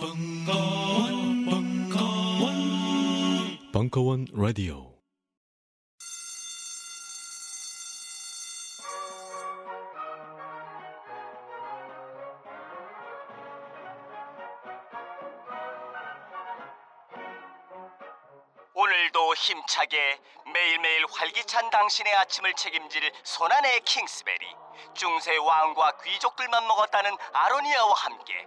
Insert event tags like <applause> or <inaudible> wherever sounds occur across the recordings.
벙커원, 벙커원, 벙커원 라디오. 오늘도 힘차게 매일매일 활기찬 당신의 아침을 책임질 손안의 킹스베리 중세 왕과 귀족들만 먹었다는 아로니아와 함께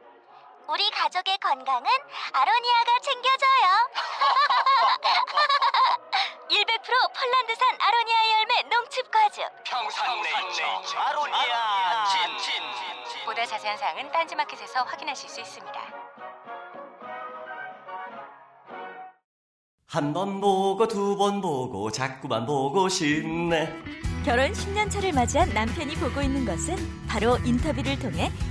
우리 가족의 건강은 아로니아가 챙겨줘요. <laughs> 100% 폴란드산 아로니아 열매 농축 과즙. 평산네이처 아로니아 친 보다 자세한 사항은 딴지마켓에서 확인하실 수 있습니다. 한 번 보고 두 번 보고 자꾸만 보고 싶네 결혼 10년 차를 맞이한 남편이 보고 있는 것은 바로 인터뷰를 통해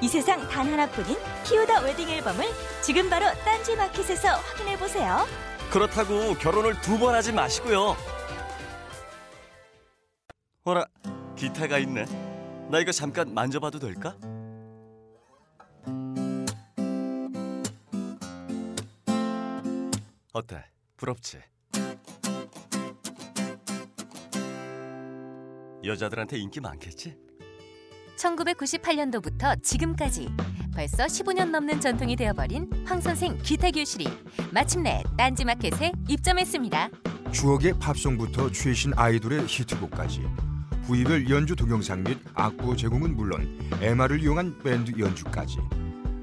이 세상 단 하나뿐인 피우다 웨딩 앨범을 지금 바로 딴지 마켓에서 확인해 보세요. 그렇다고 결혼을 두 번 하지 마시고요 어라 기타가 있네 나 이거 잠깐 만져봐도 될까? 어때? 부럽지? 여자들한테 인기 많겠지? 1998년도부터 지금까지 벌써 15년 넘는 전통이 되어버린 황선생 기타 교실이 마침내 딴지마켓에 입점했습니다. 추억의 팝송부터 최신 아이돌의 히트곡까지 부위별 연주 동영상 및 악보 제공은 물론 MR을 이용한 밴드 연주까지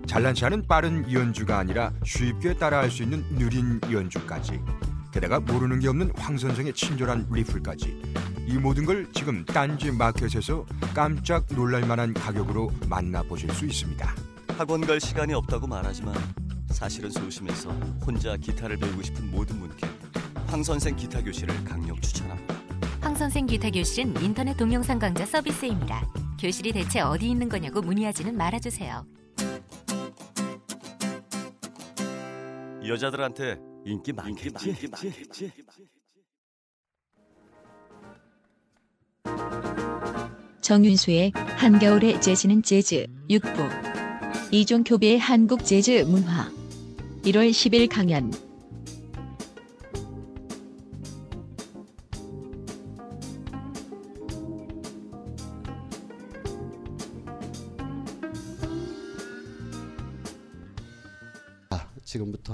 잘난 체하는 빠른 연주가 아니라 쉽게 따라할 수 있는 느린 연주까지 게다가 모르는 게 없는 황 선생의 친절한 리플까지 이 모든 걸 지금 딴지 마켓에서 깜짝 놀랄만한 가격으로 만나보실 수 있습니다. 학원 갈 시간이 없다고 말하지만 사실은 소심해서 혼자 기타를 배우고 싶은 모든 분께 황 선생 기타 교실을 강력 추천합니다. 황 선생 기타 교실은 인터넷 동영상 강좌 서비스입니다. 교실이 대체 어디 있는 거냐고 문의하지는 말아주세요. 여자들한테 인기 많겠지? 정윤수의 한겨울의 재즈는 재즈 6부. 이종교배의 한국 재즈 문화. 1월 10일 강연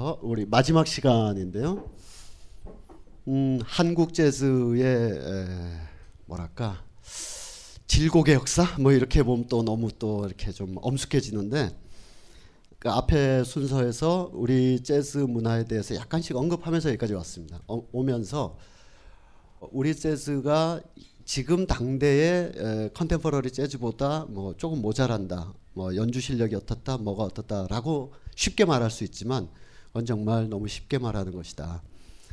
지금부터 우리 마지막 시간인데요. 음, 한국 재즈의 에, 뭐랄까 질곡의 역사 뭐 이렇게 보면 또 너무 또 이렇게 좀 엄숙해지는데 그 앞에 순서에서 우리 재즈 문화에 대해서 약간씩 언급하면서 여기까지 왔습니다. 어, 오면서 우리 재즈가 지금 당대의 에, 컨템퍼러리 재즈보다 뭐 조금 모자란다. 뭐 연주 실력이 어떻다, 뭐가 어떻다라고 쉽게 말할 수 있지만 그건 정말 너무 쉽게 말하는 것이다.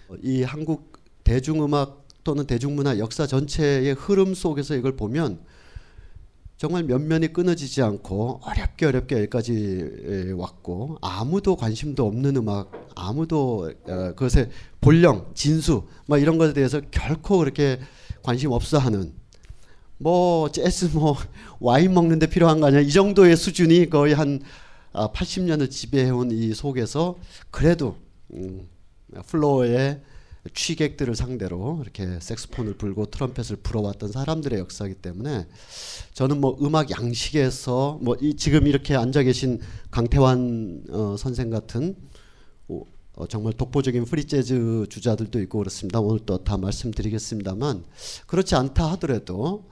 어, 이 한국 대중음악 또는 대중문화 역사 전체의 흐름 속에서 이걸 보면 정말 면면이 끊어지지 않고 어렵게 어렵게 여기까지 에, 왔고 아무도 관심도 없는 음악 아무도 어, 그것의 본령 진수 뭐 이런 것에 대해서 결코 그렇게 관심 없어 하는 뭐 재즈 뭐 와인 먹는데 필요한 거 아니야 이 정도의 수준이 거의 한 아, 80년을 지배해온 이 속에서 그래도 음, 플로어에 취객들을 상대로 이렇게 색소폰을 불고 트럼펫을 불어왔던 사람들의 역사이기 때문에 저는 뭐 음악 양식에서 뭐이 지금 이렇게 앉아 계신 강태환 어, 선생 같은 어, 어, 정말 독보적인 프리 재즈 주자들도 있고 그렇습니다. 오늘 또 다 말씀드리겠습니다만 그렇지 않다 하더라도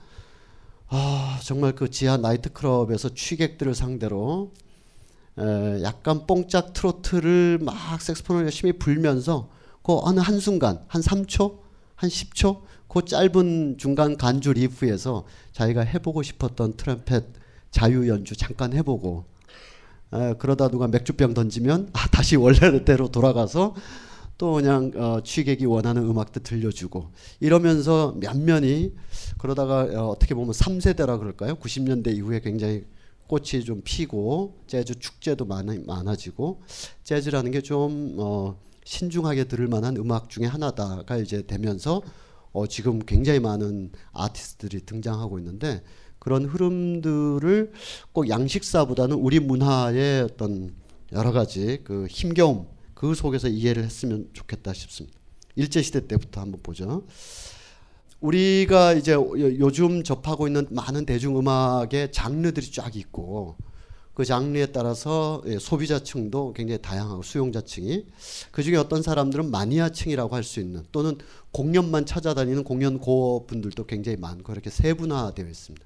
아 정말 그 지하 나이트 클럽에서 취객들을 상대로 에, 약간 뽕짝 트로트를 막 색소폰을 열심히 불면서 그 어느 한순간 한 3초 한 10초 그 짧은 중간 간주 리프에서 자기가 해보고 싶었던 트럼펫 자유 연주 잠깐 해보고 에, 그러다 누가 맥주병 던지면 아, 다시 원래대로 돌아가서 또 그냥 어, 취객이 원하는 음악도 들려주고 이러면서 면면이 그러다가 어, 어떻게 보면 3세대라 그럴까요? 90년대 이후에 굉장히 꽃이 좀 피고 재즈 축제도 많이 많아지고 재즈라는 게좀 어, 신중하게 들을 만한 음악 중에 하나다가 이제 되면서 어, 지금 굉장히 많은 아티스트들이 등장하고 있는데 그런 흐름들을 꼭 양식사보다는 우리 문화의 어떤 여러 가지 그 힘겨움 그 속에서 이해를 했으면 좋겠다 싶습니다. 일제 시대 때부터 한번 보죠. 우리가 이제 요- 요즘 접하고 있는 많은 대중음악의 장르들이 쫙 있고 그 장르에 따라서 예, 소비자층도 굉장히 다양하고 수용자층이 그 중에 어떤 사람들은 마니아층이라고 할 수 있는 또는 공연만 찾아다니는 공연고 분들도 굉장히 많고 이렇게 세분화되어 있습니다.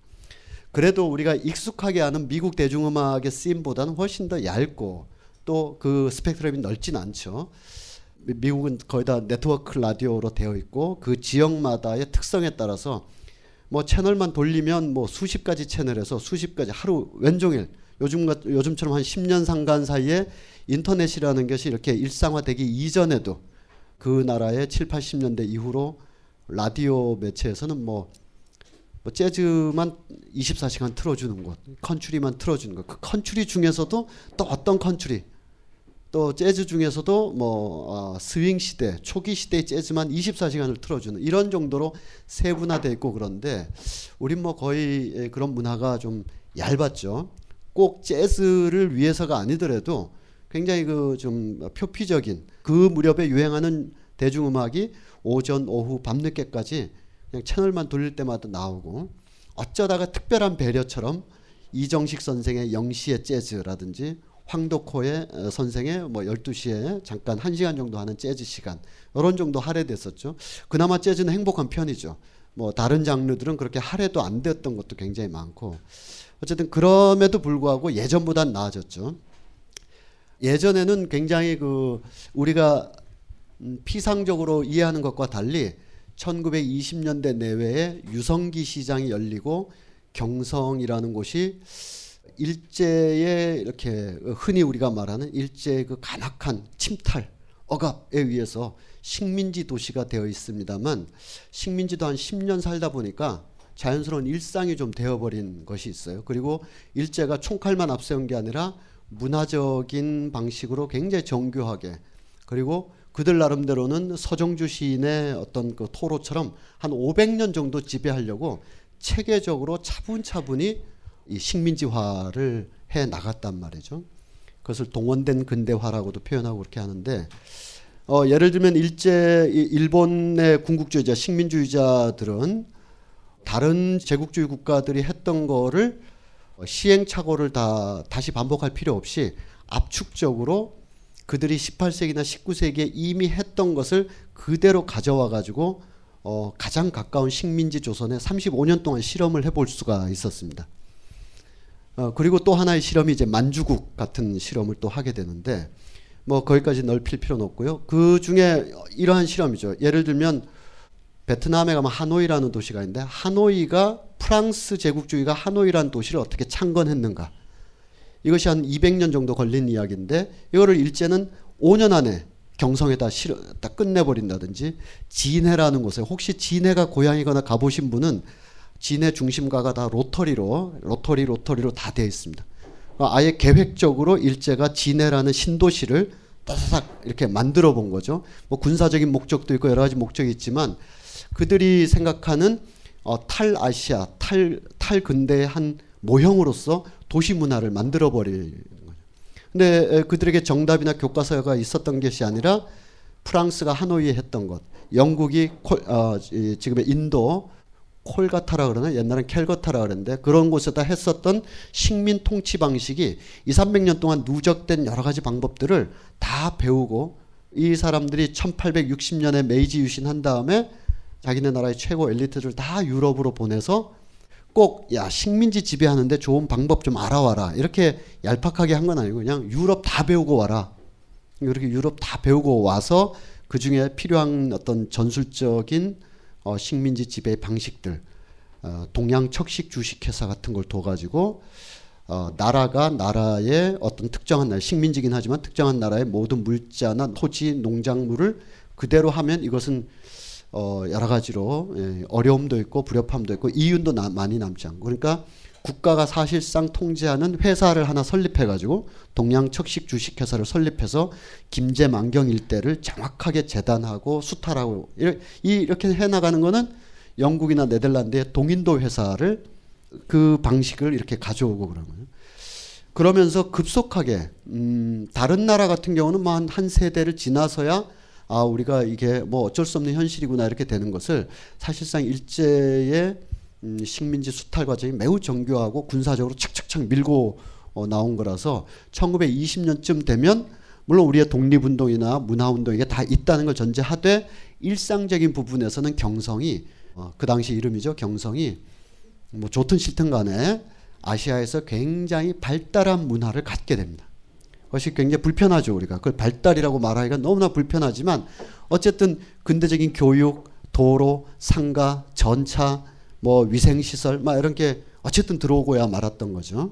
그래도 우리가 익숙하게 아는 미국 대중음악의 씬보다는 훨씬 더 얇고 또 그 스펙트럼이 넓진 않죠. 미- 미국은 거의 다 네트워크 라디오로 되어 있고 그 지역마다의 특성에 따라서 뭐 채널만 돌리면 뭐 수십 가지 채널에서 수십 가지 하루 왼종일 요즘 같 요즘처럼 한 10년 상간 사이에 인터넷이라는 것이 이렇게 일상화되기 이전에도 그 나라의 7, 80년대 이후로 라디오 매체에서는 뭐, 뭐 재즈만 24시간 틀어주는 곳, country만 틀어주는 것. 그 country 중에서도 또 어떤 country, 또 재즈 중에서도 뭐 어, 스윙 시대, 초기 시대의 재즈만 24시간을 틀어주는 이런 정도로 세분화돼 있고 그런데 우린 뭐 거의 예, 그런 문화가 좀 얇았죠. 꼭 재즈를 위해서가 아니더라도 굉장히 그 좀 표피적인 그 무렵에 유행하는 대중음악이 오전, 오후, 밤늦게까지 그냥 채널만 돌릴 때마다 나오고 어쩌다가 특별한 배려처럼 이정식 선생의 영시의 재즈라든지 황덕호의 어, 선생의 뭐 12시에 잠깐 1시간 정도 하는 재즈 시간 이런 정도 할애됐었죠. 그나마 재즈는 행복한 편이죠. 뭐 다른 장르들은 그렇게 할애도 안 됐던 것도 굉장히 많고 어쨌든 그럼에도 불구하고 예전보단 나아졌죠. 예전에는 굉장히 그 우리가 음, 피상적으로 이해하는 것과 달리 1920년대 내외에 유성기 시장이 열리고 경성이라는 곳이 일제의 이렇게 흔히 우리가 말하는 일제의 그 간악한 침탈 억압에 의해서 식민지 도시가 되어 있습니다만 식민지도 한 10년 살다 보니까 자연스러운 일상이 좀 되어버린 것이 있어요. 그리고 일제가 총칼만 앞세운 게 아니라 문화적인 방식으로 굉장히 정교하게 그리고 그들 나름대로는 서정주 시인의 어떤 그 토로처럼 한 500년 정도 지배하려고 체계적으로 차분차분히 이 식민지화를 해 나갔단 말이죠. 그것을 동원된 근대화라고도 표현하고 그렇게 하는데 어, 예를 들면 일제 이 일본의 군국주의자 식민주의자들은 다른 제국주의 국가들이 했던 거를 어, 시행착오를 다 다시 반복할 필요 없이 압축적으로 그들이 18세기나 19세기에 이미 했던 것을 그대로 가져와 가지고 어, 가장 가까운 식민지 조선에 35년 동안 실험을 해볼 수가 있었습니다. 어, 그리고 또 하나의 실험이 이제 만주국 같은 실험을 또 하게 되는데 뭐 거기까지 넓힐 필요는 없고요. 그 중에 이러한 실험이죠. 예를 들면 베트남에 가면 하노이라는 도시가 있는데 하노이가 프랑스 제국주의가 하노이라는 도시를 어떻게 창건했는가. 이것이 한 200년 정도 걸린 이야기인데 이거를 일제는 5년 안에 경성에다 실어 다 끝내버린다든지 진해라는 곳에 혹시 진해가 고향이거나 가보신 분은 진해 중심가가 다 로터리로 로터리 로터리로 다 되어 있습니다. 그러니까 아예 계획적으로 일제가 진해라는 신도시를 따사삭 이렇게 만들어 본 거죠. 뭐 군사적인 목적도 있고 여러 가지 목적이 있지만 그들이 생각하는 어, 탈아시아, 탈, 탈근대의 한 모형으로서 도시 문화를 만들어 버리는 거죠. 근데 에, 그들에게 정답이나 교과서가 있었던 것이 아니라 프랑스가 하노이에 했던 것, 영국이 콜, 어, 이, 지금의 인도 콜가타라 그러나 옛날엔 켈거타라 그랬는데 그런 곳에다 했었던 식민 통치 방식이 2, 300년 동안 누적된 여러 가지 방법들을 다 배우고 이 사람들이 1860년에 메이지 유신한 다음에 자기네 나라의 최고 엘리트들 다 유럽으로 보내서 꼭 야 식민지 지배하는데 좋은 방법 좀 알아와라. 이렇게 얄팍하게 한 건 아니고 그냥 유럽 다 배우고 와라. 이렇게 유럽 다 배우고 와서 그 중에 필요한 어떤 전술적인 어, 식민지 지배 방식들 어, 동양 척식 주식회사 같은 걸 둬가지고 어, 나라가 나라의 어떤 특정한 나라 식민지긴 하지만 특정한 나라의 모든 물자나 토지 농작물을 그대로 하면 이것은 어, 여러 가지로 예, 어려움도 있고 불협함도 있고 이윤도 나, 많이 남지 않고. 그러니까 국가가 사실상 통제하는 회사를 하나 설립해 가지고 동양 척식 주식회사를 설립해서 김제 만경 일대를 정확하게 재단하고 수탈하고 이렇게, 이렇게 해 나가는 거는 영국이나 네덜란드의 동인도 회사를 그 방식을 이렇게 가져오고 그런 거예요. 그러면서 급속하게 음, 다른 나라 같은 경우는 뭐 한, 한 세대를 지나서야 아 우리가 이게 뭐 어쩔 수 없는 현실이구나 이렇게 되는 것을 사실상 일제의 음, 식민지 수탈 과정이 매우 정교하고 군사적으로 착착착 밀고 어, 나온 거라서 1920년쯤 되면 물론 우리의 독립운동이나 문화운동 이게 다 있다는 걸 전제하되 일상적인 부분에서는 경성이 어, 그 당시 이름이죠 경성이 뭐 좋든 싫든 간에 아시아에서 굉장히 발달한 문화를 갖게 됩니다. 그것이 굉장히 불편하죠 우리가 그걸 발달이라고 말하기가 너무나 불편하지만 어쨌든 근대적인 교육, 도로, 상가, 전차, 뭐 위생시설 막 이런 게 어쨌든 들어오고야 말았던 거죠.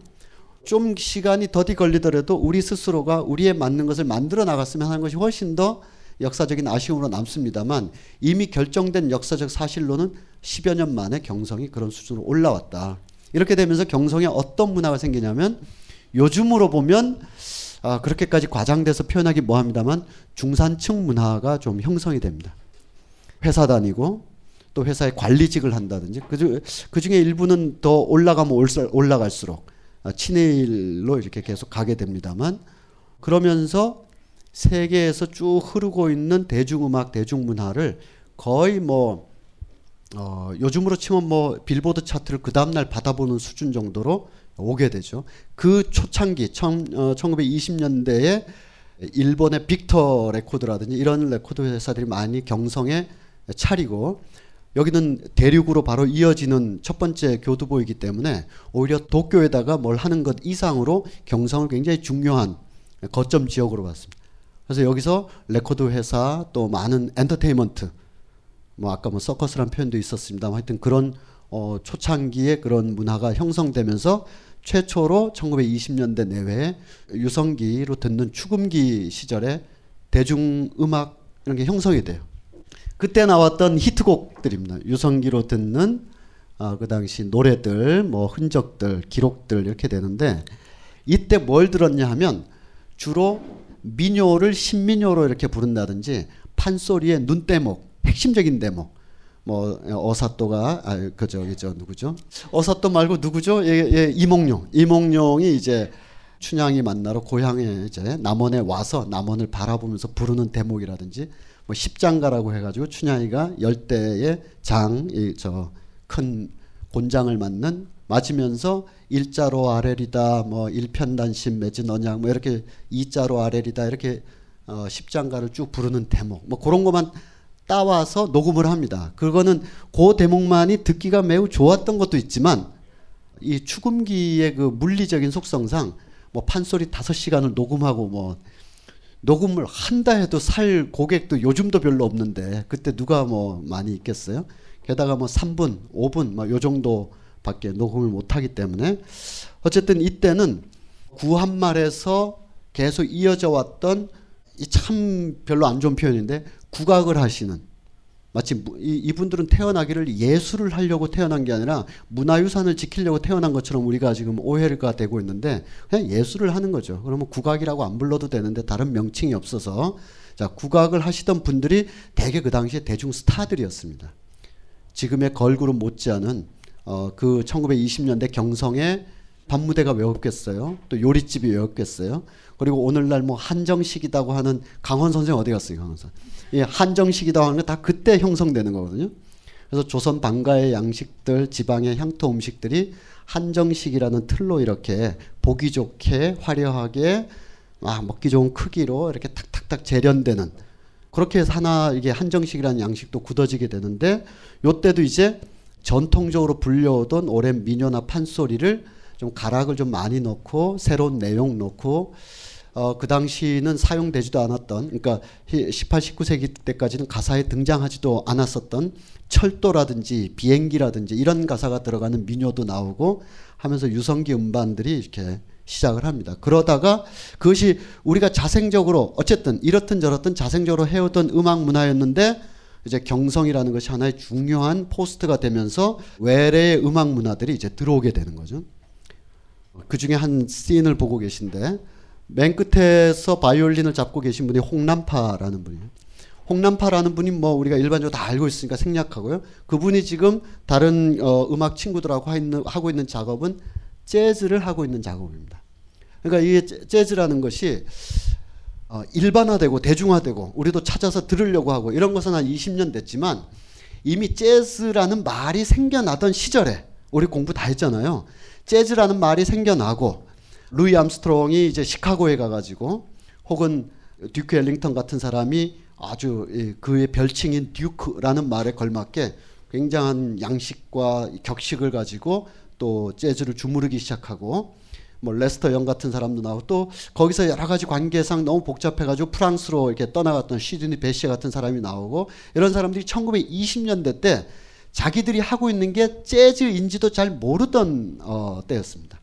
좀 시간이 더디 걸리더라도 우리 스스로가 우리에 맞는 것을 만들어 나갔으면 하는 것이 훨씬 더 역사적인 아쉬움으로 남습니다만 이미 결정된 역사적 사실로는 10여 년 만에 경성이 그런 수준으로 올라왔다. 이렇게 되면서 경성에 어떤 문화가 생기냐면 요즘으로 보면 아, 그렇게까지 과장돼서 표현하기 뭐합니다만 중산층 문화가 좀 형성이 됩니다. 회사 다니고 또 회사에 관리직을 한다든지 그, 그 중에 일부는 더 올라가면 올라갈수록 아, 친일로 이렇게 계속 가게 됩니다만 그러면서 세계에서 쭉 흐르고 있는 대중음악, 대중문화를 거의 뭐 어, 요즘으로 치면 뭐 빌보드 차트를 그 다음날 받아보는 수준 정도로 오게 되죠. 그 초창기 청, 어, 1920년대에 일본의 빅터 레코드라든지 이런 레코드 회사들이 많이 경성에 차리고 여기는 대륙으로 바로 이어지는 첫 번째 교두보이기 때문에 오히려 도쿄에다가 뭘 하는 것 이상으로 경성을 굉장히 중요한 거점 지역으로 봤습니다. 그래서 여기서 레코드 회사 또 많은 엔터테인먼트 뭐 아까 뭐 서커스란 표현도 있었습니다. 하여튼 그런 어 초창기에 그런 문화가 형성되면서 최초로 1920년대 내외에 유성기로 듣는 추금기 시절에 대중음악 이런 게 형성이 돼요. 그때 나왔던 히트곡들입니다. 유성기로 듣는 어, 그 당시 노래들, 뭐 흔적들, 기록들 이렇게 되는데 이때 뭘 들었냐 하면 주로 민요를 신민요로 이렇게 부른다든지 판소리의 눈대목, 핵심적인 대목, 뭐 어사또가 아, 그 저기 저 누구죠? 어사또 말고 누구죠? 예, 예, 이몽룡. 이몽룡이 이제 춘향이 만나러 고향에 이제 남원에 와서 남원을 바라보면서 부르는 대목이라든지 뭐 십장가라고 해가지고 춘향이가 열대의 장, 저큰 곤장을 맞는 맞으면서 일자로 아래리다 뭐 일편단심 매진 언양 뭐 이렇게 이자로 아래리다 이렇게 어 십장가를 쭉 부르는 대목 뭐 그런 것만 따와서 녹음을 합니다. 그거는 그 대목만이 듣기가 매우 좋았던 것도 있지만 이 추금기의 그 물리적인 속성상 뭐 판소리 다섯 시간을 녹음하고 뭐 녹음을 한다 해도 살 고객도 요즘도 별로 없는데 그때 누가 뭐 많이 있겠어요? 게다가 뭐 3분, 5분 뭐요 정도밖에 녹음을 못 하기 때문에 어쨌든 이때는 구한말에서 계속 이어져 왔던 이 참 별로 안 좋은 표현인데 국악을 하시는 마치 이 분들은 태어나기를 예술을 하려고 태어난 게 아니라 문화유산을 지키려고 태어난 것처럼 우리가 지금 오해가 되고 있는데 그냥 예술을 하는 거죠. 그러면 국악이라고 안 불러도 되는데 다른 명칭이 없어서 자 국악을 하시던 분들이 대개 그 당시에 대중 스타들이었습니다. 지금의 걸그룹 못지않은 어, 그 1920년대 경성의 밤무대가 왜 없겠어요? 또 요리집이 왜 없겠어요? 그리고 오늘날 뭐 한정식이라고 하는 강원 선생 어디 갔어요, 강원 선? 예, 한정식이라고 하는 게 다 그때 형성되는 거거든요. 그래서 조선 방가의 양식들, 지방의 향토 음식들이 한정식이라는 틀로 이렇게 보기 좋게 화려하게 아, 먹기 좋은 크기로 이렇게 탁탁탁 재련되는 그렇게 해서 하나 이게 한정식이라는 양식도 굳어지게 되는데 요때도 이제 전통적으로 불려오던 오랜 민요나 판소리를 좀 가락을 좀 많이 넣고 새로운 내용 넣고 어, 그 당시는 사용되지도 않았던 그러니까 18, 19세기 때까지는 가사에 등장하지도 않았었던 철도라든지 비행기라든지 이런 가사가 들어가는 민요도 나오고 하면서 유성기 음반들이 이렇게 시작을 합니다. 그러다가 그것이 우리가 자생적으로 어쨌든 이렇든 저렇든 자생적으로 해오던 음악 문화였는데 이제 경성이라는 것이 하나의 중요한 포스트가 되면서 외래의 음악 문화들이 이제 들어오게 되는 거죠. 그 중에 한 씬을 보고 계신데 맨 끝에서 바이올린을 잡고 계신 분이 홍남파라는 분이에요. 홍남파라는 분이 뭐 우리가 일반적으로 다 알고 있으니까 생략하고요. 그분이 지금 다른 어, 음악 친구들하고 있는, 하고 있는 작업은 재즈를 하고 있는 작업입니다. 그러니까 이 재즈라는 것이 어, 일반화되고 대중화되고 우리도 찾아서 들으려고 하고 이런 것은 한 20년 됐지만 이미 재즈라는 말이 생겨나던 시절에 우리 공부 다 했잖아요. 재즈라는 말이 생겨나고 루이 암스트롱이 이제 시카고에 가가지고 혹은 듀크 엘링턴 같은 사람이 아주 그의 별칭인 듀크라는 말에 걸맞게 굉장한 양식과 격식을 가지고 또 재즈를 주무르기 시작하고 뭐 레스터 영 같은 사람도 나오고 또 거기서 여러 가지 관계상 너무 복잡해가지고 프랑스로 이렇게 떠나갔던 시드니 베시 같은 사람이 나오고 이런 사람들이 1920년대 때 자기들이 하고 있는 게 재즈인지도 잘 모르던 어, 때였습니다.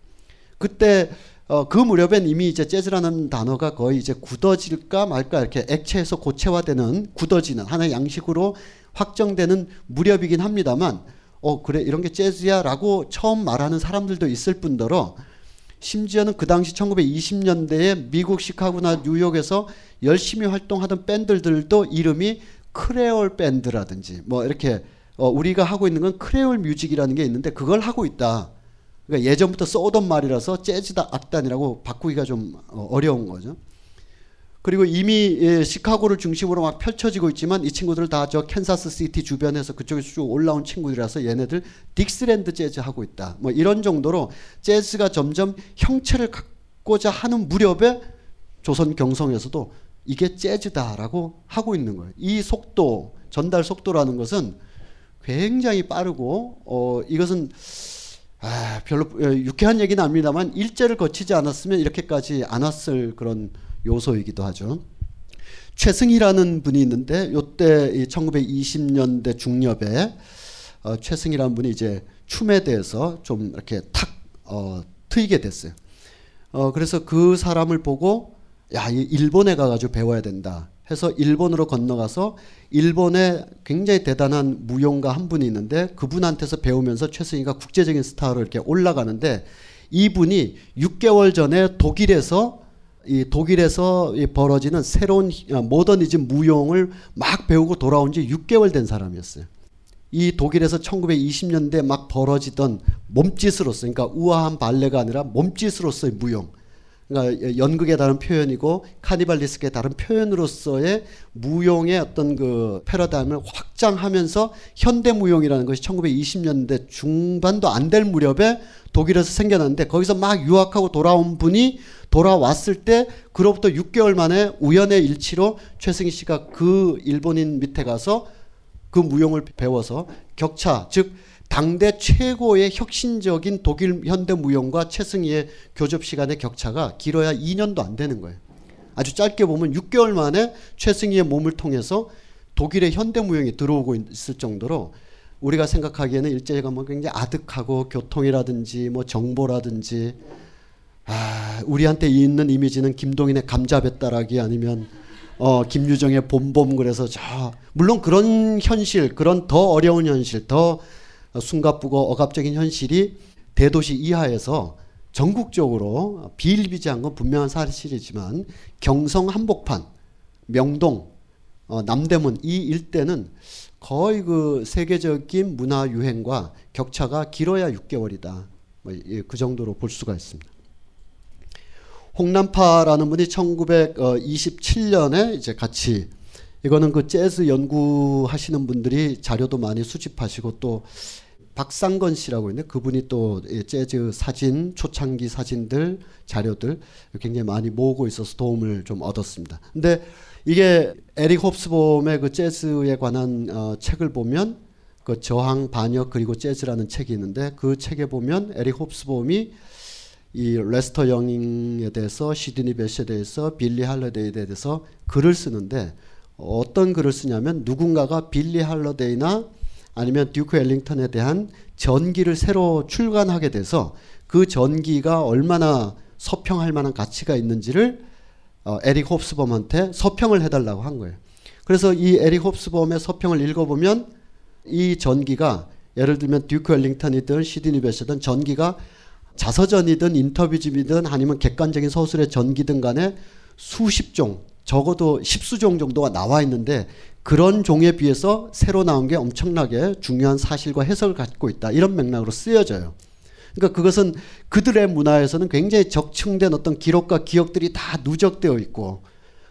그때 어, 그 무렵엔 이미 이제 재즈라는 단어가 거의 이제 굳어질까 말까 이렇게 액체에서 고체화되는 굳어지는 하나의 양식으로 확정되는 무렵이긴 합니다만 어 그래 이런 게 재즈야라고 처음 말하는 사람들도 있을 뿐더러 심지어는 그 당시 1920년대에 미국 시카고나 뉴욕에서 열심히 활동하던 밴드들도 이름이 크레올 밴드라든지 뭐 이렇게 어 우리가 하고 있는 건 크레올 뮤직이라는 게 있는데 그걸 하고 있다. 그러니까 예전부터 써오던 말이라서 재즈다 악단이라고 바꾸기가 좀 어, 어려운 거죠. 그리고 이미 예, 시카고를 중심으로 막 펼쳐지고 있지만 이 친구들 다 저 캔사스 시티 주변에서 그쪽에서 쭉 올라온 친구들이라서 얘네들 딕스랜드 재즈 하고 있다. 뭐 이런 정도로 재즈가 점점 형체를 갖고자 하는 무렵에 조선 경성에서도 이게 재즈다라고 하고 있는 거예요. 이 속도, 전달 속도라는 것은 굉장히 빠르고 어 이것은 아, 별로 어, 유쾌한 얘기는 아닙니다만 일제를 거치지 않았으면 이렇게까지 안 왔을 그런 요소이기도 하죠. 최승희라는 분이 있는데 요때 1920년대 중엽에 어, 최승희라는 분이 이제 춤에 대해서 좀 이렇게 탁 어, 트이게 됐어요. 어, 그래서 그 사람을 보고 야, 일본에 가가지고 배워야 된다. 해서 일본으로 건너가서 일본에 굉장히 대단한 무용가 한 분이 있는데 그분한테서 배우면서 최승희가 국제적인 스타로 이렇게 올라가는데 이분이 6개월 전에 독일에서 이 독일에서 벌어지는 새로운 어, 모더니즘 무용을 막 배우고 돌아온 지 6개월 된 사람이었어요. 이 독일에서 1920년대 막 벌어지던 몸짓으로서, 그러니까 우아한 발레가 아니라 몸짓으로서의 무용. 그러니까 연극의 다른 표현이고 카니발리스크의 다른 표현으로서의 무용의 어떤 그 패러다임을 확장하면서 현대 무용이라는 것이 1920년대 중반도 안 될 무렵에 독일에서 생겨났는데 거기서 막 유학하고 돌아온 분이 돌아왔을 때 그로부터 6개월 만에 우연의 일치로 최승희 씨가 그 일본인 밑에 가서 그 무용을 배워서 격차 즉 당대 최고의 혁신적인 독일 현대 무용과 최승희의 교접 시간의 격차가 길어야 2년도 안 되는 거예요. 아주 짧게 보면 6개월 만에 최승희의 몸을 통해서 독일의 현대 무용이 들어오고 있을 정도로 우리가 생각하기에는 일제가 뭐 굉장히 아득하고 교통이라든지 뭐 정보라든지 아, 우리한테 있는 이미지는 김동인의 감자배따라기 아니면 어, 김유정의 봄봄 그래서 저 물론 그런 현실 그런 더 어려운 현실 더 숨가쁘고 억압적인 현실이 대도시 이하에서 전국적으로 비일비재한 건 분명한 사실이지만 경성 한복판, 명동, 어, 남대문 이 일대는 거의 그 세계적인 문화 유행과 격차가 길어야 6개월이다. 뭐그 정도로 볼 수가 있습니다. 홍남파라는 분이 1927년에 이제 같이 이거는 그 재즈 연구하시는 분들이 자료도 많이 수집하시고 또 박상건 씨라고 있는데 그분이 또 재즈 사진, 초창기 사진들, 자료들 굉장히 많이 모으고 있어서 도움을 좀 얻었습니다. 근데 이게 에릭 홉스봄의 그 재즈에 관한 어, 책을 보면 그 저항 반역 그리고 재즈라는 책이 있는데 그 책에 보면 에릭 홉스봄이 이 레스터 영에 대해서 시드니 베셰에 대해서 빌리 할러데이에 대해서 글을 쓰는데 어떤 글을 쓰냐면 누군가가 빌리 할러데이나 아니면 듀크 엘링턴에 대한 전기를 새로 출간하게 돼서 그 전기가 얼마나 서평할 만한 가치가 있는지를 어, 에릭 홉스봄한테 서평을 해달라고 한 거예요. 그래서 이 에릭 홉스봄의 서평을 읽어보면 이 전기가 예를 들면 듀크 엘링턴이든 시드니 베시든 전기가 자서전이든 인터뷰집이든 아니면 객관적인 서술의 전기든 간에 수십 종 적어도 십수 종 정도가 나와 있는데 그런 종에 비해서 새로 나온 게 엄청나게 중요한 사실과 해석을 갖고 있다. 이런 맥락으로 쓰여져요. 그러니까 그것은 그들의 문화에서는 굉장히 적층된 어떤 기록과 기억들이 다 누적되어 있고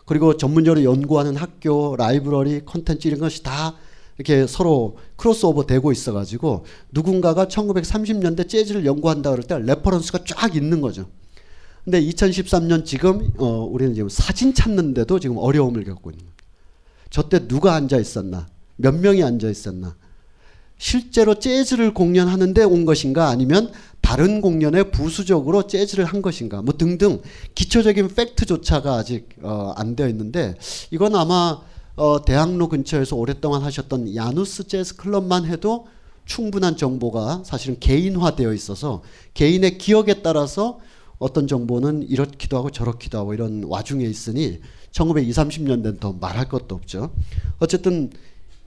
그리고 전문적으로 연구하는 학교, 라이브러리, 콘텐츠 이런 것이 다 이렇게 서로 크로스오버 되고 있어가지고 누군가가 1930년대 재즈를 연구한다 그럴 때 reference가 쫙 있는 거죠. 근데 2013년 지금 어, 우리는 지금 사진 찾는데도 지금 어려움을 겪고 있는 거예요. 저 때 누가 앉아 있었나? 몇 명이 앉아 있었나? 실제로 재즈를 공연하는데 온 것인가 아니면 다른 공연에 부수적으로 재즈를 한 것인가 뭐 등등 기초적인 팩트조차가 아직 어, 안 되어 있는데 이건 아마 어, 대학로 근처에서 오랫동안 하셨던 야누스 재즈 클럽만 해도 충분한 정보가 사실은 개인화되어 있어서 개인의 기억에 따라서 어떤 정보는 이렇기도 하고 저렇기도 하고 이런 와중에 있으니 1920, 30년대는 더 말할 것도 없죠. 어쨌든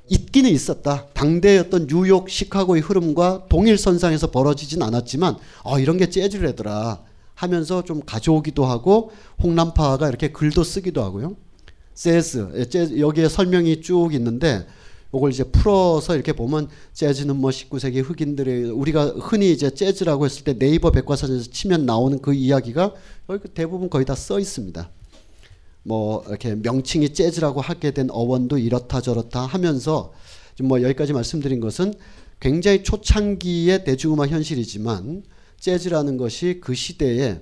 있기는 있었다. 당대의 어떤 뉴욕, 시카고의 흐름과 동일선상에서 벌어지진 않았지만 아 이런 게 재즈래더라 하면서 좀 가져오기도 하고 홍남파가 이렇게 글도 쓰기도 하고요. 재즈, 예, 여기에 설명이 쭉 있는데 이걸 이제 풀어서 이렇게 보면 재즈는 뭐 19세기 흑인들의 우리가 흔히 이제 재즈라고 했을 때 네이버 백과사전에서 치면 나오는 그 이야기가 여기 대부분 거의 다 써 있습니다. 뭐 이렇게 명칭이 재즈라고 하게 된 어원도 이렇다 저렇다 하면서 뭐 여기까지 말씀드린 것은 굉장히 초창기의 대중음악 현실이지만 재즈라는 것이 그 시대에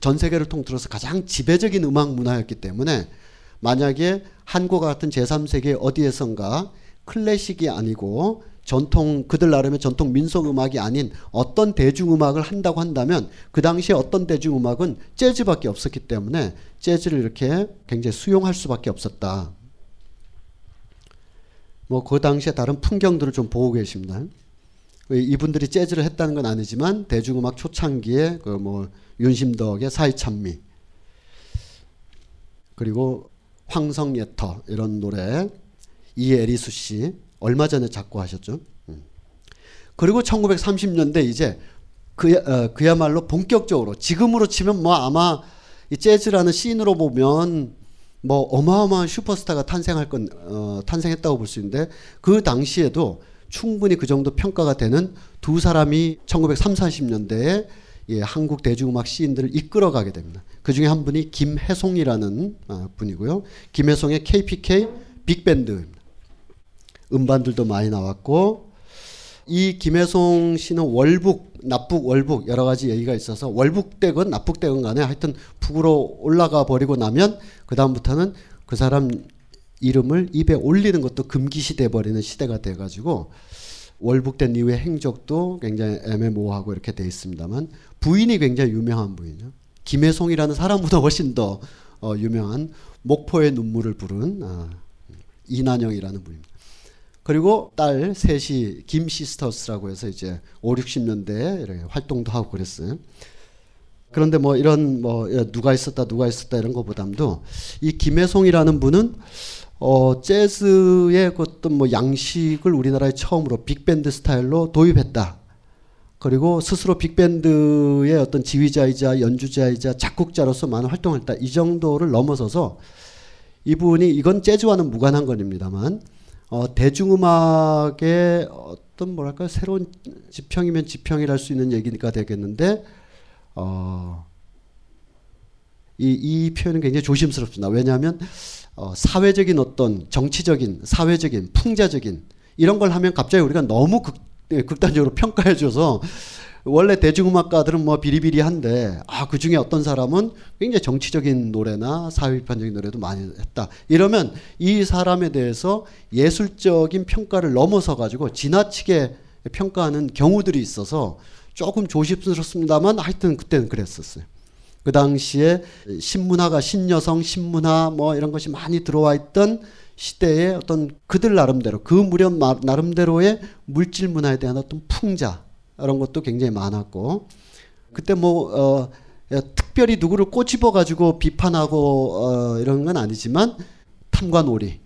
전 세계를 통틀어서 가장 지배적인 음악 문화였기 때문에 만약에 한국과 같은 제3세계 어디에선가 클래식이 아니고 전통 그들 나름의 전통 민속 음악이 아닌 어떤 대중 음악을 한다고 한다면 그 당시에 어떤 대중 음악은 재즈밖에 없었기 때문에 재즈를 이렇게 굉장히 수용할 수밖에 없었다. 뭐 그 당시에 다른 풍경들을 좀 보고 계십니다. 이분들이 재즈를 했다는 건 아니지만 대중 음악 초창기에 그 뭐 윤심덕의 사이찬미 그리고 황성예터 이런 노래 이에리수 씨 얼마 전에 작곡하셨죠. 음. 그리고 1930년대 이제 그, 어, 그야말로 본격적으로 지금으로 치면 뭐 아마 이 재즈라는 씬으로 보면 뭐 어마어마한 슈퍼스타가 탄생할 건 어, 탄생했다고 볼 수 있는데 그 당시에도 충분히 그 정도 평가가 되는 두 사람이 1930, 40년대에 예, 한국 대중음악 시인들을 이끌어가게 됩니다. 그 중에 한 분이 김혜송이라는 아, 분이고요. 김혜송의 KPK 빅밴드입니다. 음반들도 많이 나왔고 이 김혜송 씨는 월북, 납북, 월북 여러 가지 얘기가 있어서 월북되건 납북되건 간에 하여튼 북으로 올라가 버리고 나면 그 다음부터는 그 사람 이름을 입에 올리는 것도 금기시 돼 버리는 시대가 돼 가지고 월북된 이후의 행적도 굉장히 애매모호하고 이렇게 돼 있습니다만 부인이 굉장히 유명한 부인이죠. 김해송이라는 사람보다 훨씬 더 어, 유명한 목포의 눈물을 부른 아, 이난영이라는 분입니다. 그리고 딸 셋이 김 시스터스라고 해서 이제 5, 60년대에 이렇게 활동도 하고 그랬어요. 그런데 뭐 이런 뭐 누가 있었다 누가 있었다 이런 거보담도 이 김혜송이라는 분은 어 재즈의 그 어떤 뭐 양식을 우리나라에 처음으로 빅밴드 스타일로 도입했다. 그리고 스스로 빅밴드의 어떤 지휘자이자 연주자이자 작곡자로서 많은 활동을 했다. 이 정도를 넘어서서 이분이 이건 재즈와는 무관한 겁니다만 어, 대중음악의 어떤 뭐랄까 새로운 지평이면 지평이랄 수 있는 얘기가 되겠는데 어, 이, 이 표현은 굉장히 조심스럽습니다. 왜냐하면 어, 사회적인 어떤 정치적인 사회적인 풍자적인 이런 걸 하면 갑자기 우리가 너무 극, 예, 극단적으로 평가해줘서 원래 대중음악가들은 뭐 비리비리한데 아 그 중에 어떤 사람은 굉장히 정치적인 노래나 사회비판적인 노래도 많이 했다. 이러면 이 사람에 대해서 예술적인 평가를 넘어서 가지고 지나치게 평가하는 경우들이 있어서 조금 조심스럽습니다만 하여튼 그때는 그랬었어요. 그 당시에 신문화가 신여성 신문화 뭐 이런 것이 많이 들어와 있던 시대에 어떤 그들 나름대로 그 무렵 마- 나름대로의 물질 문화에 대한 어떤 풍자 이런 것도 굉장히 많았고 그때 뭐 어, 예, 특별히 누구를 꼬집어 가지고 비판하고 어, 이런 건 아니지만 탐관오리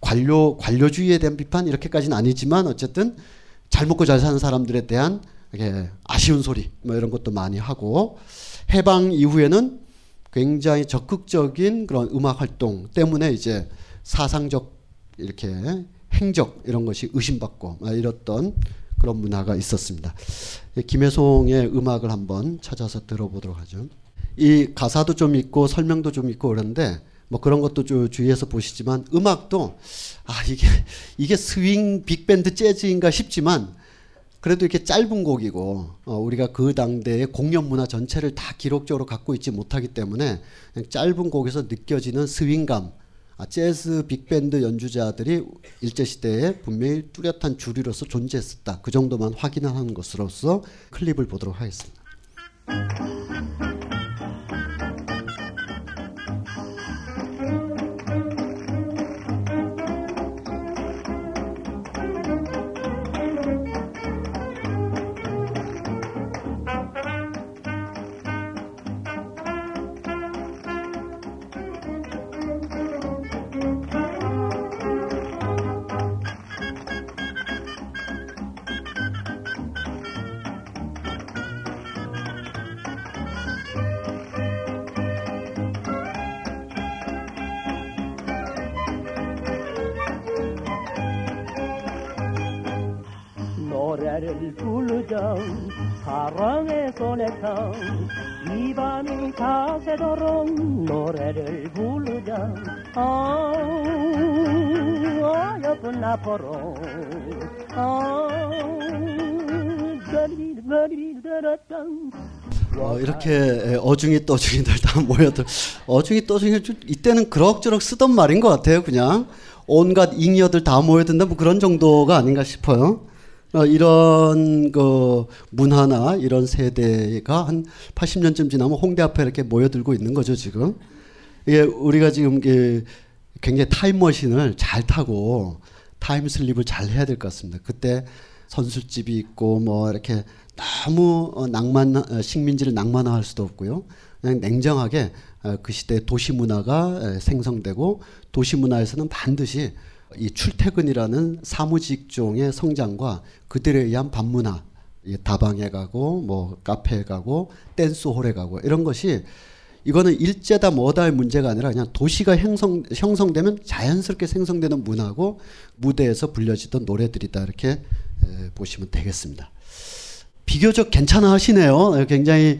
관료 관료주의에 대한 비판 이렇게까지는 아니지만 어쨌든 잘 먹고 잘 사는 사람들에 대한 아쉬운 소리 뭐 이런 것도 많이 하고 해방 이후에는 굉장히 적극적인 그런 음악 활동 때문에 이제 사상적 이렇게 행적 이런 것이 의심받고 막 이랬던 그런 문화가 있었습니다. 예, 김혜송의 음악을 한번 찾아서 들어보도록 하죠. 이 가사도 좀 있고 설명도 좀 있고 그런데 뭐 그런 것도 좀 주의해서 보시지만 음악도 아 이게 이게 스윙 빅밴드 재즈인가 싶지만 그래도 이렇게 짧은 곡이고 어, 우리가 그 당대의 공연 문화 전체를 다 기록적으로 갖고 있지 못하기 때문에 짧은 곡에서 느껴지는 스윙감 아, 재즈 빅밴드 연주자들이 일제 시대에 분명히 뚜렷한 주류로서 존재했었다. 그 정도만 확인하는 것으로서 클립을 보도록 하겠습니다. 나포로 아 어, 이렇게 어중이 떠중이들 다 모여들 어중이 떠중이 좀 이때는 그럭저럭 쓰던 말인 것 같아요. 그냥 온갖 잉여들 다 모여든다 뭐 그런 정도가 아닌가 싶어요. 어, 이런 그 문화나 이런 세대가 한 80년쯤 지나면 홍대 앞에 이렇게 모여들고 있는 거죠 지금. 이게 우리가 지금 이게 굉장히 타임머신을 잘 타고 타임슬립을 잘 해야 될 것 같습니다. 그때 선술집이 있고 뭐 이렇게 너무 어, 낭만 어, 식민지를 낭만화할 수도 없고요. 그냥 냉정하게 어, 그 시대 도시 문화가 에, 생성되고 도시 문화에서는 반드시 이 출퇴근이라는 사무직종의 성장과 그들에 의한 밤문화, 이 다방에 가고 뭐 카페에 가고 댄스홀에 가고 이런 것이 이거는 일제다 뭐다의 문제가 아니라 그냥 도시가 형성 형성되면 자연스럽게 생성되는 문화고 무대에서 불려지던 노래들이다 이렇게 에, 보시면 되겠습니다. 비교적 괜찮아 하시네요. 굉장히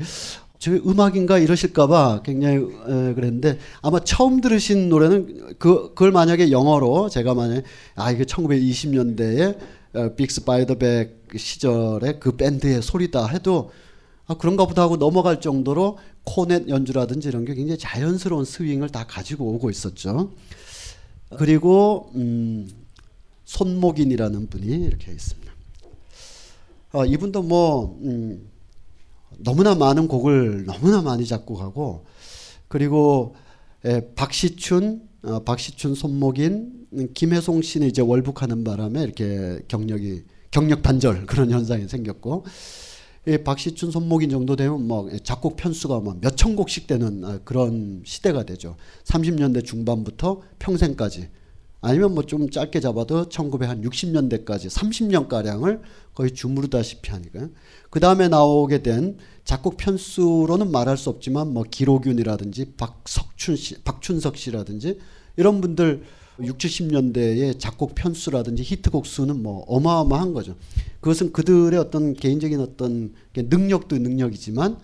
저 음악인가 이러실까봐 굉장히 에, 그랬는데 아마 처음 들으신 노래는 그 그걸 만약에 영어로 제가 만약에 아 이게 1920년대에 어, 빅스 바이더백 시절에 그 밴드의 소리다 해도 아 그런가 보다 하고 넘어갈 정도로 코넷 연주라든지 이런 게 굉장히 자연스러운 스윙을 다 가지고 오고 있었죠. 그리고 음, 손목인이라는 분이 이렇게 있습니다. 어, 이분도 뭐 음, 너무나 많은 곡을 너무나 많이 작곡하고 그리고 에, 박시춘, 어, 박시춘 손목인, 음, 김혜송 씨는 이제 월북하는 바람에 이렇게 경력이 경력 단절 그런 현상이 생겼고 이 박시춘 손목인 정도 되면 뭐 작곡 편수가 뭐 몇천 곡씩 되는 어, 그런 시대가 되죠. 30년대 중반부터 평생까지 아니면 뭐 좀 짧게 잡아도 1960년대까지 30년 가량을 거의 주무르다시피 하니까 그 다음에 나오게 된 작곡 편수로는 말할 수 없지만 뭐 기로균이라든지 박석춘 씨, 박춘석 씨라든지 이런 분들 6, 70년대의 작곡 편수라든지 히트곡 수는 뭐 어마어마한 거죠. 그것은 그들의 어떤 개인적인 어떤 능력도 능력이지만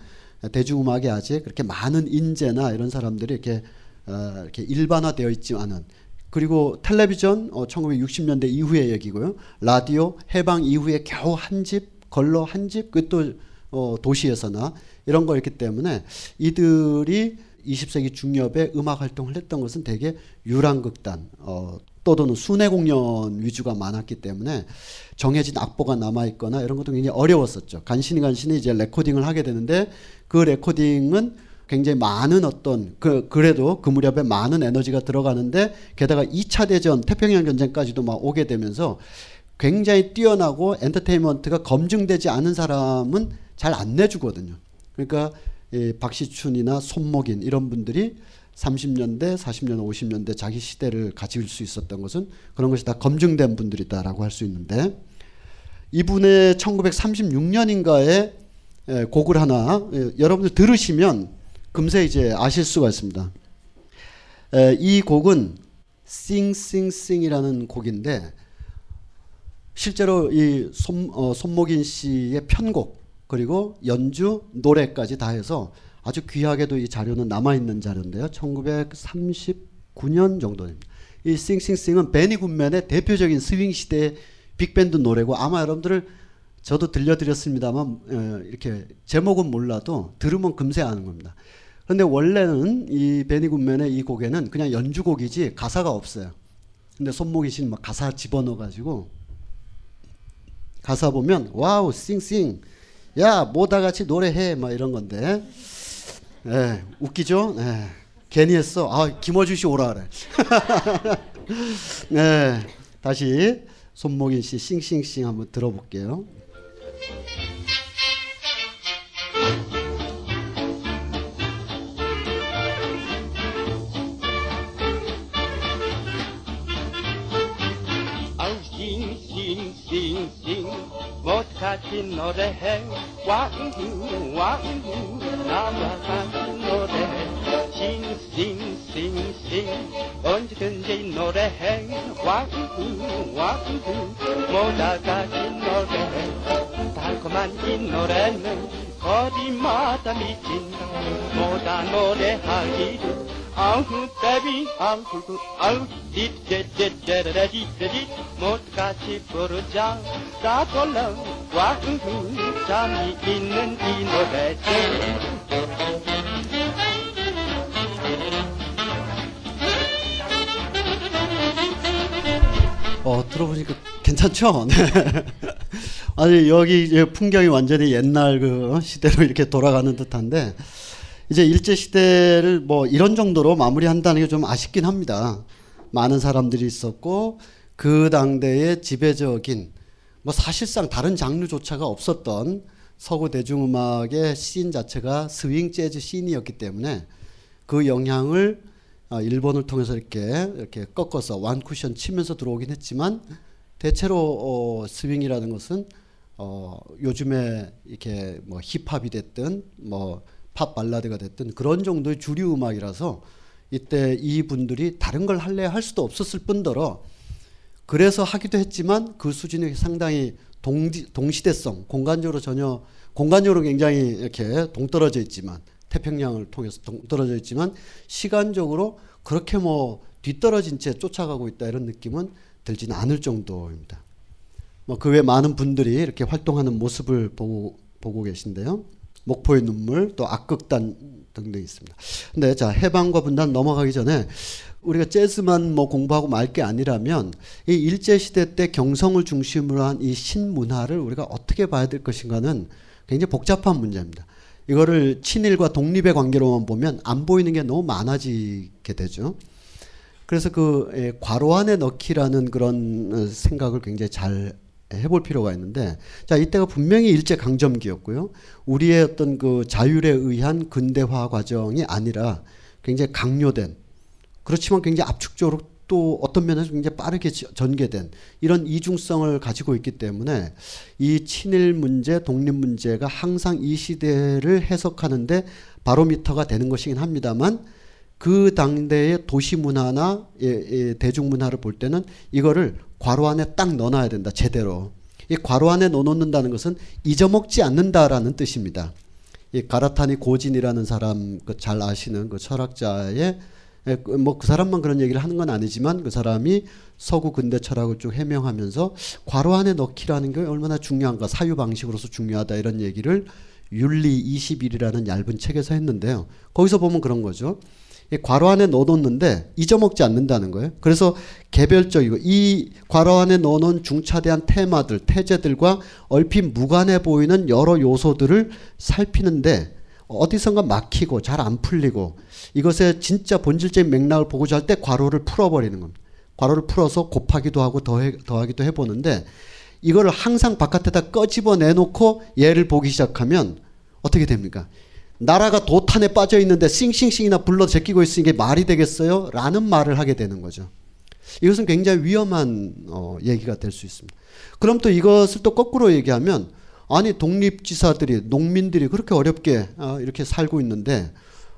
대중음악에 아직 그렇게 많은 인재나 이런 사람들이 이렇게 어, 이렇게 일반화되어 있지 않은 그리고 텔레비전 어, 1960년대 이후의 얘기고요. 라디오 해방 이후에 겨우 한 집 걸러 한 집, 그또 어, 도시에서나 이런 거였기 때문에 이들이 20세기 중엽에 음악 활동을 했던 것은 대개 유랑극단, 어, 또는 순회 공연 위주가 많았기 때문에 정해진 악보가 남아 있거나 이런 것도 굉장히 어려웠었죠. 간신히 간신히 이제 레코딩을 하게 되는데 그 레코딩은 굉장히 많은 어떤 그 그래도 그 무렵에 많은 에너지가 들어가는데 게다가 2차 대전 태평양 전쟁까지도 막 오게 되면서 굉장히 뛰어나고 엔터테인먼트가 검증되지 않은 사람은 잘 안 내주거든요. 그러니까 이 박시춘이나 손목인 이런 분들이 30년대, 40년, 50년대 자기 시대를 가질 수 있었던 것은 그런 것이 다 검증된 분들이다라고 할 수 있는데 이분의 1936년인가에 곡을 하나 예, 여러분들 들으시면 금세 이제 아실 수가 있습니다. 에, 이 곡은 Sing이라는 곡인데 실제로 이 손, 어, 손목인 씨의 편곡 그리고 연주 노래까지 다 해서 아주 귀하게도 이 자료는 남아 있는 자료인데요. 1939년 정도입니다. 이 Sing Sing Sing은 베니 굿맨의 대표적인 스윙 시대의 빅밴드 노래고 아마 여러분들을 저도 들려드렸습니다만 어, 이렇게 제목은 몰라도 들으면 금세 아는 겁니다. 그런데 원래는 이 베니 굿맨의 이 곡에는 그냥 연주곡이지 가사가 없어요. 근데 손목인 씨 막 가사 집어넣어 가지고 가사 보면 wow sing sing 야 모다 같이 노래해 막 이런 건데 예, 웃기죠? 예. 괜히 했어. 아, 김어준 씨 오라 그래. 네, <laughs> 다시 손목인 씨 Sing Sing Sing 한번 들어볼게요. 못같이 노래해 왕후 왕후 나와 같이 노래해 싱싱 싱싱 언제든지 노래해 왕후 왕후 모다 같이 노래해 달콤한 이 노래는 거리마다 미친다 모다 노래하기를 아우 베비 아우 아우 디데데데데데디 못같이 부르자 따돌라 와우 잠이 있는 이 노래지 어, 들어보니까 괜찮죠? <laughs> 네. 아니, 여기 풍경이 완전히 옛날 그 시대로 이렇게 돌아가는 듯한데, 이제 일제 시대를 뭐 이런 정도로 마무리한다는 게 좀 아쉽긴 합니다. 많은 사람들이 있었고, 그 당대의 지배적인, 뭐 사실상 다른 장르조차가 없었던 서구 대중음악의 씬 자체가 스윙 재즈 씬이었기 때문에 그 영향을 아, 일본을 통해서 이렇게 이렇게 꺾어서 완 쿠션 치면서 들어오긴 했지만 대체로 어, 스윙이라는 것은 어, 요즘에 이렇게 뭐 힙합이 됐든 뭐 팝 발라드가 됐든 그런 정도의 주류 음악이라서 이때 이 분들이 다른 걸 할래 할 수도 없었을 뿐더러 그래서 하기도 했지만 그 수준이 상당히 동지, 동시대성 공간적으로 전혀 공간적으로 굉장히 이렇게 동떨어져 있지만 태평양을 통해서 동떨어져 있지만 시간적으로 그렇게 뭐 뒤떨어진 채 쫓아가고 있다 이런 느낌은 들지는 않을 정도입니다. 뭐 그 외 많은 분들이 이렇게 활동하는 모습을 보고 보고 계신데요. 목포의 눈물 또 악극단 등등 있습니다. 근데 자 해방과 분단 넘어가기 전에 우리가 재즈만 뭐 공부하고 말 게 아니라면 이 일제 시대 때 경성을 중심으로 한 이 신문화를 우리가 어떻게 봐야 될 것인가는 굉장히 복잡한 문제입니다. 이거를 친일과 독립의 관계로만 보면 안 보이는 게 너무 많아지게 되죠. 그래서 그 예, 괄호 안에 넣기라는 그런 어, 생각을 굉장히 잘 해볼 필요가 있는데 자 이때가 분명히 일제 강점기였고요. 우리의 어떤 그 자율에 의한 근대화 과정이 아니라 굉장히 강요된 그렇지만 굉장히 압축적으로 또 어떤 면에서 굉장히 빠르게 전개된 이런 이중성을 가지고 있기 때문에 이 친일 문제, 독립 문제가 항상 이 시대를 해석하는데 바로미터가 되는 것이긴 합니다만 그 당대의 도시 문화나 예, 예, 대중 문화를 볼 때는 이거를 괄호 안에 딱 넣어놔야 된다 제대로 이 괄호 안에 넣어놓는다는 것은 잊어먹지 않는다라는 뜻입니다. 이 가라타니 고진이라는 사람 그 잘 아시는 그 철학자의 뭐 그 사람만 그런 얘기를 하는 건 아니지만 그 사람이 서구 근대 철학을 쭉 해명하면서 괄호 안에 넣기라는 게 얼마나 중요한가 사유 방식으로서 중요하다 이런 얘기를 윤리 20일이라는 얇은 책에서 했는데요. 거기서 보면 그런 거죠. 이 괄호 안에 넣어놓는데 잊어먹지 않는다는 거예요. 그래서 개별적이고 이 괄호 안에 넣어놓은 중차대한 테마들, 태제들과 얼핏 무관해 보이는 여러 요소들을 살피는데 어디선가 막히고 잘 안 풀리고 이것의 진짜 본질적인 맥락을 보고자 할 때 괄호를 풀어버리는 겁니다. 괄호를 풀어서 곱하기도 하고 더해, 더하기도 해보는데 이거를 항상 바깥에다 꺼집어 내놓고 얘를 보기 시작하면 어떻게 됩니까? 나라가 도탄에 빠져 있는데 싱싱싱이나 불러 제끼고 있으니 게 말이 되겠어요? 라는 말을 하게 되는 거죠. 이것은 굉장히 위험한 어, 얘기가 될 수 있습니다. 그럼 또 이것을 또 거꾸로 얘기하면 아니 독립지사들이 농민들이 그렇게 어렵게 어, 이렇게 살고 있는데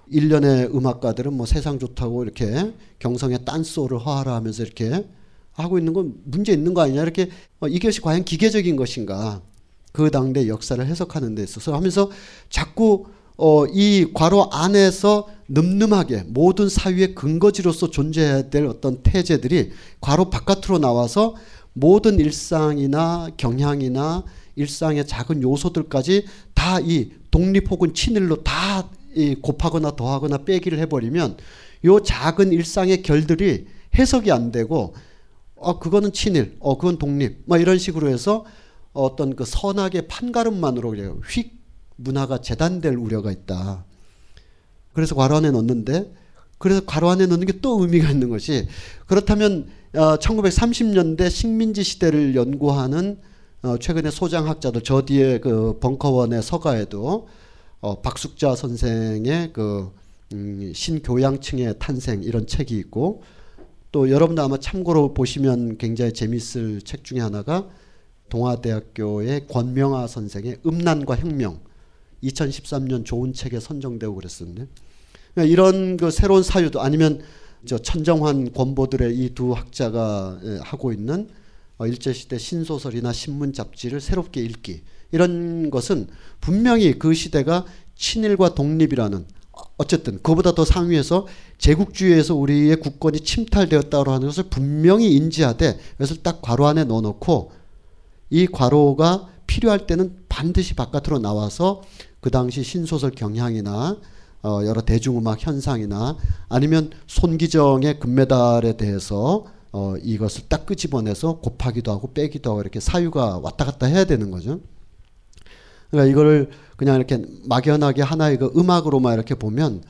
일련의 음악가들은 뭐 세상 좋다고 이렇게 경성의 딴소를 허하라 하면서 이렇게 하고 있는 건 문제 있는 거 아니냐 이렇게 어, 이것이 과연 기계적인 것인가 그 당대 역사를 해석하는 데 있어서 하면서 자꾸 어, 이 괄호 안에서 늠름하게 모든 사유의 근거지로서 존재해야 될 어떤 태제들이 괄호 바깥으로 나와서 모든 일상이나 경향이나 일상의 작은 요소들까지 다 이 독립 혹은 친일로 다 이 곱하거나 더하거나 빼기를 해버리면 요 작은 일상의 결들이 해석이 안 되고 어 그거는 친일, 어 그건 독립, 뭐 이런 식으로 해서 어떤 그 선악의 판가름만으로. 휙 문화가 재단될 우려가 있다. 그래서 괄호 안에 넣는데 그래서 괄호 안에 넣는 게 또 의미가 있는 것이 그렇다면 어, 1930년대 식민지 시대를 연구하는 어, 최근에 소장학자들 저 뒤에 그 벙커원의 서가에도 어, 박숙자 선생의 그 음, 신교양층의 탄생 이런 책이 있고 또 여러분도 아마 참고로 보시면 굉장히 재밌을 책 중에 하나가 동아대학교의 권명아 선생의 음란과 혁명 2013년 좋은 책에 선정되고 그랬었는데 그러니까 이런 그 새로운 사유도 아니면 저 천정환 권보들의 이 두 학자가 예, 하고 있는 어, 일제 시대 신소설이나 신문 잡지를 새롭게 읽기. 이런 것은 분명히 그 시대가 친일과 독립이라는 어쨌든 그보다 더 상위에서 제국주의에서 우리의 국권이 침탈되었다고 하는 것을 분명히 인지하되 그것을 딱 괄호 안에 넣어놓고 이 괄호가 필요할 때는 반드시 바깥으로 나와서 그 당시 신소설 경향이나 어 여러 대중음악 현상이나 아니면 손기정의 금메달에 대해서 어 이것을 딱 끄집어내서 곱하기도 하고 빼기도 하고 이렇게 사유가 왔다 갔다 해야 되는 거죠. 그러니까 이거를 그냥 이렇게 막연하게 하나의 그 음악으로만 이렇게 보면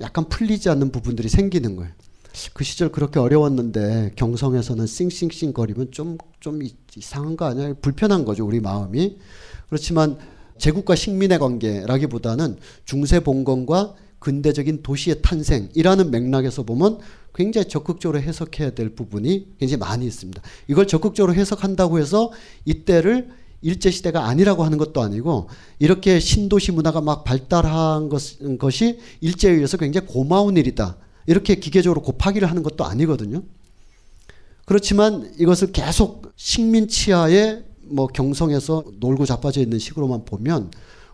약간 풀리지 않는 부분들이 생기는 거예요. 그 시절 그렇게 어려웠는데 경성에서는 싱싱싱 거리면 좀, 좀 이상한 거 아니야? 불편한 거죠, 우리 마음이. 그렇지만 제국과 식민의 관계라기보다는 중세 봉건과 근대적인 도시의 탄생이라는 맥락에서 보면 굉장히 적극적으로 해석해야 될 부분이 굉장히 많이 있습니다. 이걸 적극적으로 해석한다고 해서 이때를 일제시대가 아니라고 하는 것도 아니고 이렇게 신도시 문화가 막 발달한 것, 것이 일제에 의해서 굉장히 고마운 일이다. 이렇게 기계적으로 곱하기를 하는 것도 아니거든요. 그렇지만 이것을 계속 식민 치하에 뭐 경성에서 놀고 자빠져 있는 식으로만 보면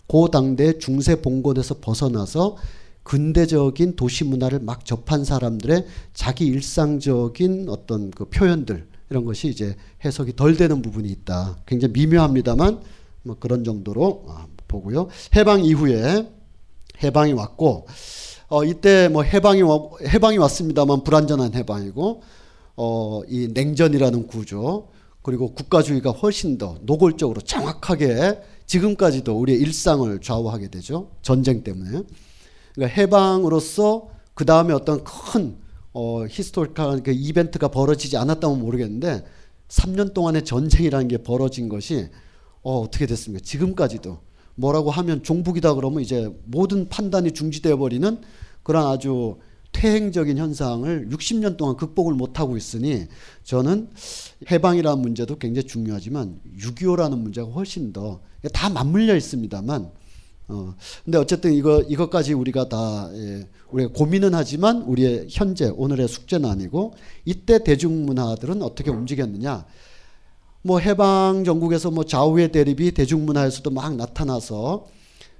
고 당대 중세 봉건에서 벗어나서 근대적인 도시 문화를 막 접한 사람들의 자기 일상적인 어떤 그 표현들 이런 것이 이제 해석이 덜 되는 부분이 있다. 굉장히 미묘합니다만 뭐 그런 정도로 아, 보고요. 해방 이후에 해방이 왔고 어 이때 뭐 해방이 와, 해방이 왔습니다만 불완전한 해방이고 어 이 냉전이라는 구조 그리고 국가주의가 훨씬 더 노골적으로 정확하게 지금까지도 우리의 일상을 좌우하게 되죠. 전쟁 때문에. 그러니까 해방으로서 그 다음에 어떤 큰 어, 히스토리컬한 그 이벤트가 벌어지지 않았다면 모르겠는데 3년 동안의 전쟁이라는 게 벌어진 것이 어, 어떻게 됐습니까? 지금까지도 뭐라고 하면 종북이다 그러면 이제 모든 판단이 중지되어 버리는 그런 아주 퇴행적인 현상을 60년 동안 극복을 못하고 있으니 저는 해방이라는 문제도 굉장히 중요하지만 6.25라는 문제가 훨씬 더 다 맞물려 있습니다만 어 근데 어쨌든 이거 이것까지 우리가 다 예, 우리가 고민은 하지만 우리의 현재 오늘의 숙제는 아니고 이때 대중문화들은 어떻게 움직였느냐. 뭐 해방 전국에서 뭐 좌우의 대립이 대중문화에서도 막 나타나서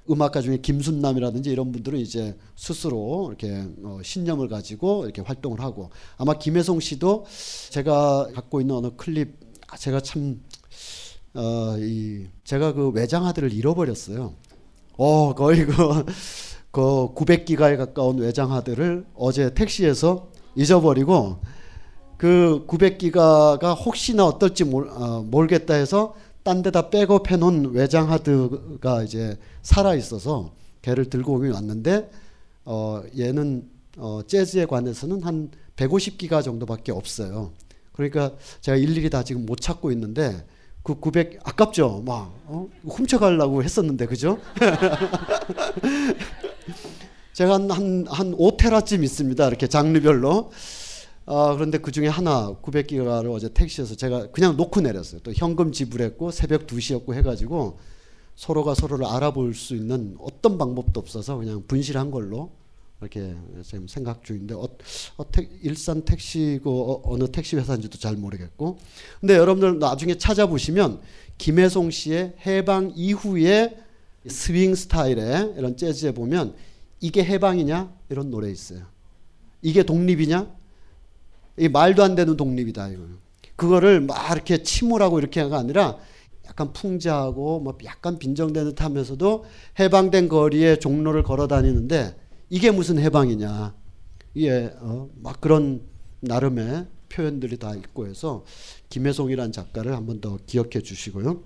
음악가 중에 김순남이라든지 이런 분들은 이제 스스로 이렇게 어, 신념을 가지고 이렇게 활동을 하고 아마 김혜송 씨도 제가 갖고 있는 어느 클립 아, 제가 참 어, 이 제가 그 외장 하드를 잃어버렸어요. 어 거의 그, <laughs> 그 900기가에 가까운 외장 하드를 어제 택시에서 잊어버리고 그 900기가가 혹시나 어떨지 몰, 어, 모르겠다 해서 딴 데다 백업 해놓은 외장 하드가 이제 살아 있어서 걔를 들고 오긴 왔는데 어 얘는 어 재즈에 관해서는 한 150기가 정도밖에 없어요. 그러니까 제가 일일이 다 지금 못 찾고 있는데 그 900 아깝죠. 막 어? 훔쳐가려고 했었는데 그죠? <laughs> 제가 한한 한 5테라쯤 있습니다. 이렇게 장르별로. 아, 그런데 그 중에 하나 900기가를 어제 택시에서 제가 그냥 놓고 내렸어요. 또 현금 지불했고 새벽 2시였고 해가지고 서로가 서로를 알아볼 수 있는 어떤 방법도 없어서 그냥 분실한 걸로 이렇게 지금 생각 중인데 어, 어, 택, 일산 택시고 어, 느 택시 회사인지도 잘 모르겠고 근데 여러분들 나중에 찾아보시면 김혜송 씨의 해방 이후에 스윙 스타일의 이런 재즈에 보면 이게 해방이냐 이런 노래 있어요. 이게 독립이냐 이 말도 안 되는 독립이다 이거. 그거를 막 이렇게 침울하고 이렇게가 아니라 약간 풍자하고 뭐 약간 빈정된 듯 하면서도 해방된 거리에 종로를 걸어 다니는데 이게 무슨 해방이냐. 이게 어, 막 그런 나름의 표현들이 다 있고 해서 김혜송이라는 작가를 한 번 더 기억해 주시고요.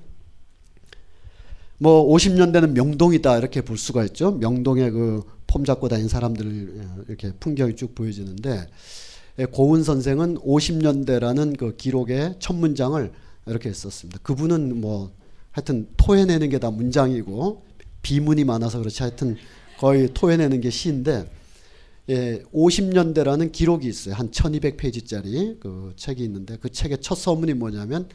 뭐 50년대는 명동이다 이렇게 볼 수가 있죠. 명동에 그폼 잡고 다니는 사람들 이렇게 풍경이 쭉 보여지는데 예, 고은 선생은 50년대라는 그 기록의 첫 문장을 이렇게 했었습니다. 그분은 뭐 하여튼 토해내는 게 다 문장이고 비문이 많아서 그렇지 하여튼 거의 토해내는 게 시인데 예, 50년대라는 기록이 있어요. 한 1200페이지짜리 그 책이 있는데 그 책의 첫 서문이 뭐냐면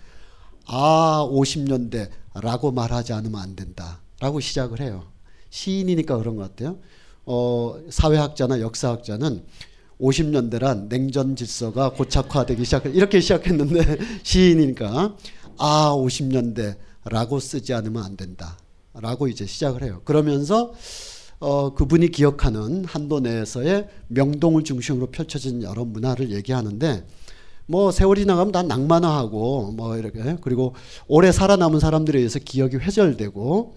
아 50년대라고 말하지 않으면 안 된다라고 시작을 해요. 시인이니까 그런 것 같아요. 어, 사회학자나 역사학자는 50년대란 냉전 질서가 고착화되기 시작 이렇게 시작했는데 <laughs> 시인이니까 아 50년대라고 쓰지 않으면 안 된다라고 이제 시작을 해요. 그러면서 어, 그분이 기억하는 한도 내에서의 명동을 중심으로 펼쳐진 여러 문화를 얘기하는데 뭐 세월이 나가면 다 낭만화하고 뭐 이렇게 그리고 오래 살아남은 사람들에 의해서 기억이 회절되고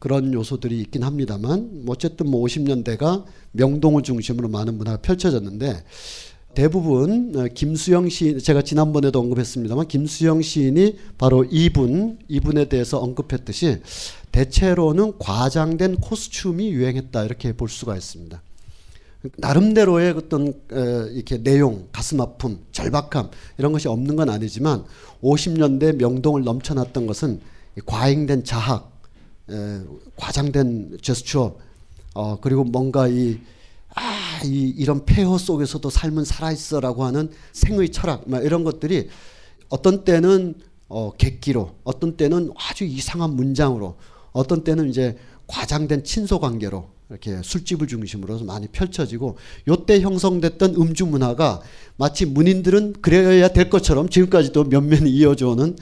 그런 요소들이 있긴 합니다만 뭐 어쨌든 뭐 50년대가 명동을 중심으로 많은 문화가 펼쳐졌는데 대부분 어, 김수영 시인 제가 지난번에도 언급했습니다만 김수영 시인이 바로 이분 이분에 대해서 언급했듯이 대체로는 과장된 코스튬이 유행했다 이렇게 볼 수가 있습니다. 나름대로의 어떤 이렇게 내용, 가슴 아픔, 절박함 이런 것이 없는 건 아니지만 50년대 명동을 넘쳐났던 것은 과잉된 자학, 에, 과장된 제스처, 어, 그리고 뭔가 이, 아, 이, 이런 폐허 속에서도 삶은 살아있어라고 하는 생의 철학, 막 이런 것들이 어떤 때는 어, 객기로, 어떤 때는 아주 이상한 문장으로, 어떤 때는 이제 과장된 친소 관계로 이렇게 술집을 중심으로 많이 펼쳐지고 요때 형성됐던 음주 문화가 마치 문인들은 그래야 될 것처럼 지금까지도 면면이 이어져 오는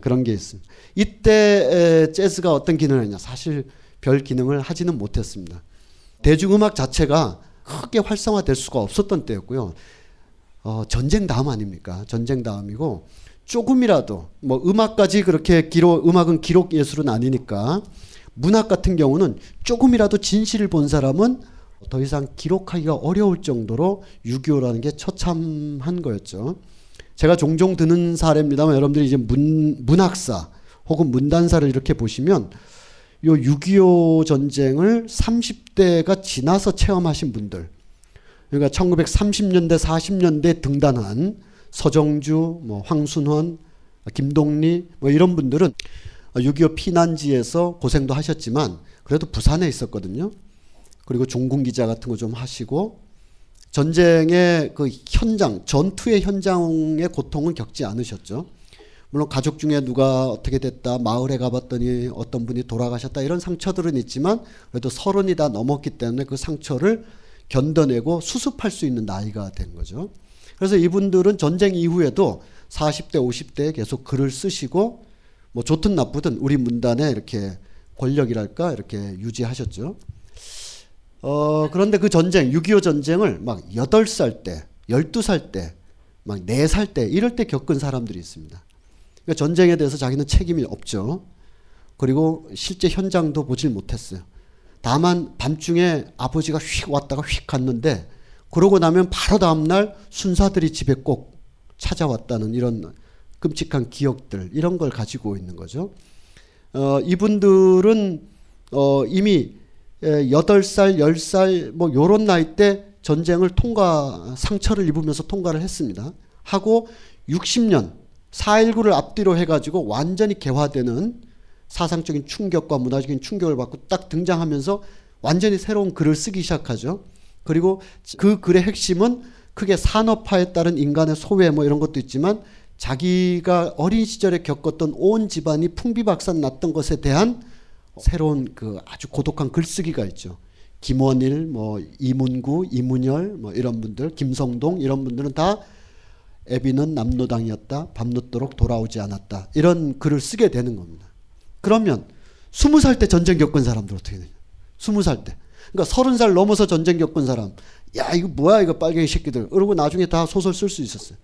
그런 게 있습니다. 이때 재즈가 어떤 기능을 했냐? 사실 별 기능을 하지는 못했습니다. 대중음악 자체가 크게 활성화될 수가 없었던 때였고요. 어, 전쟁 다음 아닙니까? 전쟁 다음이고 조금이라도 뭐 음악까지 그렇게 기록 음악은 기록 예술은 아니니까 문학 같은 경우는 조금이라도 진실을 본 사람은 더 이상 기록하기가 어려울 정도로 6.25라는 게 처참한 거였죠. 제가 종종 드는 사례입니다만 여러분들이 이제 문, 문학사 혹은 문단사를 이렇게 보시면 요 6.25 전쟁을 30대가 지나서 체험하신 분들 그러니까 1930년대 40년대 등단한 서정주, 뭐 황순헌, 김동리 뭐 이런 분들은 6.25 피난지에서 고생도 하셨지만 그래도 부산에 있었거든요. 그리고 종군 기자 같은 거 좀 하시고 전쟁의 그 현장, 전투의 현장의 고통은 겪지 않으셨죠. 물론 가족 중에 누가 어떻게 됐다, 마을에 가봤더니 어떤 분이 돌아가셨다 이런 상처들은 있지만 그래도 서른이 다 넘었기 때문에 그 상처를 견뎌내고 수습할 수 있는 나이가 된 거죠. 그래서 이분들은 전쟁 이후에도 40대, 50대에 계속 글을 쓰시고 뭐 좋든 나쁘든 우리 문단에 이렇게 권력이랄까 이렇게 유지하셨죠. 어, 그런데 그 전쟁, 6.25 전쟁을 막 8살 때, 12살 때, 막 4살 때, 이럴 때 겪은 사람들이 있습니다. 그러니까 전쟁에 대해서 자기는 책임이 없죠. 그리고 실제 현장도 보질 못했어요. 다만 밤중에 아버지가 휙 왔다가 휙 갔는데 그러고 나면 바로 다음날 순사들이 집에 꼭 찾아왔다는 이런 끔찍한 기억들 이런 걸 가지고 있는 거죠. 어, 이분들은 어, 이미 8살, 10살 뭐 요런 나이 때 전쟁을 통과 상처를 입으면서 통과를 했습니다. 하고 60년 4.19를 앞뒤로 해가지고 완전히 개화되는 사상적인 충격과 문화적인 충격을 받고 딱 등장하면서 완전히 새로운 글을 쓰기 시작하죠. 그리고 그 글의 핵심은 크게 산업화에 따른 인간의 소외 뭐 이런 것도 있지만 자기가 어린 시절에 겪었던 온 집안이 풍비박산 났던 것에 대한 새로운 그 아주 고독한 글쓰기가 있죠. 김원일, 뭐 이문구, 이문열, 뭐 이런 분들, 김성동 이런 분들은 다 애비는 남노당이었다. 밤늦도록 돌아오지 않았다. 이런 글을 쓰게 되는 겁니다. 그러면 스무 살 때 전쟁 겪은 사람들 어떻게 되냐? 스무 살 때. 그러니까 서른 살 넘어서 전쟁 겪은 사람. 야, 이거 뭐야, 이거 빨갱이 새끼들. 그러고 나중에 다 소설 쓸 수 있었어요.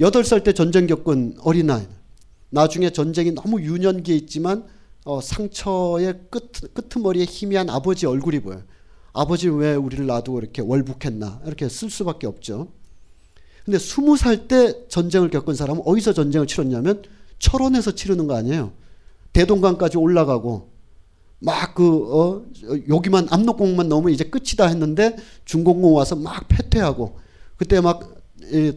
여덟 살 때 전쟁 겪은 어린아이. 나중에 전쟁이 너무 유년기에 있지만 어, 상처의 끝, 끄머리에 희미한 아버지 얼굴이 보여요. 아버지 왜 우리를 놔두고 이렇게 월북했나. 이렇게 쓸 수밖에 없죠. 근데 스무 살 때 전쟁을 겪은 사람은 어디서 전쟁을 치렀냐면 철원에서 치르는 거 아니에요. 대동강까지 올라가고 막그 어, 여기만 압록공만 넘으면 이제 끝이다 했는데 중공공 와서 막 패퇴하고 그때 막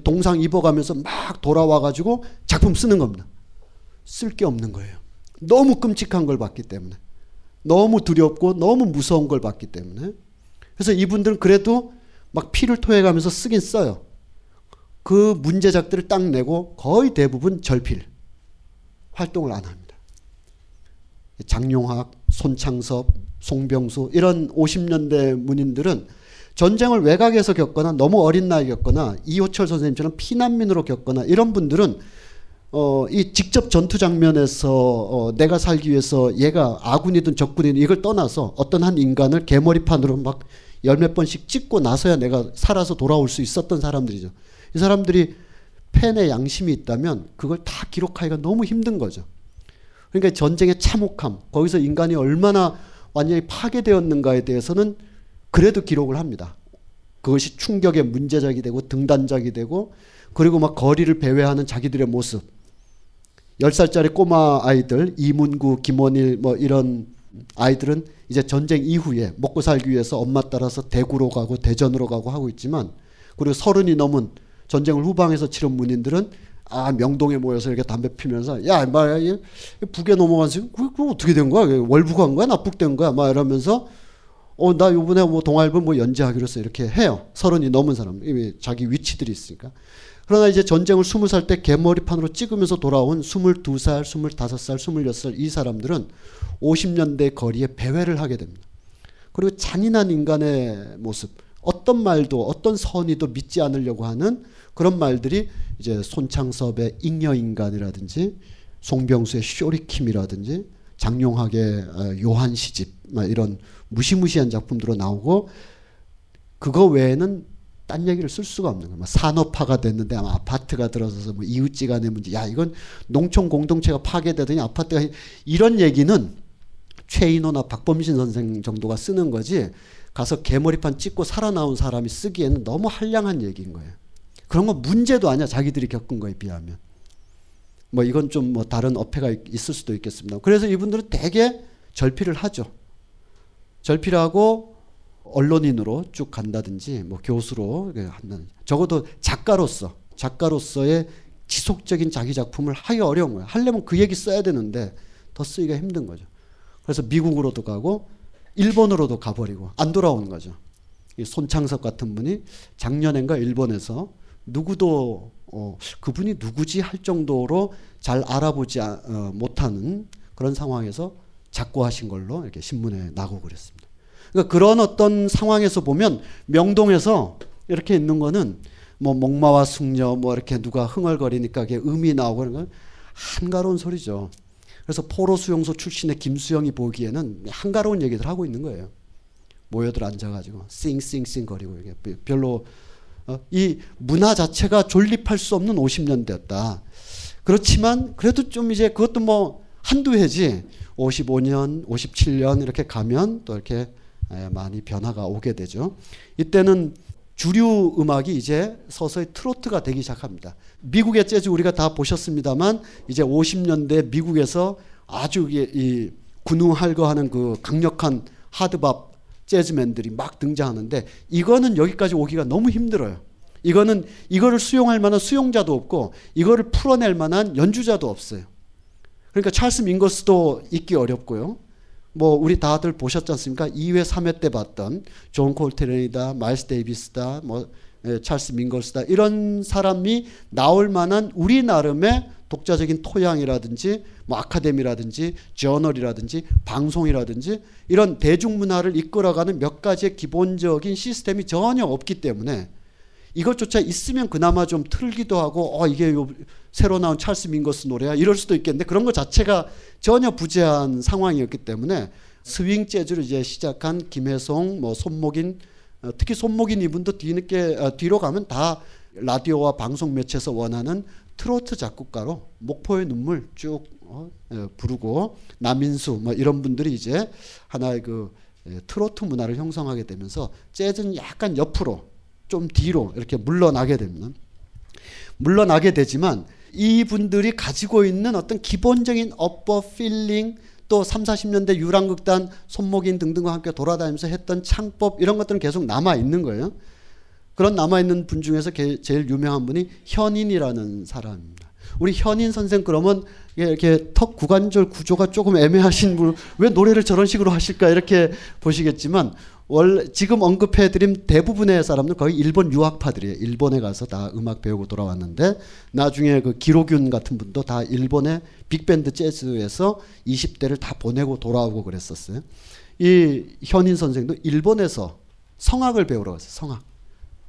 동상 입어가면서 막 돌아와 가지고 작품 쓰는 겁니다. 쓸 게 없는 거예요. 너무 끔찍한 걸 봤기 때문에 너무 두렵고 너무 무서운 걸 봤기 때문에 그래서 이분들은 그래도 막 피를 토해가면서 쓰긴 써요. 그 문제작들을 딱 내고 거의 대부분 절필 활동을 안 합니다. 장용학, 손창섭, 송병수 이런 50년대 문인들은 전쟁을 외곽에서 겪거나 너무 어린 나이 겪거나 이호철 선생님처럼 피난민으로 겪거나 이런 분들은 어, 이 직접 전투 장면에서 어, 내가 살기 위해서 얘가 아군이든 적군이든 이걸 떠나서 어떤 한 인간을 개머리판으로 막 열 몇 번씩 찍고 나서야 내가 살아서 돌아올 수 있었던 사람들이죠. 이 사람들이 팬의 양심이 있다면 그걸 다 기록하기가 너무 힘든 거죠. 그러니까 전쟁의 참혹함, 거기서 인간이 얼마나 완전히 파괴되었는가에 대해서는 그래도 기록을 합니다. 그것이 충격의 문제작이 되고 등단작이 되고 그리고 막 거리를 배회하는 자기들의 모습. 10살짜리 꼬마 아이들, 이문구, 김원일 뭐 이런 아이들은 이제 전쟁 이후에 먹고 살기 위해서 엄마 따라서 대구로 가고 대전으로 가고 하고 있지만 그리고 서른이 넘은 전쟁을 후방에서 치른 문인들은 아 명동에 모여서 이렇게 담배 피면서 야 말야 북에 넘어가서 그, 그 어떻게 된 거야? 월북한 거야? 납북된 거야? 막 이러면서 어 나 요번에 뭐 동아일보 뭐 연재하기로 해서 이렇게 해요. 서른이 넘은 사람 이미 자기 위치들이 있으니까 그러나 이제 전쟁을 스무 살때 개머리판으로 찍으면서 돌아온 스물두 살 스물다섯 살 스물여섯 살이 사람들은 50년대 거리에 배회를 하게 됩니다. 그리고 잔인한 인간의 모습 어떤 말도 어떤 선의도 믿지 않으려고 하는 그런 말들이 이제 손창섭의 잉여인간이라든지 송병수의 쇼리킴이라든지 장용학의 어, 요한 시집 이런 무시무시한 작품들로 나오고 그거 외에는 딴 얘기를 쓸 수가 없는 거예요. 산업화가 됐는데 아마 아파트가 들어서서 뭐 이웃지간의 문제. 야 이건 농촌 공동체가 파괴되더니 아파트가 이런 얘기는 최인호나 박범신 선생 정도가 쓰는 거지 가서 개머리판 찍고 살아나온 사람이 쓰기에는 너무 한량한 얘기인 거예요. 그런 건 문제도 아니야. 자기들이 겪은 거에 비하면. 뭐 이건 좀 뭐 다른 어폐가 있을 수도 있겠습니다. 그래서 이분들은 대개 절필을 하죠. 절필하고 언론인으로 쭉 간다든지 뭐 교수로 한다든지 적어도 작가로서 작가로서의 지속적인 자기 작품을 하기 어려운 거예요. 하려면 그 얘기 써야 되는데 더 쓰기가 힘든 거죠. 그래서 미국으로도 가고 일본으로도 가버리고 안 돌아오는 거죠. 이 손창섭 같은 분이 작년엔가 일본에서 누구도 어, 그분이 누구지 할 정도로 잘 알아보지 어, 못하는 그런 상황에서 작고하신 걸로 이렇게 신문에 나고 그랬습니다. 그러니까 그런 어떤 상황에서 보면 명동에서 이렇게 있는 거는 뭐 목마와 숙녀 뭐 이렇게 누가 흥얼거리니까 그게 음이 나오고 그런 건 한가로운 소리죠. 그래서 포로 수용소 출신의 김수영이 보기에는 한가로운 얘기들 하고 있는 거예요. 모여들 앉아가지고 싱싱싱 거리고 이게 별로 어, 이 문화 자체가 존립할 수 없는 50년대였다. 그렇지만 그래도 좀 이제 그것도 뭐 한두 해지 55년, 57년 이렇게 가면 또 이렇게 에, 많이 변화가 오게 되죠. 이때는 주류 음악이 이제 서서히 트로트가 되기 시작합니다. 미국의 재즈 우리가 다 보셨습니다만 이제 50년대 미국에서 아주 이, 이 군웅할거하는 그 강력한 하드밥 재즈맨들이 막 등장하는데 이거는 여기까지 오기가 너무 힘들어요. 이거는 이거를 수용할 만한 수용자도 없고 이거를 풀어낼 만한 연주자도 없어요. 그러니까 찰스 민거스도 있기 어렵고요. 뭐 우리 다들 보셨지 않습니까? 2회, 3회 때 봤던 존 콜트레이다, 마일스 데이비스다, 뭐 예, 찰스 밍거스다 이런 사람이 나올 만한 우리 나름의 독자적인 토양이라든지 뭐 아카데미라든지 저널이라든지 방송이라든지 이런 대중문화를 이끌어가는 몇 가지의 기본적인 시스템이 전혀 없기 때문에 이것조차 있으면 그나마 좀 틀기도 하고 어 이게 요 새로 나온 찰스 밍거스 노래야 이럴 수도 있겠는데 그런 것 자체가 전혀 부재한 상황이었기 때문에 스윙 재즈를 이제 시작한 김혜송 뭐 손목인 어, 특히 손목인 이분도 뒤늦게 어, 뒤로 가면 다 라디오와 방송 매체에서 원하는 트로트 작곡가로 목포의 눈물 쭉 어, 예, 부르고 남인수 뭐 이런 분들이 이제 하나의 그 예, 트로트 문화를 형성하게 되면서 재즈는 약간 옆으로 좀 뒤로 이렇게 물러나게 됩니다. 물러나게 되지만 이분들이 가지고 있는 어떤 기본적인 upper feeling 또 3, 40년대 유랑극단 손목인 등등과 함께 돌아다니면서 했던 창법 이런 것들은 계속 남아 있는 거예요. 그런 남아 있는 분 중에서 제일 유명한 분이 현인이라는 사람입니다. 우리 현인 선생 그러면 이렇게 턱 구관절 구조가 조금 애매하신 분 왜 노래를 저런 식으로 하실까 이렇게 보시겠지만 원래 지금 언급해드린 대부분의 사람들 거의 일본 유학파들이에요. 일본에 가서 다 음악 배우고 돌아왔는데 나중에 그 기로균 같은 분도 다 일본의 빅밴드 재즈에서 20대를 다 보내고 돌아오고 그랬었어요. 이 현인 선생도 일본에서 성악을 배우러 갔어요. 성악.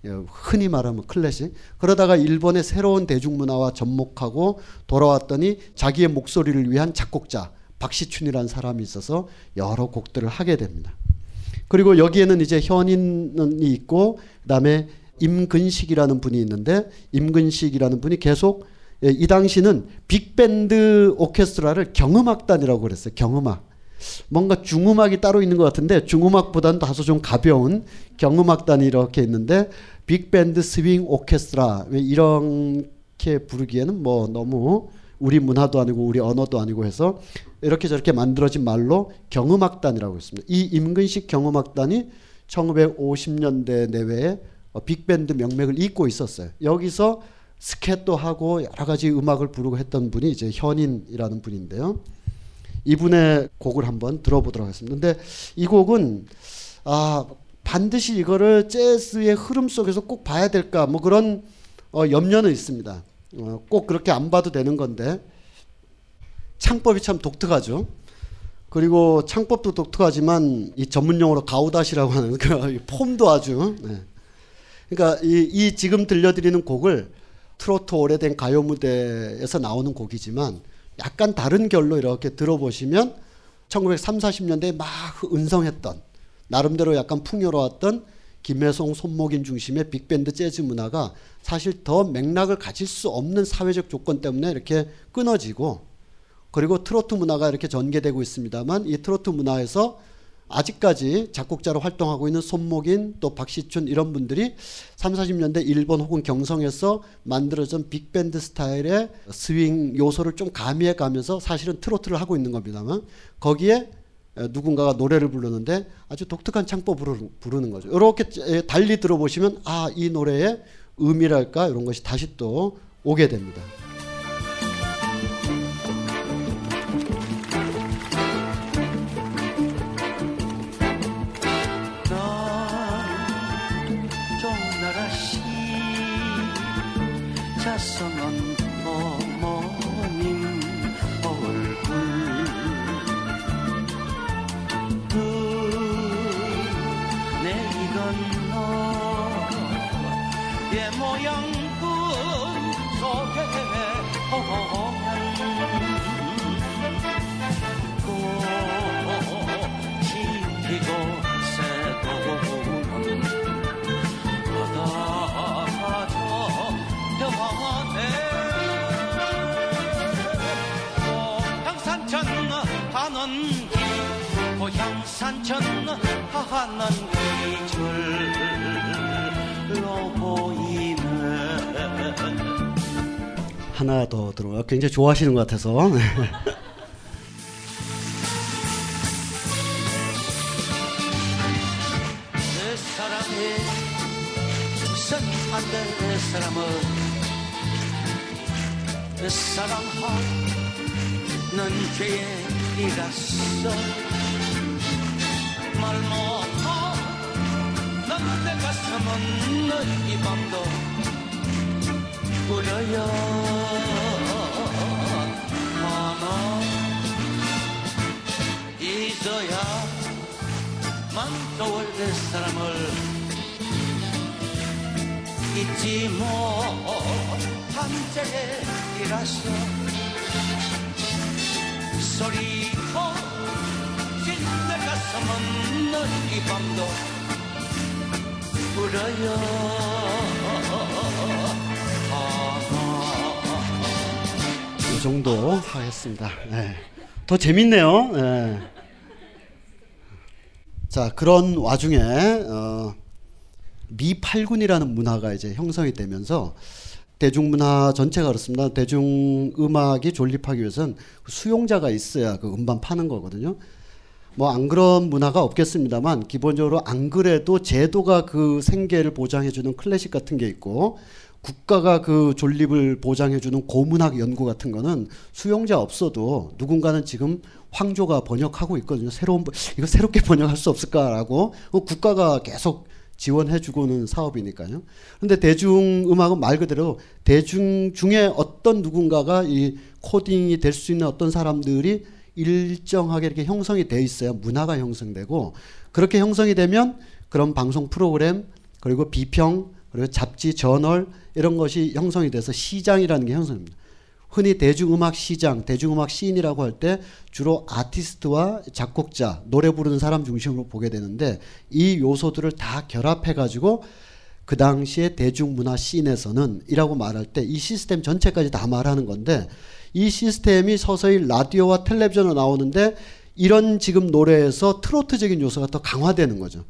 예, 흔히 말하면 클래식. 그러다가 일본의 새로운 대중문화와 접목하고 돌아왔더니 자기의 목소리를 위한 작곡자 박시춘이라는 사람이 있어서 여러 곡들을 하게 됩니다. 그리고 여기에는 이제 현인이 있고 그다음에 임근식이라는 분이 있는데 임근식이라는 분이 계속 예, 이 당시는 빅밴드 오케스트라를 경음악단이라고 그랬어요. 경음악. 뭔가 중음악이 따로 있는 것 같은데 중음악보다는 다소 좀 가벼운 경음악단이 이렇게 있는데 빅밴드 스윙 오케스트라 이렇게 부르기에는 뭐 너무 우리 문화도 아니고 우리 언어도 아니고 해서 이렇게 저렇게 만들어진 말로 경음악단이라고 있습니다. 이 임근식 경음악단이 1950년대 내외에 어, 빅밴드 명맥을 잇고 있었어요. 여기서 스캣도 하고 여러 가지 음악을 부르고 했던 분이 이제 현인이라는 분인데요. 이분의 곡을 한번 들어보도록 하겠습니다. 근데 이 곡은 아 반드시 이거를 재즈의 흐름 속에서 꼭 봐야 될까 뭐 그런 어, 염려는 있습니다. 어, 꼭 그렇게 안 봐도 되는 건데 창법이 참 독특하죠. 그리고 창법도 독특하지만 이 전문용어로 가우다시라고 하는 그 폼도 아주. 네. 그러니까 이, 이 지금 들려드리는 곡을 트로트 오래된 가요 무대에서 나오는 곡이지만 약간 다른 결로 이렇게 들어보시면 1930, 40년대에 막 은성했던 나름대로 약간 풍요로웠던 김혜송, 손목인 중심의 빅밴드 재즈 문화가 사실 더 맥락을 가질 수 없는 사회적 조건 때문에 이렇게 끊어지고 그리고 트로트 문화가 이렇게 전개되고 있습니다만 이 트로트 문화에서 아직까지 작곡자로 활동하고 있는 손목인 또 박시춘 이런 분들이 3, 40년대 일본 혹은 경성에서 만들어진 빅밴드 스타일의 스윙 요소를 좀 가미해 가면서 사실은 트로트를 하고 있는 겁니다만 거기에 누군가가 노래를 부르는데 아주 독특한 창법으로 부르는 거죠. 이렇게 달리 들어보시면 아, 이 노래의 의미랄까 이런 것이 다시 또 오게 됩니다. 서대호양 꽃이 피고 새도는 바다가 저 안에 고향산천 하는 고향산천 하는 기줄로 보이 하나 더 들어요. 굉장히 좋아하시는 것 같아서. <laughs> 더 재밌네요. 네. 자 그런 와중에 어, 미팔군이라는 문화가 이제 형성이 되면서 대중문화 전체가 그렇습니다. 대중음악이 존립하기 위해서는 수용자가 있어야 그 음반 파는 거거든요. 뭐 안 그런 문화가 없겠습니다만 기본적으로 안 그래도 제도가 그 생계를 보장해주는 클래식 같은 게 있고 국가가 그 존립을 보장해주는 고문학 연구 같은 거는 수용자 없어도 누군가는 지금 황조가 번역하고 있거든요. 새로운 이거 새롭게 <laughs> 번역할 수 없을까라고 그 국가가 계속 지원해주고는 사업이니까요. 그런데 대중 음악은 말 그대로 대중 중에 어떤 누군가가 이 코딩이 될 수 있는 어떤 사람들이 일정하게 이렇게 형성이 돼 있어야 문화가 형성되고 그렇게 형성이 되면 그런 방송 프로그램 그리고 비평 그리고 잡지 저널 이런 것이 형성이 돼서 시장이라는 게 형성됩니다. 흔히 대중음악 시장, 대중음악 시인이라고 할 때 주로 아티스트와 작곡자, 노래 부르는 사람 중심으로 보게 되는데 이 요소들을 다 결합해 가지고 그 당시에 대중문화 씬에서는 이라고 말할 때 이 시스템 전체까지 다 말하는 건데 이 시스템이 서서히 라디오와 텔레비전으로 나오는데 이런 지금 노래에서 트로트적인 요소가 더 강화되는 거죠.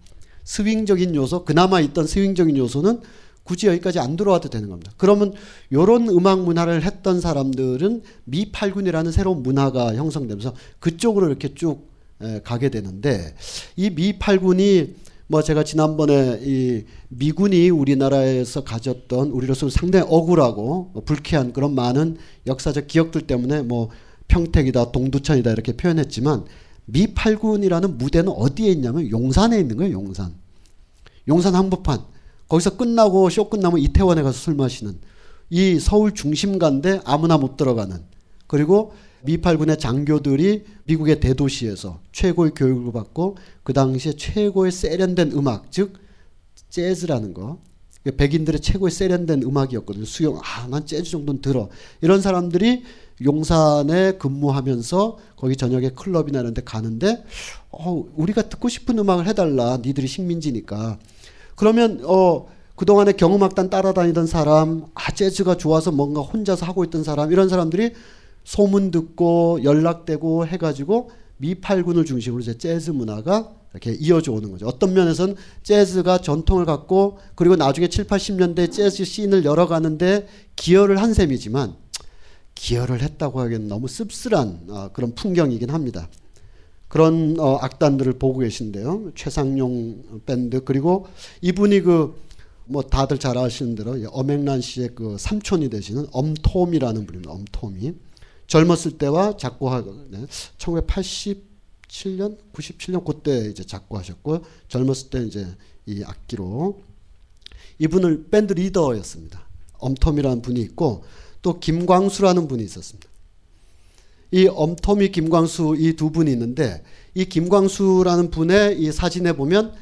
스윙적인 요소, 그나마 있던 스윙적인 요소는 굳이 여기까지 안 들어와도 되는 겁니다. 그러면 요런 음악 문화를 했던 사람들은 미팔군이라는 새로운 문화가 형성되면서 그쪽으로 이렇게 쭉 에, 가게 되는데 이 미팔군이 뭐 제가 지난번에 이 미군이 우리나라에서 가졌던 우리로서는 상당히 억울하고 뭐 불쾌한 그런 많은 역사적 기억들 때문에 뭐 평택이다 동두천이다 이렇게 표현했지만 미팔군이라는 무대는 어디에 있냐면 용산에 있는 거예요 용산. 용산 한복판. 거기서 끝나고 쇼 끝나면 이태원에 가서 술 마시는 이 서울 중심가인데 아무나 못 들어가는. 그리고 미팔군의 장교들이 미국의 대도시에서 최고의 교육을 받고 그 당시에 최고의 세련된 음악 즉 재즈라는 거. 백인들의 최고의 세련된 음악이었거든요. 수용 아난 재즈 정도는 들어. 이런 사람들이 용산에 근무하면서 거기 저녁에 클럽이나 이런 데 가는데 어, 우리가 듣고 싶은 음악을 해달라 니들이 식민지니까 그러면 어 그동안에 경음악단 따라다니던 사람 아 재즈가 좋아서 뭔가 혼자서 하고 있던 사람 이런 사람들이 소문 듣고 연락되고 해가지고 미팔군을 중심으로 이제 재즈 문화가 이렇게 이어져 오는 거죠. 어떤 면에서는 재즈가 전통을 갖고 그리고 나중에 7, 80년대 재즈 씬을 열어가는데 기여를 한 셈이지만 기여를 했다고 하기에는 너무 씁쓸한 어, 그런 풍경이긴 합니다. 그런 어, 악단들을 보고 계신데요. 최상용 밴드 그리고 이분이 그 뭐 다들 잘 아시는 대로 엄앵란 씨의 그 삼촌이 되시는 엄톰이라는 분입니다. 엄톰이 젊었을 때와 작곡하고 네. 1987년 97년 그때 이제 작곡하셨고 젊었을 때 이제 이 악기로 이분을 밴드 리더였습니다. 엄톰이라는 분이 있고 또 김광수라는 분이 있었습니다. 이 엄토미 김광수 이 두 분이 있는데 이 김광수라는 분의 이 사진에 보면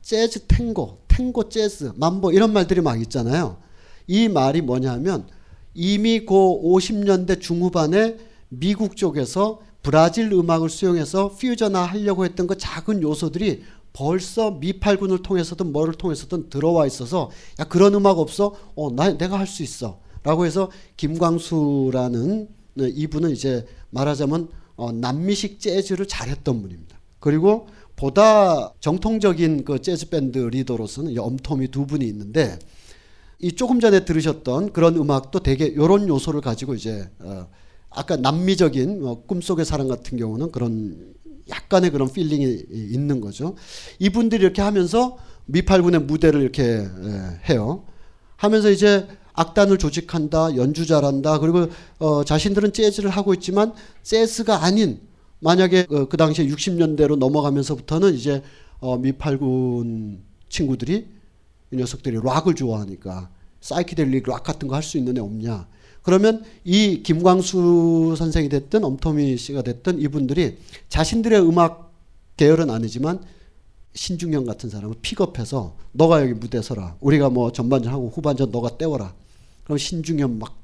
재즈 탱고, 탱고 재즈, 만보 이런 말들이 막 있잖아요. 이 말이 뭐냐면 이미 그 50년대 중후반에 미국 쪽에서 브라질 음악을 수용해서 퓨전화 하려고 했던 그 작은 요소들이 벌써 미팔군을 통해서든 뭐를 통해서든 들어와 있어서 야 그런 음악 없어? 어, 나 내가 할 수 있어. 라고 해서 김광수라는 이분은 이제 말하자면 어, 남미식 재즈를 잘했던 분입니다. 그리고 보다 정통적인 그 재즈 밴드 리더로서는 이 엄토미 두 분이 있는데 이 조금 전에 들으셨던 그런 음악도 되게 이런 요소를 가지고 이제 어 아까 남미적인 어 꿈속의 사랑 같은 경우는 그런 약간의 그런 feeling이 있는 거죠. 이분들이 이렇게 하면서 미팔군의 무대를 이렇게 에, 해요. 하면서 이제 악단을 조직한다, 연주 잘한다. 그리고 어, 자신들은 재즈를 하고 있지만 재즈가 아닌 만약에 어, 그 당시에 60년대로 넘어가면서부터는 이제 어, 미팔군 친구들이 이 녀석들이 락을 좋아하니까 사이키델릭 락 같은 거 할 수 있는 애 없냐. 그러면 이 김광수 선생이 됐든 엄토미 씨가 됐든 이분들이 자신들의 음악 계열은 아니지만 신중현 같은 사람을 픽업해서 너가 여기 무대 서라. 우리가 뭐 전반전 하고 후반전 너가 때워라. 그럼 신중현 막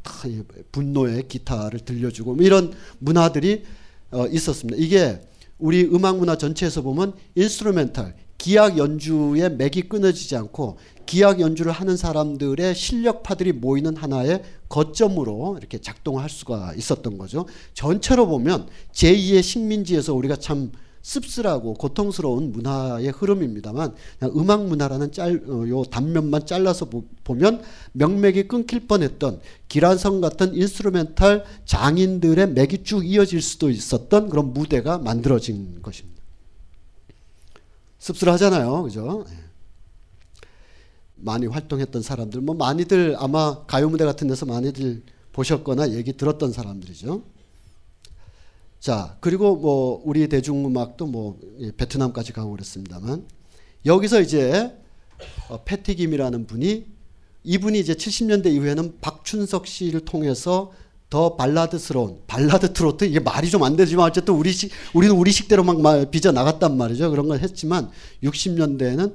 분노의 기타를 들려주고 뭐 이런 문화들이 어, 있었습니다. 이게 우리 음악 문화 전체에서 보면 instrumental 기악 연주의 맥이 끊어지지 않고 기악 연주를 하는 사람들의 실력파들이 모이는 하나의 거점으로 이렇게 작동할 수가 있었던 거죠. 전체로 보면 제2의 식민지에서 우리가 참 씁쓸하고 고통스러운 문화의 흐름입니다만 음악 문화라는 짤, 어, 요 단면만 잘라서 보, 보면 명맥이 끊길 뻔했던 기라성 같은 instrumental 장인들의 맥이 쭉 이어질 수도 있었던 그런 무대가 만들어진 것입니다. 씁쓸하잖아요. 그죠? 예. 많이 활동했던 사람들, 뭐 많이들 아마 가요 무대 같은 데서 많이들 보셨거나 얘기 들었던 사람들이죠. 자, 그리고 뭐 우리 대중음악도 뭐 예, 베트남까지 가고 그랬습니다만 여기서 이제 어, 패티 김이라는 분이 이분이 이제 70년대 이후에는 박춘석 씨를 통해서 더 발라드스러운 발라드 트로트 이게 말이 좀 안 되지만 어쨌든 우리식 우리는 우리식대로 막 빚어 나갔단 말이죠. 그런 걸 했지만 60년대에는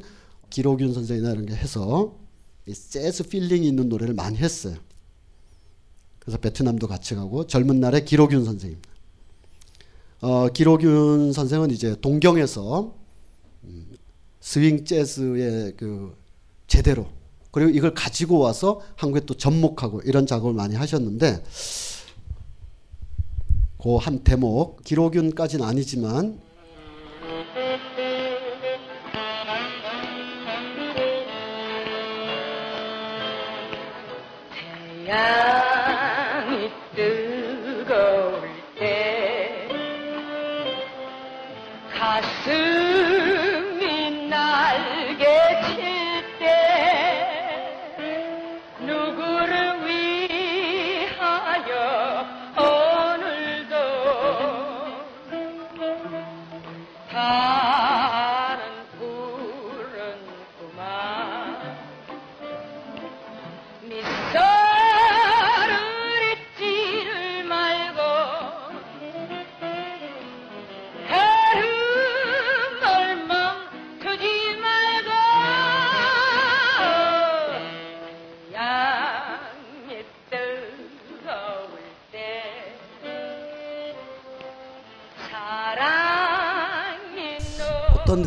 길옥윤 선생이나 이런 게 해서 재즈 feeling이 있는 노래를 많이 했어요. 그래서 베트남도 같이 가고 젊은 날에 기록윤 선생님. 어, 기록윤 선생은 이제 동경에서 음, 스윙 재즈의 그 제대로 그리고 이걸 가지고 와서 한국에 또 접목하고 이런 작업을 많이 하셨는데 그 한 대목 기록윤까지는 아니지만 태 가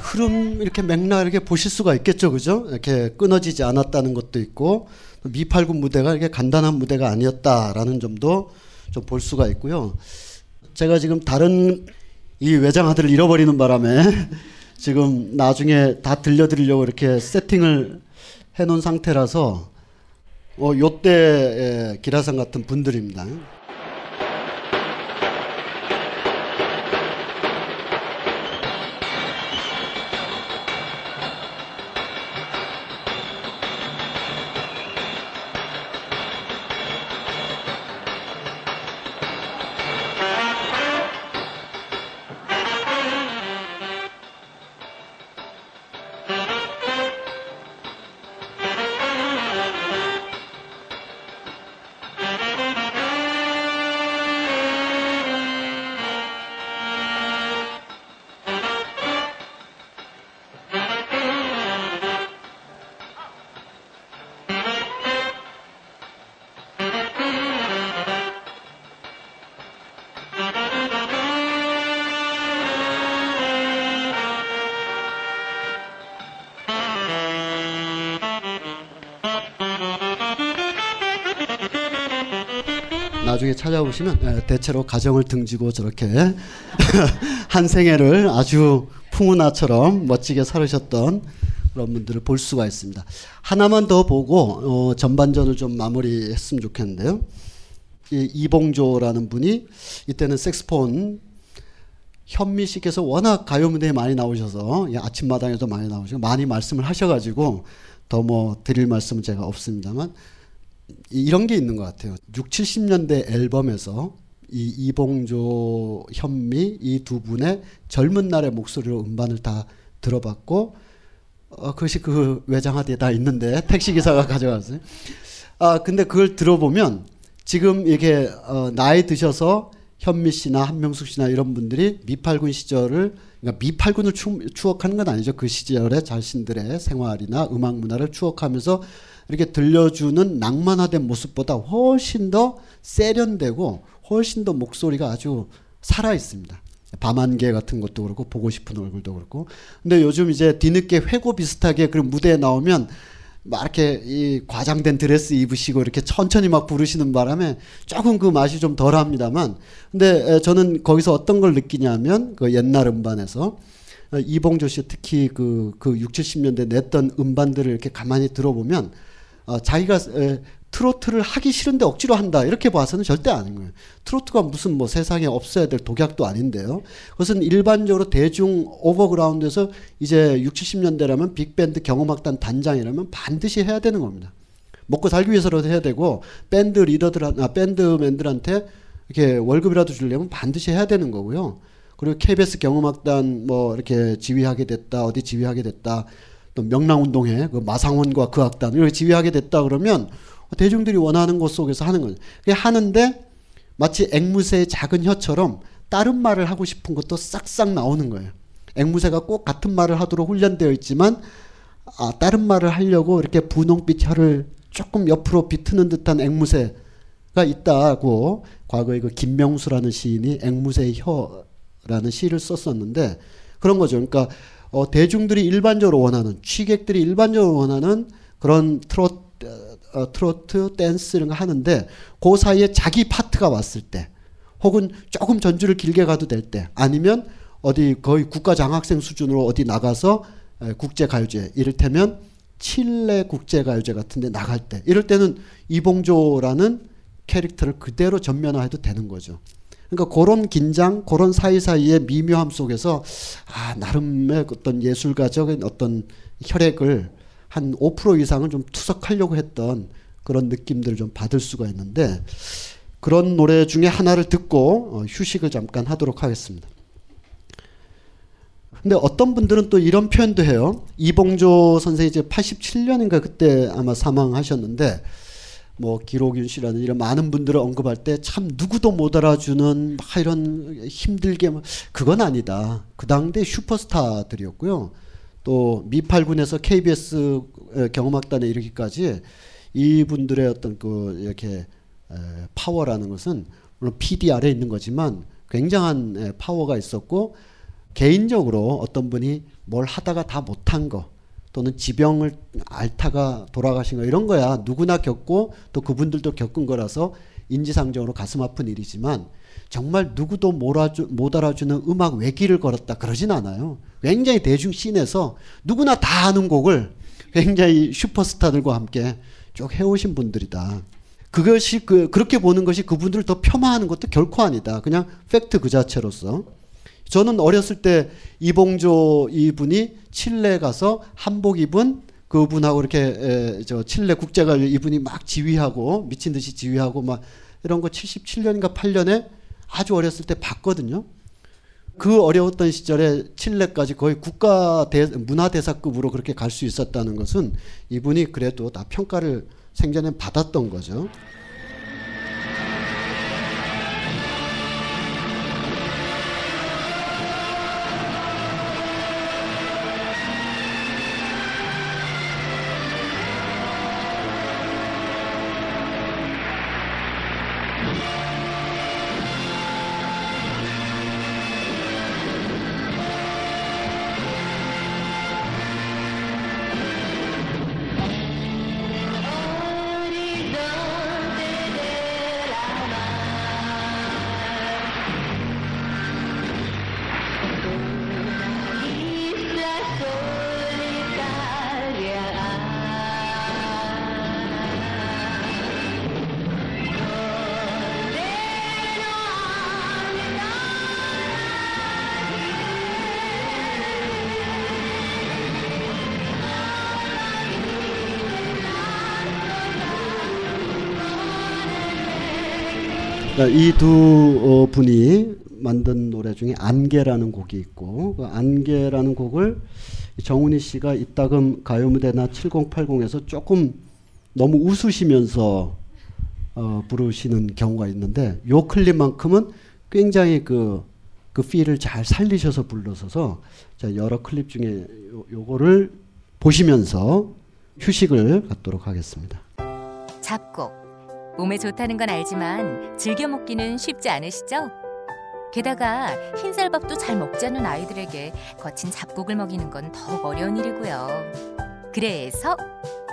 흐름 이렇게 맥락 이렇게 보실 수가 있겠죠, 그죠? 이렇게 끊어지지 않았다는 것도 있고 미팔군 무대가 이렇게 간단한 무대가 아니었다라는 점도 좀 볼 수가 있고요. 제가 지금 다른 이 외장하드를 잃어버리는 바람에 <laughs> 지금 나중에 다 들려드리려고 이렇게 세팅을 해놓은 상태라서 어, 요때 기라상 같은 분들입니다. 보시면 예, 대체로 가정을 등지고 저렇게 <laughs> 한 생애를 아주 풍운아처럼 멋지게 살으셨던 그런 분들을 볼 수가 있습니다. 하나만 더 보고 어, 전반전을 좀 마무리했으면 좋겠는데요. 이 이봉조라는 분이 이때는 색스폰 현미 씨께서 워낙 가요 무대에 많이 나오셔서 예, 아침마당에도 많이 나오시고 많이 말씀을 하셔가지고 더 뭐 드릴 말씀은 제가 없습니다만 이런 게 있는 것 같아요. 6, 70년대 앨범에서 이 이봉조, 현미 이 두 분의 젊은 날의 목소리로 음반을 다 들어봤고 어, 그것이 그 외장하드에 다 있는데 <laughs> 택시 기사가 가져갔어요. 아 근데 그걸 들어보면 지금 이게 어, 나이 드셔서 현미 씨나 한명숙 씨나 이런 분들이 미팔군 시절을 그러니까 미팔군을 추, 추억하는 건 아니죠. 그 시절의 자신들의 생활이나 음악 문화를 추억하면서 이렇게 들려주는 낭만화된 모습보다 훨씬 더 세련되고 훨씬 더 목소리가 아주 살아 있습니다. 밤안개 같은 것도 그렇고 보고 싶은 얼굴도 그렇고. 근데 요즘 이제 뒤늦게 회고 비슷하게 그런 무대에 나오면 막 이렇게 이 과장된 드레스 입으시고 이렇게 천천히 막 부르시는 바람에 조금 그 맛이 좀 덜합니다만 근데 저는 거기서 어떤 걸 느끼냐면 그 옛날 음반에서 어, 이봉조 씨 특히 그, 그 6, 70년대 냈던 음반들을 이렇게 가만히 들어보면 어, 자기가 에, 트로트를 하기 싫은데 억지로 한다 이렇게 봐서는 절대 아닌 거예요. 트로트가 무슨 뭐 세상에 없어야 될 독약도 아닌데요. 그것은 일반적으로 대중 overground에서 이제 6, 70년대라면 빅밴드 경음악단 단장이라면 반드시 해야 되는 겁니다. 먹고 살기 위해서라도 해야 되고 밴드 리더들 아 밴드맨들한테 이렇게 월급이라도 주려면 반드시 해야 되는 거고요. 그리고 KBS 경음악단 뭐 이렇게 지휘하게 됐다 어디 지휘하게 됐다 또 명랑운동회 그 마상원과 그 악단 이렇게 지휘하게 됐다 그러면 대중들이 원하는 곳 속에서 하는 거죠. 하는데 마치 앵무새의 작은 혀처럼 다른 말을 하고 싶은 것도 싹싹 나오는 거예요. 앵무새가 꼭 같은 말을 하도록 훈련되어 있지만 아, 다른 말을 하려고 이렇게 분홍빛 혀를 조금 옆으로 비트는 듯한 앵무새가 있다고 과거에 그 김명수라는 시인이 앵무새의 혀라는 시를 썼었는데 그런 거죠. 그러니까 어, 대중들이 일반적으로 원하는 취객들이 일반적으로 원하는 그런 트로트 어, 트로트, 댄스 이런 거 하는데 그 사이에 자기 파트가 왔을 때 혹은 조금 전주를 길게 가도 될 때 아니면 어디 거의 국가 장학생 수준으로 어디 나가서 국제 가요제 이를테면 칠레 국제 가요제 같은데 나갈 때 이럴 때는 이봉조라는 캐릭터를 그대로 전면화해도 되는 거죠. 그러니까 그런 긴장, 그런 사이사이의 미묘함 속에서 아 나름의 어떤 예술가적인 어떤 혈액을 한 5% 이상은 좀 투석하려고 했던 그런 느낌들을 좀 받을 수가 있는데 그런 노래 중에 하나를 듣고 어, 휴식을 잠깐 하도록 하겠습니다. 근데 어떤 분들은 또 이런 표현도 해요. 이봉조 선생이 이제 87년인가 그때 아마 사망하셨는데 뭐 길옥윤 씨라는 이런 많은 분들을 언급할 때 참 누구도 못 알아주는 막 이런 힘들게 그건 아니다. 그 당대 슈퍼스타들이었고요. 또 미팔군에서 KBS 경음악단에 이르기까지 이분들의 어떤 그 이렇게 파워라는 것은 물론 PDR에 있는 거지만 굉장한 파워가 있었고 개인적으로 어떤 분이 뭘 하다가 다 못한 거 또는 지병을 앓다가 돌아가신 거 이런 거야 누구나 겪고 또 그분들도 겪은 거라서 인지상정으로 가슴 아픈 일이지만 정말 누구도 못 알아주는 음악 외길을 걸었다 그러진 않아요. 굉장히 대중 scene에서 누구나 다 아는 곡을 굉장히 슈퍼스타들과 함께 쭉 해오신 분들이다. 그것이 그 그렇게 보는 것이 그분들을 더 폄하하는 것도 결코 아니다. 그냥 팩트 그 자체로서. 저는 어렸을 때 이봉조 이분이 칠레 가서 한복 입은 그분하고 이렇게 에, 저 칠레 국제가 이분이 막 지휘하고 미친 듯이 지휘하고 막 이런 거 77년인가 8년에 아주 어렸을 때 봤거든요. 그 어려웠던 시절에 칠레까지 거의 국가 대, 문화대사급으로 그렇게 갈 수 있었다는 것은 이분이 그래도 다 평가를 생전에 받았던 거죠. 이 두 분이 만든 노래 중에 안개라는 곡이 있고 그 안개라는 곡을 정훈이 씨가 이따금 가요 무대나 7080에서 조금 너무 웃으시면서 어, 부르시는 경우가 있는데 요 클립만큼은 굉장히 그, 그 필을 잘 살리셔서 불러서서 자, 여러 클립 중에 요, 요거를 보시면서 휴식을 갖도록 하겠습니다. 잡곡. 몸에 좋다는 건 알지만 즐겨 먹기는 쉽지 않으시죠? 게다가 흰쌀밥도 잘 먹지 않는 아이들에게 거친 잡곡을 먹이는 건 더욱 어려운 일이고요. 그래서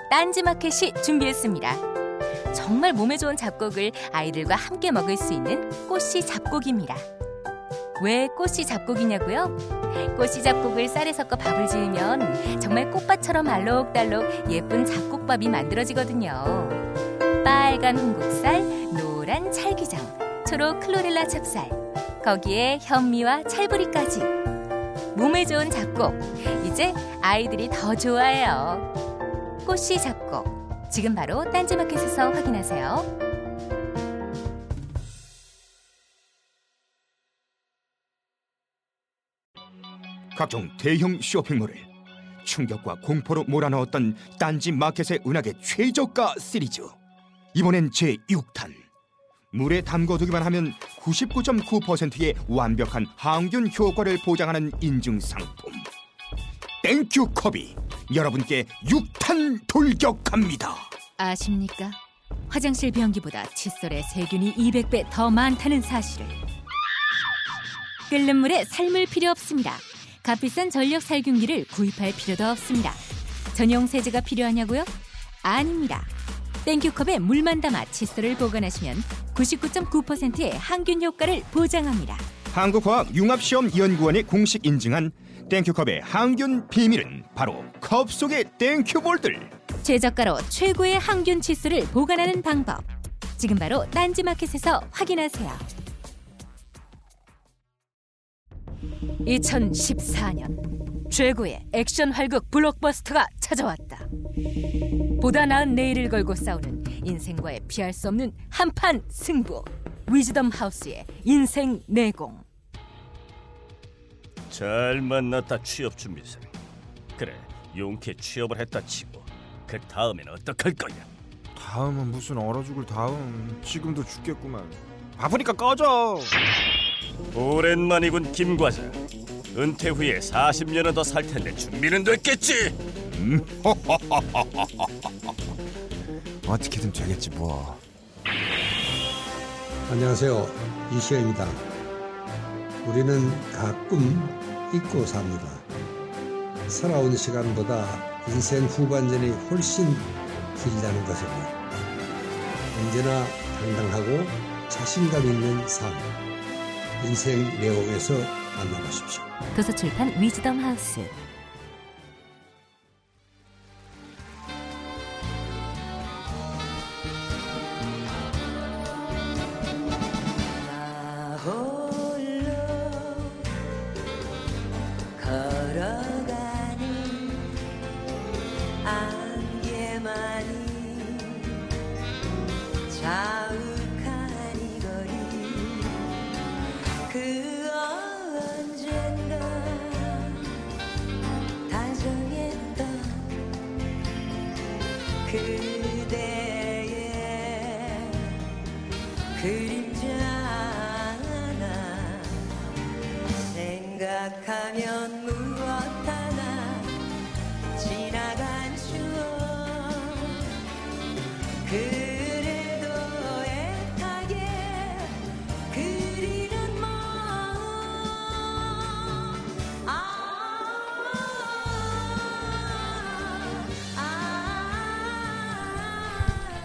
딴지마켓이 준비했습니다. 정말 몸에 좋은 잡곡을 아이들과 함께 먹을 수 있는 꽃씨 잡곡입니다. 왜 꽃씨 잡곡이냐고요? 꽃씨 잡곡을 쌀에 섞어 밥을 지으면 정말 꽃밭처럼 알록달록 예쁜 잡곡밥이 만들어지거든요. 빨간 홍국살, 노란 찰기장, 초록 클로렐라 찹쌀, 거기에 현미와 찰부리까지. 몸에 좋은 잡곡, 이제 아이들이 더 좋아해요. 꽃씨 잡곡, 지금 바로 딴지마켓에서 확인하세요. 각종 대형 쇼핑몰을 충격과 공포로 몰아넣었던 딴지 마켓의 은하계 최저가 시리즈 이번엔 제6탄 물에 담궈두기만 하면 99.9%의 완벽한 항균 효과를 보장하는 인증 상품 땡큐 컵이 여러분께 6탄 돌격합니다 아십니까? 화장실 변기보다 칫솔에 세균이 200배 더 많다는 사실을. 끓는 물에 삶을 필요 없습니다. 값비싼 전력 살균기를 구입할 필요도 없습니다. 전용 세제가 필요하냐고요? 아닙니다. 땡큐컵에 물만 담아 칫솔을 보관하시면 99.9%의 항균 효과를 보장합니다. 한국화학융합시험연구원이 공식 인증한 땡큐컵의 항균 비밀은 바로 컵 속의 땡큐볼들 최저가로 최고의 항균 칫솔을 보관하는 방법. 지금 바로 딴지마켓에서 확인하세요. 2014년 최고의 액션 활극 블록버스터가 찾아왔다. 보다 나은 내일을 걸고 싸우는 인생과의 피할 수 없는 한판 승부. 위즈덤 하우스의 인생 내공. 잘 만났다 취업 준비생. 그래 용케 취업을 했다 치고 그 다음엔 어떡할 거냐? 다음은 무슨 얼어 죽을 다음 지금도 죽겠구만 바쁘니까 꺼져 오랜만이군 김 과장. 은퇴 후에 40년은 더 살 텐데 준비는 됐겠지? 음? <laughs> 어떻게든 되겠지 뭐 안녕하세요. 이시영입니다. 우리는 가끔 잊고 삽니다. 살아온 시간보다 인생 후반전이 훨씬 길다는 것입니다. 언제나 당당하고 자신감 있는 삶. 인생 내공에서 만나보십시오. 도서출판 위즈덤 하우스. 생각하면 무엇 하나 지나간 추억. 그래도 애타게 그리는 마음.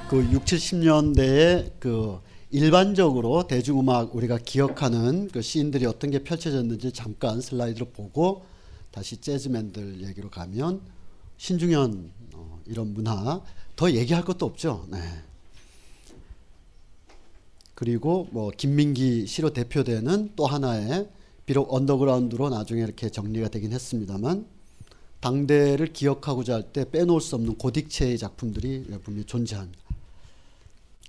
그 6, 70년대에 그 일반적으로 대중음악 우리가 기억하는 그 씬들이 어떤 게 펼쳐졌는지 잠깐 슬라이드로 보고 다시 재즈맨들 얘기로 가면 신중현 어, 이런 문화 더 얘기할 것도 없죠. 네. 그리고 뭐 김민기 씨로 대표되는 또 하나의 비록 언더그라운드로 나중에 이렇게 정리가 되긴 했습니다만 당대를 기억하고자 할 때 빼놓을 수 없는 고딕체의 작품들이 분명히 존재합니다.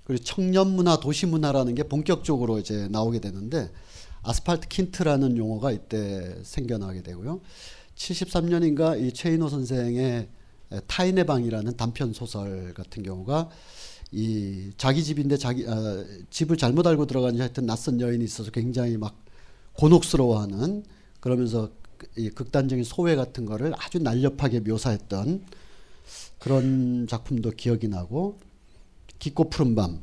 그리고 청년 문화, 도시 문화라는 게 본격적으로 이제 나오게 되는데 아스팔트 킨트라는 용어가 이때 생겨나게 되고요. 73년인가 이 최인호 선생의 타인의 방이라는 단편 소설 같은 경우가 이 자기 집인데 자기 아, 집을 잘못 알고 들어간 하여튼 낯선 여인이 있어서 굉장히 막 곤혹스러워하는 그러면서 이 극단적인 소외 같은 거를 아주 날렵하게 묘사했던 그런 작품도 기억이 나고 깊고 푸른 밤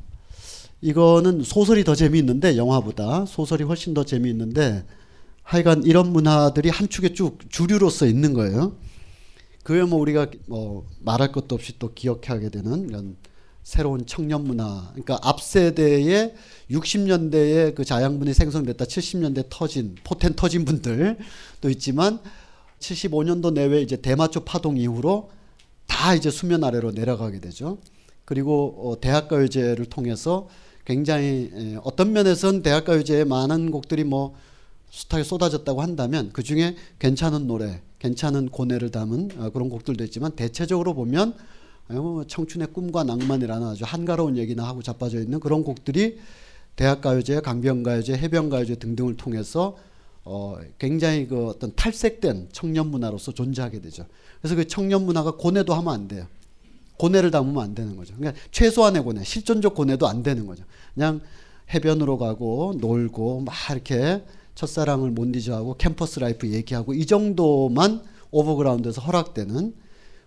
이거는 소설이 더 재미있는데 영화보다 소설이 훨씬 더 재미있는데 하여간 이런 문화들이 한 축에 쭉 주류로서 있는 거예요. 그게 뭐 우리가 뭐 말할 것도 없이 또 기억하게 되는 이런 새로운 청년 문화. 그러니까 앞 세대의 60년대에 그 자양분이 생성됐다 70년대 터진 포텐 터진 분들도 있지만 75년도 내외 이제 대마초 파동 이후로 다 이제 수면 아래로 내려가게 되죠. 그리고 어, 대학가요제를 통해서 굉장히 에, 어떤 면에서는 대학가요제에 많은 곡들이 뭐 숱하게 쏟아졌다고 한다면 그 중에 괜찮은 노래, 괜찮은 고뇌를 담은 어, 그런 곡들도 있지만 대체적으로 보면 어, 뭐 청춘의 꿈과 낭만이라는 아주 한가로운 얘기나 하고 자빠져 있는 그런 곡들이 대학가요제, 강변가요제, 해변가요제 등등을 통해서 어, 굉장히 그 어떤 탈색된 청년 문화로서 존재하게 되죠. 그래서 그 청년 문화가 고뇌도 하면 안 돼요. 고뇌를 담으면 안 되는 거죠. 그러니까 최소한의 고뇌, 실존적 고뇌도 안 되는 거죠. 그냥 해변으로 가고 놀고 막 이렇게 첫사랑을 못 잊어하고 campus life 얘기하고 이 정도만 overground에서 허락되는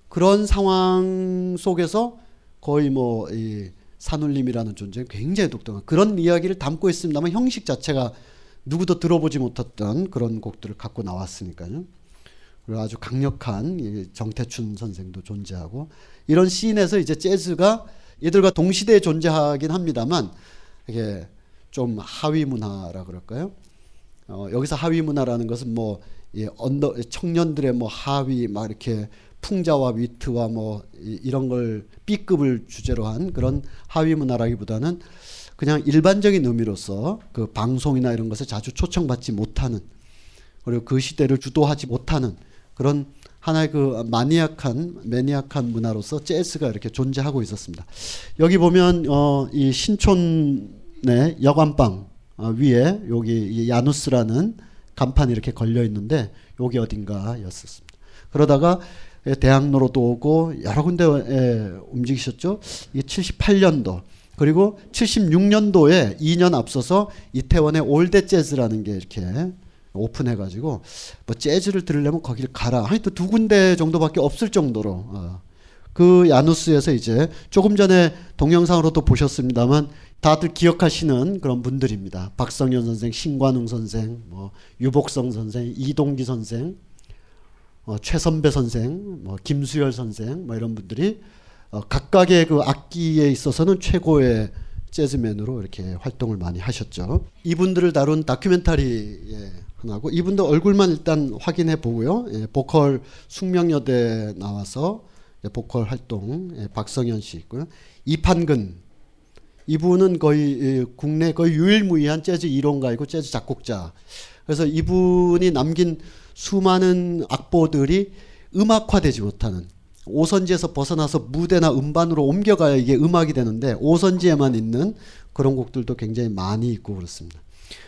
그런 상황 속에서 거의 뭐 이 산울림이라는 존재 굉장히 독특한 그런 이야기를 담고 있습니다만 형식 자체가 누구도 들어보지 못했던 그런 곡들을 갖고 나왔으니까요. 아주 강력한 이 정태춘 선생도 존재하고 이런 scene에서 이제 재즈가 얘들과 동시대에 존재하긴 합니다만 이게 좀 하위 문화라 그럴까요? 어, 여기서 하위 문화라는 것은 뭐이 under 청년들의 뭐 하위 막 이렇게 풍자와 위트와 뭐 이, 이런 걸 B급을 주제로 한 그런 하위 문화라기보다는 그냥 일반적인 의미로서 그 방송이나 이런 것에 자주 초청받지 못하는 그리고 그 시대를 주도하지 못하는 그런 하나의 그 maniac한 maniac한 문화로서 재즈가 이렇게 존재하고 있었습니다. 여기 보면 어, 이 신촌의 여관방 어, 위에 여기 이 야누스라는 간판이 이렇게 걸려 있는데 여기 어딘가였었습니다. 그러다가 대학로로도 오고 여러 군데에 움직이셨죠. 이 78년도 그리고 76년도에 2년 앞서서 이태원의 All That Jazz라는 게 이렇게 오픈해가지고 뭐 재즈를 들으려면 거기를 가라. 하여튼 두 군데 정도밖에 없을 정도로 어. 그 야누스에서 이제 조금 전에 동영상으로도 보셨습니다만 다들 기억하시는 그런 분들입니다. 박성현 선생, 신관웅 선생, 뭐 유복성 선생, 이동기 선생, 어, 최선배 선생, 뭐 김수열 선생, 뭐 이런 분들이 어, 각각의 그 악기에 있어서는 최고의 재즈맨으로 이렇게 활동을 많이 하셨죠. 이분들을 다룬 다큐멘터리 예, 하나고 이분들 얼굴만 일단 확인해 보고요. 예, 보컬 숙명여대 나와서 예, 보컬 활동 예, 박성현 씨 있고요. 이판근 이분은 거의 예, 국내 거의 유일무이한 재즈 이론가이고 재즈 작곡자. 그래서 이분이 남긴 수많은 악보들이 음악화되지 못하는 오선지에서 벗어나서 무대나 음반으로 옮겨가야 이게 음악이 되는데 오선지에만 있는 그런 곡들도 굉장히 많이 있고 그렇습니다.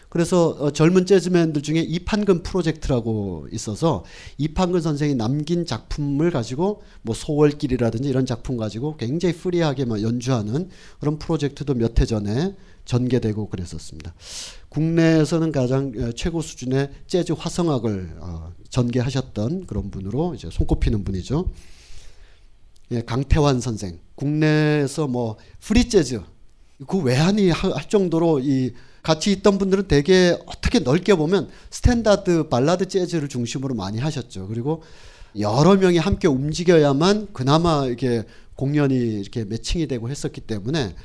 그래서 어, 젊은 재즈맨들 중에 이판근 프로젝트라고 있어서 이판근 선생이 남긴 작품을 가지고 뭐 소월길이라든지 이런 작품 가지고 굉장히 free하게 막 연주하는 그런 프로젝트도 몇 해 전에 전개되고 그랬었습니다. 국내에서는 가장 어, 최고 수준의 재즈 화성학을 어, 전개하셨던 그런 분으로 이제 손꼽히는 분이죠. 예, 강태환 선생. 국내에서 뭐 프리 재즈 그 외환이 할 정도로 이 같이 있던 분들은 되게 어떻게 넓게 보면 스탠다드 발라드 재즈를 중심으로 많이 하셨죠. 그리고 여러 명이 함께 움직여야만 그나마 이게 공연이 이렇게 matching이 되고 했었기 때문에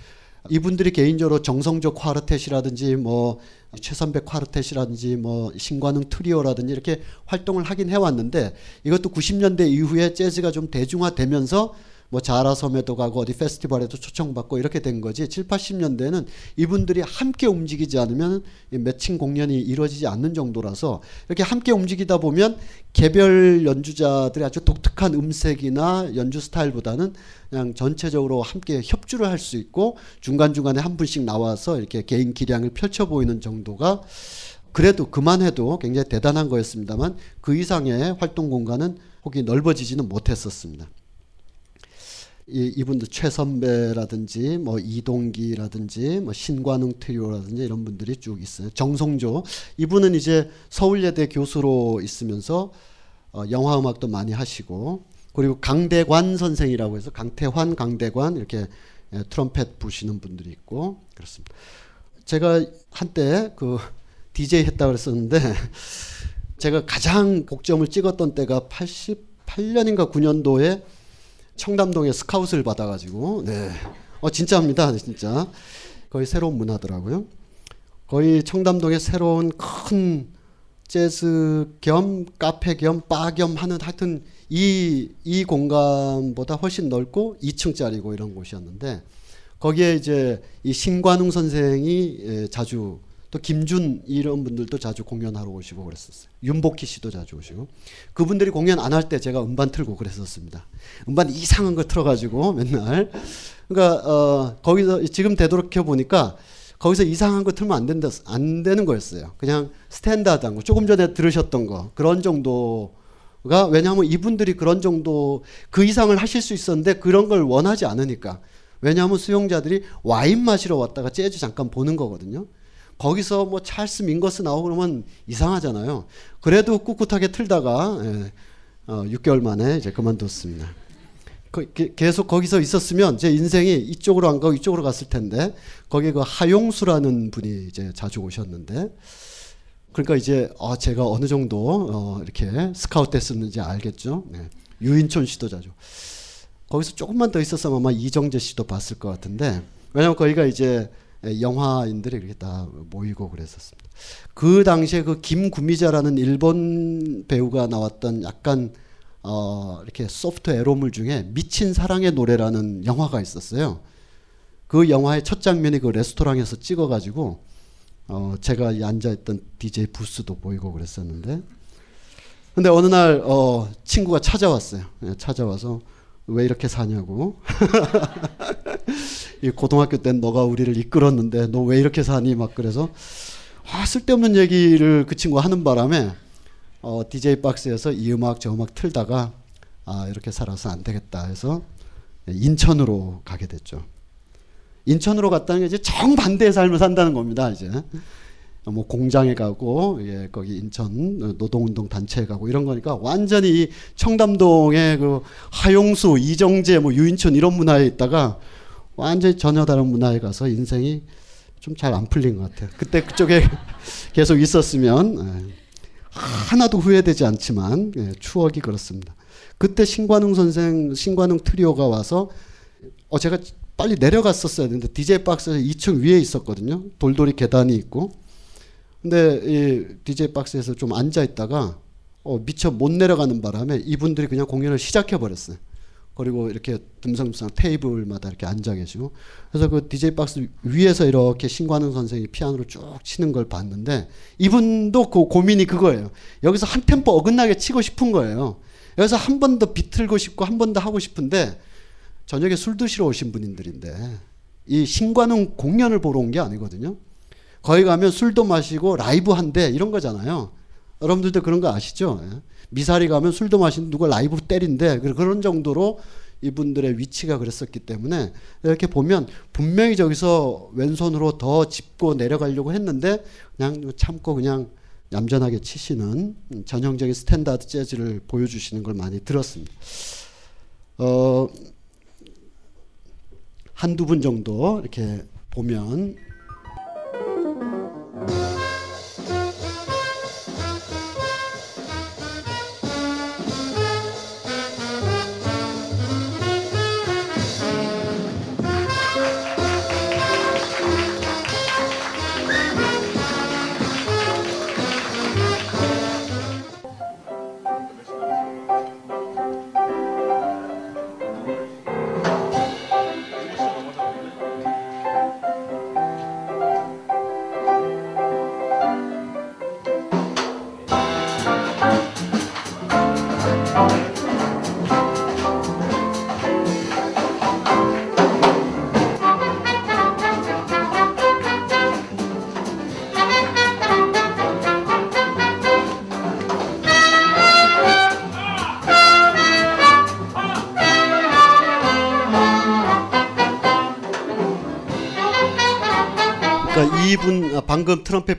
이분들이 개인적으로 정성조 콰르텟이라든지 뭐 최선배 콰르텟이라든지 뭐 신관웅 트리오라든지 이렇게 활동을 하긴 해왔는데 이것도 90년대 이후에 재즈가 좀 대중화되면서 뭐 자라섬에도 가고 어디 페스티벌에도 초청받고 이렇게 된 거지 7, 80년대는 이분들이 함께 움직이지 않으면 이 매칭 공연이 이루어지지 않는 정도라서 이렇게 함께 움직이다 보면 개별 연주자들의 아주 독특한 음색이나 연주 스타일보다는 그냥 전체적으로 함께 협주를 할 수 있고 중간중간에 한 분씩 나와서 이렇게 개인 기량을 펼쳐 보이는 정도가 그래도 그만해도 굉장히 대단한 거였습니다만 그 이상의 활동 공간은 혹이 넓어지지는 못했었습니다. 이, 이분들 최선배라든지 뭐 이동기라든지 뭐 신관웅 트리오라든지 이런 분들이 쭉 있어요. 정성조 이분은 이제 서울예대 교수로 있으면서 어, 영화 음악도 많이 하시고 그리고 강대관 선생이라고 해서 강태환 강대관 이렇게 예, 트럼펫 부시는 분들이 있고 그렇습니다. 제가 한때 그 DJ 했다 그랬었는데 제가 가장 곡점을 찍었던 때가 88년인가 9년도에 청담동에 스카웃을 받아가지고 네, 어 진짜입니다, 진짜 거의 새로운 문화더라고요. 거의 청담동에 새로운 큰 재즈 겸 카페 겸 바 겸 하는 하여튼 이, 이 공간보다 훨씬 넓고 2층짜리고 이런 곳이었는데 거기에 이제 이 신관웅 선생이 예, 자주 또 김준 이런 분들도 자주 공연하러 오시고 그랬었어요. 윤복희 씨도 자주 오시고 그분들이 공연 안 할 때 제가 음반 틀고 그랬었습니다. 음반 이상한 거 틀어가지고 맨날 그러니까 어, 거기서 지금 되돌이켜 보니까 거기서 이상한 거 틀면 안 된다 안 되는 거였어요. 그냥 스탠다드한 거 조금 전에 들으셨던 거 그런 정도 가 왜냐하면 이분들이 그런 정도 그 이상을 하실 수 있었는데 그런 걸 원하지 않으니까 왜냐하면 수용자들이 와인 마시러 왔다가 재즈 잠깐 보는 거거든요. 거기서 뭐 찰스 민거스 나오고 그러면 이상하잖아요. 그래도 꿋꿋하게 틀다가 예, 어, 6개월 만에 이제 그만뒀습니다. 그, 계속 거기서 있었으면 제 인생이 이쪽으로 안 가고 이쪽으로 갔을 텐데 거기에 그 하용수라는 분이 이제 자주 오셨는데 그러니까 이제 어, 제가 어느 정도 어, 이렇게 스카우트 됐었는지 알겠죠. 네. 유인촌 씨도 자주 거기서 조금만 더 있었으면 아마 이정재 씨도 봤을 것 같은데 왜냐면 거기가 이제 영화인들이 이렇게 다 모이고 그랬었습니다. 그 당시에 그 김구미자라는 일본 배우가 나왔던 약간 어 이렇게 소프트 에로물 중에 미친 사랑의 노래라는 영화가 있었어요. 그 영화의 첫 장면이 그 레스토랑에서 찍어가지고 어 제가 앉아있던 DJ 부스도 보이고 그랬었는데 근데 어느 날 어 친구가 찾아왔어요. 예, 찾아와서 왜 이렇게 사냐고. <laughs> 이 고등학교 때 너가 우리를 이끌었는데 너 왜 이렇게 사니 막 그래서 아, 쓸데없는 얘기를 그 친구가 하는 바람에 어, DJ 박스에서 이 음악 저 음악 틀다가 아 이렇게 살아서 안 되겠다 해서 인천으로 가게 됐죠. 인천으로 갔다는 게 이제 정반대의 삶을 산다는 겁니다. 이제 뭐 공장에 가고 예, 거기 인천 노동운동 단체에 가고 이런 거니까 완전히 청담동의 그 하용수, 이정재, 뭐 유인천 이런 문화에 있다가 완전히 전혀 다른 문화에 가서 인생이 좀 잘 안 풀린 것 같아요. 그때 그쪽에 <laughs> 계속 있었으면 예, 하나도 후회되지 않지만 예, 추억이 그렇습니다. 그때 신관웅 선생, 신관웅 트리오가 와서 어 제가 빨리 내려갔었어야 되는데 DJ 박스에서 2층 위에 있었거든요. 돌돌이 계단이 있고. 근데 이 DJ 박스에서 좀 앉아 있다가 어, 미처 못 내려가는 바람에 이분들이 그냥 공연을 시작해 버렸어요. 그리고 이렇게 듬성듬성 테이블마다 이렇게 앉아 계시고 그래서 그 DJ 박스 위에서 이렇게 신관웅 선생이 피아노를 쭉 치는 걸 봤는데 이분도 그 고민이 그거예요. 여기서 한 템포 어긋나게 치고 싶은 거예요. 여기서 한 번 더 비틀고 싶고 한 번 더 하고 싶은데 저녁에 술 드시러 오신 분들인데 이 신관웅 공연을 보러 온 게 아니거든요. 거기 가면 술도 마시고 라이브 한대 이런 거잖아요. 여러분들도 그런 거 아시죠? 예. 미사리 가면 술도 마시는 누가 라이브 때린대 그런 정도로 이분들의 위치가 그랬었기 때문에 이렇게 보면 분명히 저기서 왼손으로 더 짚고 내려가려고 했는데 그냥 참고 그냥 얌전하게 치시는 전형적인 스탠다드 재즈를 보여주시는 걸 많이 들었습니다. 어, 한두 분 정도 이렇게 보면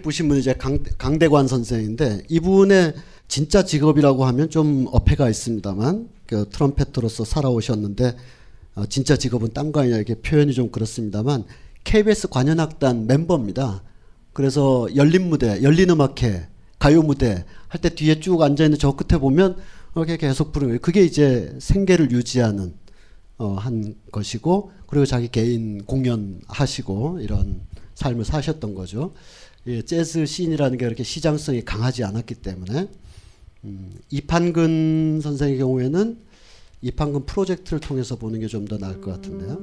부신 분이 이제 강, 강대관 선생인데 이분의 진짜 직업이라고 하면 좀 어폐가 있습니다만 그 트럼펫으로서 살아오셨는데 어, 진짜 직업은 딴 거 아니냐 이렇게 표현이 좀 그렇습니다만 KBS 관현악단 멤버입니다. 그래서 열린 무대, 열린 음악회, 가요 무대 할 때 뒤에 쭉 앉아 있는 저 끝에 보면 이렇게 계속 부르는. 그게 이제 생계를 유지하는 어, 한 것이고 그리고 자기 개인 공연 하시고 이런 삶을 사셨던 거죠. 예, 재즈 씬이라는 게 그렇게 시장성이 강하지 않았기 때문에 음, 이판근 선생의 경우에는 이판근 프로젝트를 통해서 보는 게 좀 더 나을 것 같은데요.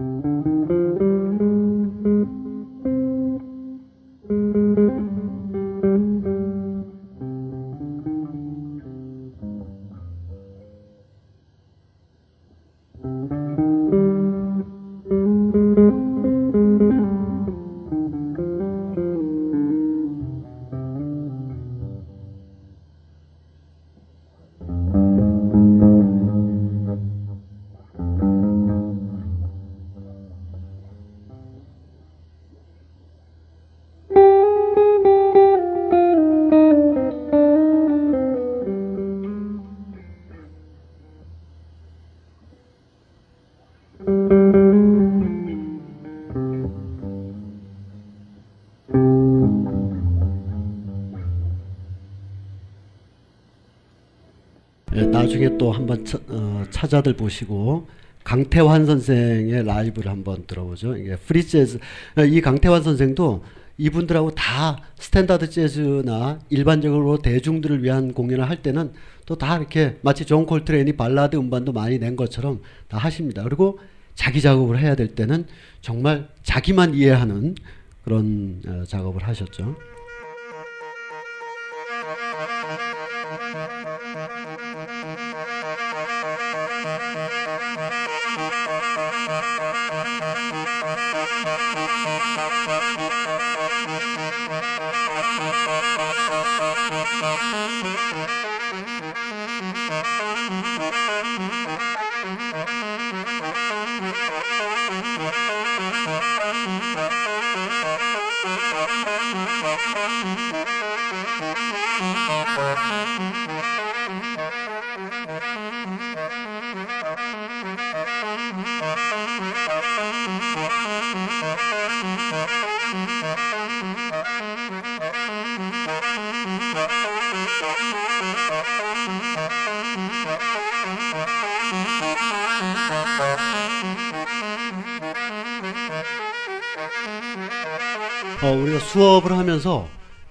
예, 또 한번 차, 어, 찾아들 보시고 강태환 선생의 라이브를 한번 들어보죠. 이게 프리 재즈 어, 이 강태환 선생도 이분들하고 다 스탠다드 재즈나 일반적으로 대중들을 위한 공연을 할 때는 또 다 이렇게 마치 존 콜트레인이 발라드 음반도 많이 낸 것처럼 다 하십니다. 그리고 자기 작업을 해야 될 때는 정말 자기만 이해하는 그런 어, 작업을 하셨죠.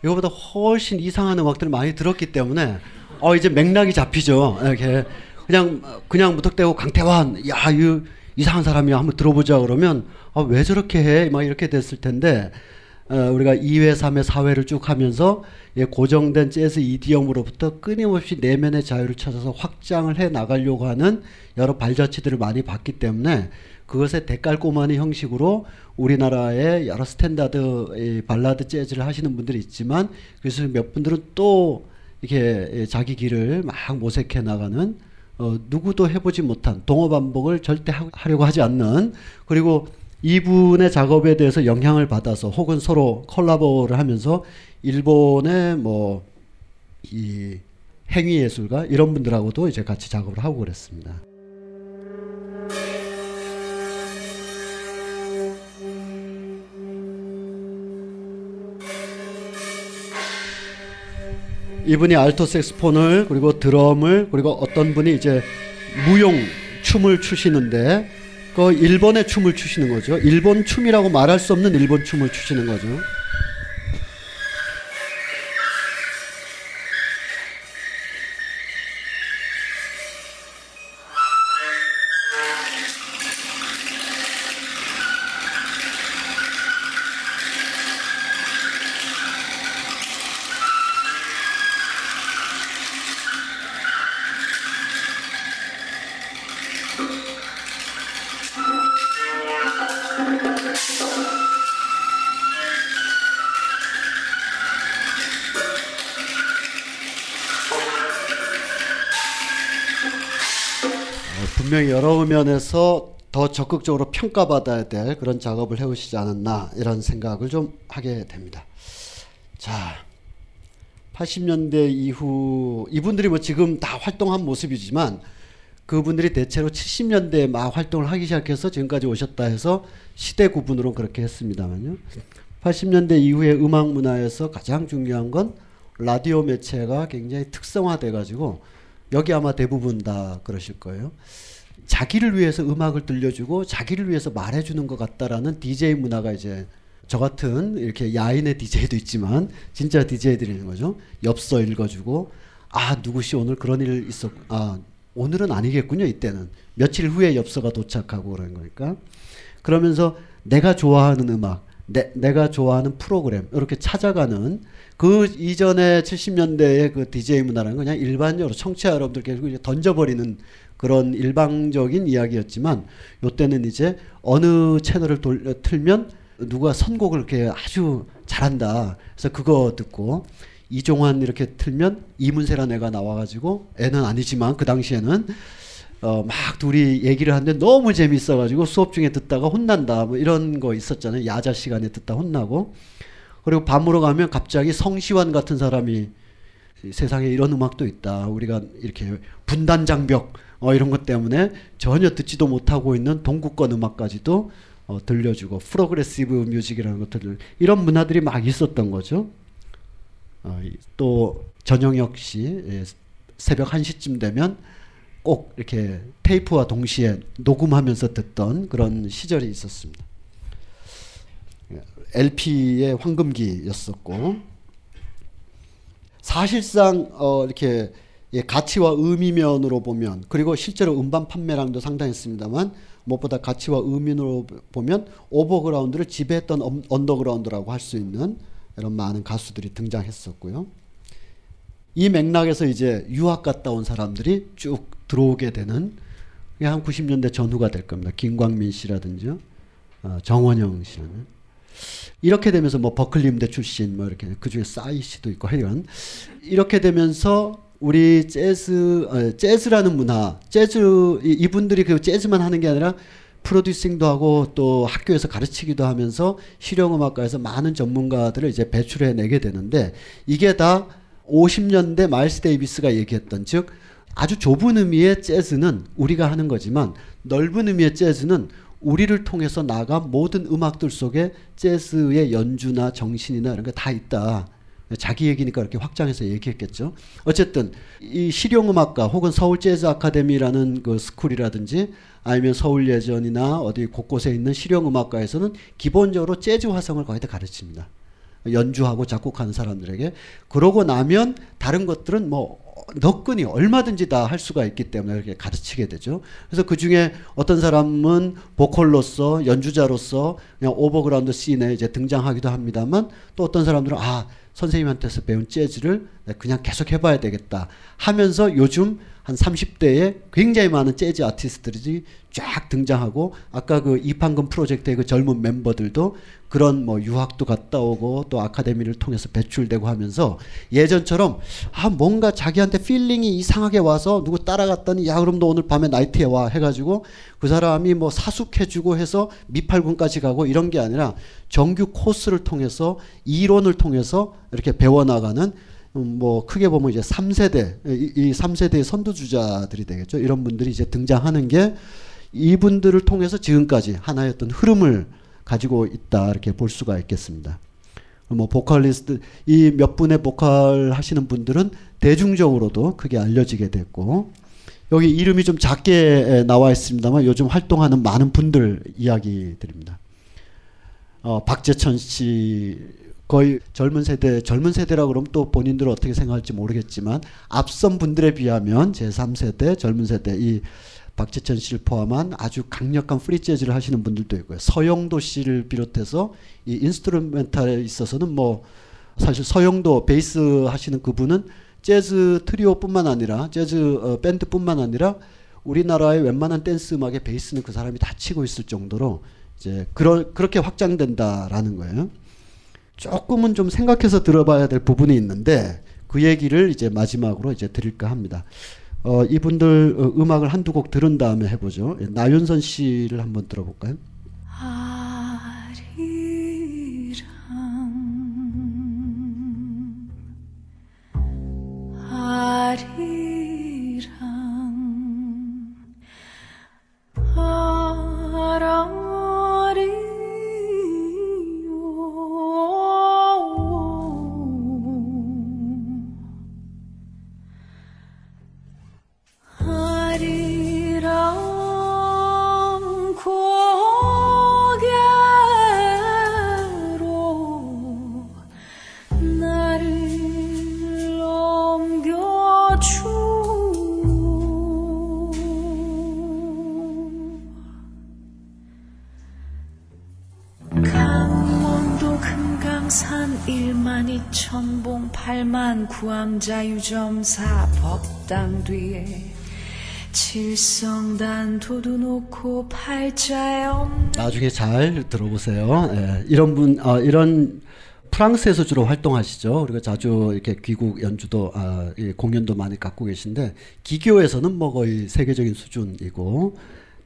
이거보다 훨씬 이상한 음악들을 많이 들었기 때문에 어, 이제 맥락이 잡히죠. 이렇게 그냥 그냥 무턱대고 강태환, 야, 이 이상한 사람이야 한번 들어보자 그러면 아, 왜 저렇게 해? 막 이렇게 됐을 텐데 어, 우리가 2회, 3회, 4회를 쭉 하면서 예, 고정된 재즈 이디엄으로부터 끊임없이 내면의 자유를 찾아서 확장을 해 나가려고 하는 여러 발자취들을 많이 봤기 때문에 그것의 대깔 꼬마니 형식으로 우리나라의 여러 스탠다드 이 발라드 재즈를 하시는 분들이 있지만 그래서 몇 분들은 또 이렇게 예, 자기 길을 막 모색해 나가는 어, 누구도 해보지 못한 동어 반복을 절대 하, 하려고 하지 않는 그리고 이분의 작업에 대해서 영향을 받아서 혹은 서로 collabo를 하면서 일본의 뭐 이 행위 예술가 이런 분들하고도 이제 같이 작업을 하고 그랬습니다. 이분이 알토 색스폰을 그리고 드럼을 그리고 어떤 분이 이제 무용 춤을 추시는데 그 일본의 춤을 추시는 거죠. 일본 춤이라고 말할 수 없는 일본 춤을 추시는 거죠. 면에서 더 적극적으로 평가받아야 될 그런 작업을 해오시지 않았나 이런 생각을 좀 하게 됩니다. 자, 80년대 이후 이분들이 뭐 지금 다 활동한 모습이지만 그분들이 대체로 70년대에 막 활동을 하기 시작해서 지금까지 오셨다 해서 시대 구분으로 그렇게 했습니다만요. 80년대 이후의 음악 문화에서 가장 중요한 건 라디오 매체가 굉장히 특성화돼 가지고 여기 아마 대부분 다 그러실 거예요. 자기를 위해서 음악을 들려주고 자기를 위해서 말해주는 것 같다라는 DJ 문화가 이제 저 같은 이렇게 야인의 DJ도 있지만 진짜 DJ들이 있는 거죠. 엽서 읽어주고 아 누구시 오늘 그런 일 있었 아 오늘은 아니겠군요 이때는 며칠 후에 엽서가 도착하고 그런 거니까 그러면서 내가 좋아하는 음악 내, 내가 좋아하는 프로그램 이렇게 찾아가는 그 이전에 70년대의 그 DJ 문화라는 건 그냥 일반적으로 청취자 여러분들께 던져버리는 그런 일방적인 이야기였지만 요때는 이제 어느 채널을 돌, 틀면 누가 선곡을 이렇게 아주 잘한다. 그래서 그거 듣고 이종환 이렇게 틀면 이문세라는 애가 나와가지고 애는 아니지만 그 당시에는 어, 막 둘이 얘기를 하는데 너무 재밌어가지고 수업 중에 듣다가 혼난다 뭐 이런 거 있었잖아요. 야자 시간에 듣다 혼나고 그리고 밤으로 가면 갑자기 성시완 같은 사람이 세상에 이런 음악도 있다. 우리가 이렇게 분단 장벽 어, 이런 것 때문에 전혀 듣지도 못하고 있는 동구권 음악까지도 어, 들려주고 progressive music이라는 것들 이런 문화들이 막 있었던 거죠. 어, 또 전영혁 씨 예, 새벽 1시쯤 되면 꼭 이렇게 테이프와 동시에 녹음하면서 듣던 그런 시절이 있었습니다. LP의 황금기였었고 사실상 어 이렇게 예, 가치와 의미면으로 보면 그리고 실제로 음반 판매량도 상당했습니다만 무엇보다 가치와 의미로 보면 overground를 지배했던 언더그라운드라고 할 수 있는 이런 많은 가수들이 등장했었고요. 이 맥락에서 이제 유학 갔다 온 사람들이 쭉 들어오게 되는 한 90년대 전후가 될 겁니다. 김광민 씨라든지 어, 정원영 씨는 이렇게 되면서 뭐 버클리 음대 출신 뭐 이렇게 그 중에 싸이 씨도 있고 하여간 이렇게 되면서 우리 재즈 어, 재즈라는 문화 재즈 이 분들이 그 재즈만 하는 게 아니라 프로듀싱도 하고 또 학교에서 가르치기도 하면서 실용음악가에서 많은 전문가들을 이제 배출해 내게 되는데 이게 다 50년대 마일스 데이비스가 얘기했던 즉 아주 좁은 의미의 재즈는 우리가 하는 거지만 넓은 의미의 재즈는 우리를 통해서 나가 모든 음악들 속에 재즈의 연주나 정신이나 이런 게 다 있다. 자기 얘기니까 이렇게 확장해서 얘기했겠죠. 어쨌든 이 실용음악과 혹은 서울 재즈 아카데미라는 그 school이라든지 아니면 서울 예전이나 어디 곳곳에 있는 실용음악과에서는 기본적으로 재즈 화성을 거의 다 가르칩니다. 연주하고 작곡하는 사람들에게 그러고 나면 다른 것들은 뭐 너끈히 얼마든지 다 할 수가 있기 때문에 이렇게 가르치게 되죠. 그래서 그 중에 어떤 사람은 보컬로서 연주자로서 그냥 overground scene에 이제 등장하기도 합니다만 또 어떤 사람들은 아 선생님한테서 배운 재즈를 그냥 계속 해봐야 되겠다 하면서 요즘 한 30대에 굉장히 많은 재즈 아티스트들이 쫙 등장하고 아까 그 이판근 프로젝트의 그 젊은 멤버들도 그런 뭐 유학도 갔다 오고 또 아카데미를 통해서 배출되고 하면서 예전처럼 아 뭔가 자기한테 feeling이 이상하게 와서 누구 따라갔더니 야 그럼 너 오늘 밤에 나이트에 와 해가지고 그 사람이 뭐 사숙해주고 해서 미팔군까지 가고 이런 게 아니라 정규 코스를 통해서 이론을 통해서 이렇게 배워나가는 음, 뭐 크게 보면 이제 3세대 이, 이 3세대의 선두주자들이 되겠죠. 이런 분들이 이제 등장하는 게 이분들을 통해서 지금까지 하나의 어떤 흐름을 가지고 있다 이렇게 볼 수가 있겠습니다. 뭐 보컬리스트 이 몇 분의 보컬 하시는 분들은 대중적으로도 크게 알려지게 됐고 여기 이름이 좀 작게 나와 있습니다만 요즘 활동하는 많은 분들 이야기 드립니다. 어, 박재천 씨 거의 젊은 세대 젊은 세대라 그러면 또 본인들은 어떻게 생각할지 모르겠지만 앞선 분들에 비하면 제 3세대 젊은 세대 이 박재천 씨를 포함한 아주 강력한 프리 재즈를 하시는 분들도 있고요. 서영도 씨를 비롯해서 이 instrumental에 있어서는 뭐 사실 서영도 베이스 하시는 그분은 재즈 트리오뿐만 아니라 재즈 어, 밴드뿐만 아니라 우리나라의 웬만한 댄스 음악의 베이스는 그 사람이 다 치고 있을 정도로 이제 그런 그렇게 확장된다라는 거예요. 조금은 좀 생각해서 들어봐야 될 부분이 있는데 그 얘기를 이제 마지막으로 이제 드릴까 합니다. 어, 이분들 어, 음악을 한두 곡 들은 다음에 해보죠. 예, 나윤선 씨를 한번 들어볼까요? 아리랑 아리랑 8만 구암 자유점사 법당 뒤에 칠성단 도도 놓고 팔자에 없는 나중에 잘 들어보세요. 예, 이런 분, 어, 이런 프랑스에서 주로 활동하시죠. 그리고 자주 이렇게 귀국 연주도 아, 예, 공연도 많이 갖고 계신데 기교에서는 뭐 거의 세계적인 수준이고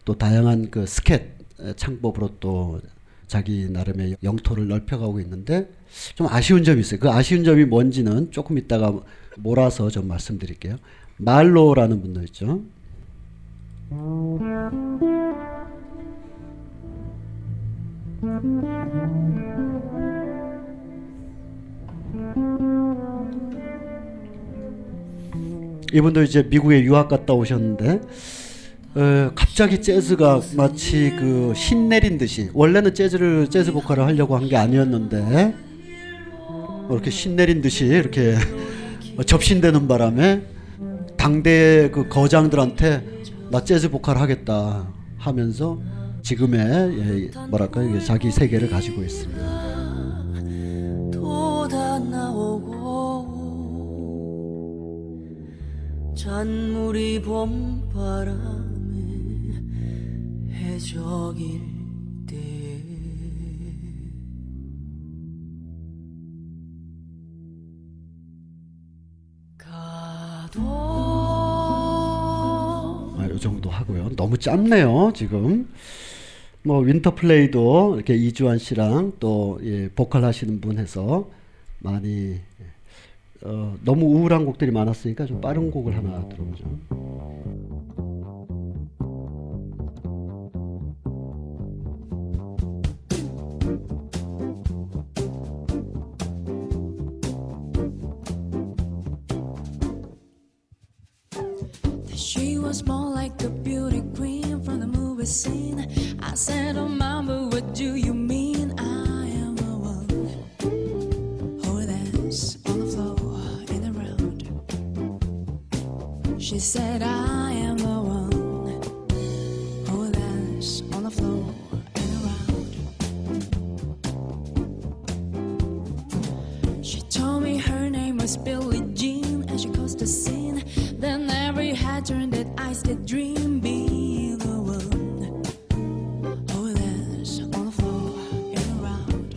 또 다양한 그 스캣 에, 창법으로 또 자기 나름의 영토를 넓혀가고 있는데 좀 아쉬운 점이 있어요. 그 아쉬운 점이 뭔지는 조금 이따가 몰아서 좀 말씀드릴게요. 말로라는 분도 있죠. 이분도 이제 미국에 유학 갔다 오셨는데 어, 갑자기 재즈가 마치 그 신 내린 듯이 원래는 재즈를 재즈 보컬을 하려고 한 게 아니었는데 뭐 이렇게 신내린 듯이 이렇게 접신되는 바람에 당대 그 거장들한테 나 재즈 보컬 하겠다 하면서 지금의 예, 뭐랄까 이게 자기 세계를 가지고 있습니다. 잔물이 봄바람에 해적일 아, 이 정도 하고요. 너무 짧네요, 지금. 뭐 윈터플레이도 이렇게 이주환 씨랑 또 예, 보컬 하시는 분 해서 많이 어, 너무 우울한 곡들이 많았으니까 좀 빠른 곡을 하나 들어보죠. Was more like a beauty queen from the movie scene. I said, Oh, mama, what do you mean? I am the one who dance on the floor in the round. She said, I am the one who dance on the floor in the round. She told me her name was Billie Jean and she caused the scene. Then every head turned that I said dream be the one who dance on the floor in a round.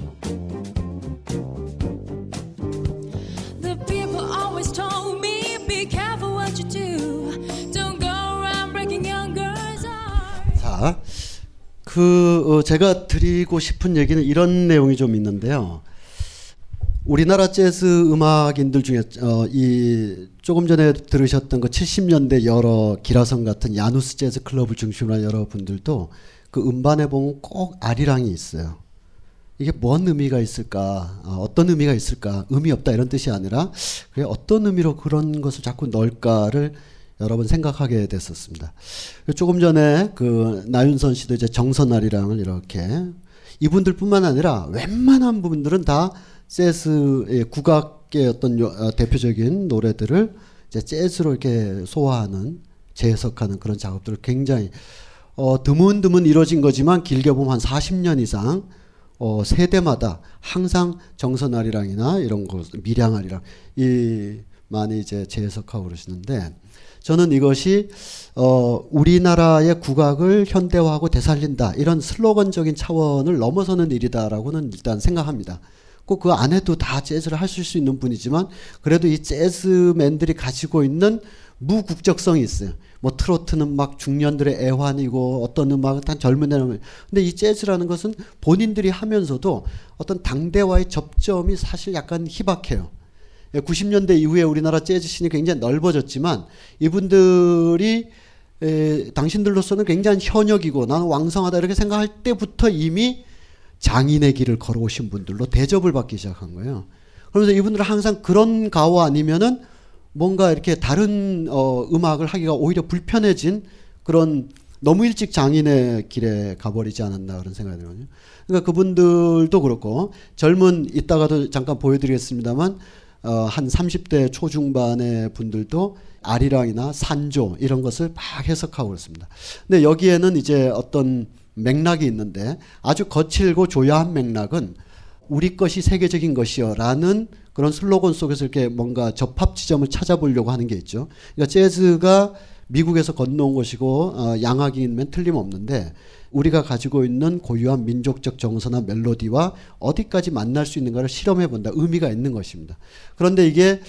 The people always told me be careful what you do. Don't go around breaking young girls' hearts. 자, 그 어, 제가 드리고 싶은 얘기는 이런 내용이 좀 있는데요. 우리나라 재즈 음악인들 중에 어, 이 조금 전에 들으셨던 그 70년대 여러 기라성 같은 야누스 재즈 클럽을 중심으로 한 여러분들도 그 음반에 보면 꼭 아리랑이 있어요. 이게 뭔 의미가 있을까? 어, 어떤 의미가 있을까? 의미 없다 이런 뜻이 아니라 그게 어떤 의미로 그런 것을 자꾸 넣을까를 여러 번 생각하게 됐었습니다. 조금 전에 그 나윤선 씨도 이제 정선아리랑을 이렇게 이분들뿐만 아니라 웬만한 분들은 다 재즈의 국악 의 어떤 요- 어, 대표적인 노래들을 이제 재즈로 이렇게 소화하는 재해석하는 그런 작업들을 굉장히 어, 드문드문 이루어진 거지만 길게 보면 한 40년 이상 어, 세대마다 항상 정선아리랑이나 이런 거 밀양아리랑 이 많이 이제 재해석하고 그러시는데 저는 이것이 어, 우리나라의 국악을 현대화하고 되살린다 이런 슬로건적인 차원을 넘어서는 일이다라고는 일단 생각합니다. 꼭 그 안에도 다 재즈를 하실 수 있는 분이지만 그래도 이 재즈맨들이 가지고 있는 무국적성이 있어요. 뭐 트로트는 막 중년들의 애환이고 어떤 음악은 단 젊은 애는 근데 이 재즈라는 것은 본인들이 하면서도 어떤 당대와의 접점이 사실 약간 희박해요. 90년대 이후에 우리나라 재즈 씬이 굉장히 넓어졌지만 이분들이 에, 당신들로서는 굉장히 현역이고 나는 왕성하다 이렇게 생각할 때부터 이미 장인의 길을 걸어오신 분들로 대접을 받기 시작한 거예요. 그러면서 이분들은 항상 그런 가오 아니면은 뭔가 이렇게 다른 어, 음악을 하기가 오히려 불편해진 그런 너무 일찍 장인의 길에 가버리지 않았나 그런 생각이 들거든요. 그러니까 그분들도 그렇고 젊은 이따가도 잠깐 보여드리겠습니다만 어, 한 30대 초중반의 분들도 아리랑이나 산조 이런 것을 막 해석하고 그렇습니다. 근데 여기에는 이제 어떤 맥락이 있는데 아주 거칠고 조야한 맥락은 우리 것이 세계적인 것이여라는 그런 슬로건 속에서 이렇게 뭔가 접합 지점을 찾아보려고 하는 게 있죠. 그러니까 재즈가 미국에서 건너온 것이고 어, 양악이면 틀림없는데 우리가 가지고 있는 고유한 민족적 정서나 멜로디와 어디까지 만날 수 있는가를 실험해 본다. 의미가 있는 것입니다. 그런데 이게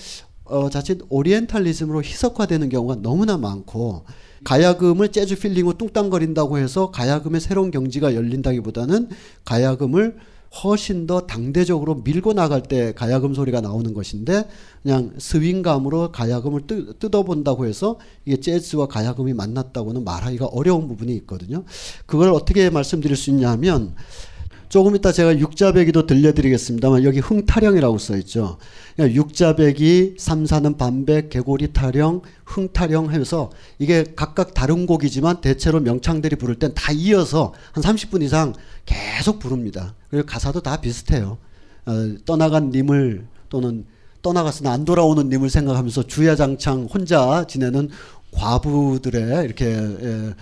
어, 자칫 오리엔탈리즘으로 희석화되는 경우가 너무나 많고 가야금을 재즈 필링으로 뚱땅거린다고 해서 가야금의 새로운 경지가 열린다기보다는 가야금을 훨씬 더 당대적으로 밀고 나갈 때 가야금 소리가 나오는 것인데 그냥 스윙감으로 가야금을 뜯, 뜯어본다고 해서 이게 재즈와 가야금이 만났다고는 말하기가 어려운 부분이 있거든요. 그걸 어떻게 말씀드릴 수 있냐 하면 조금 이따 제가 육자배기도 들려드리겠습니다만 여기 흥타령이라고 써 있죠. 그러니까 육자배기, 삼사는 반백, 개고리 타령, 흥타령 해서 이게 각각 다른 곡이지만 대체로 명창들이 부를 땐 다 이어서 한 30분 이상 계속 부릅니다. 그리고 가사도 다 비슷해요. 어, 떠나간 님을 또는 떠나갔으나 안 돌아오는 님을 생각하면서 주야장창 혼자 지내는 과부들의 이렇게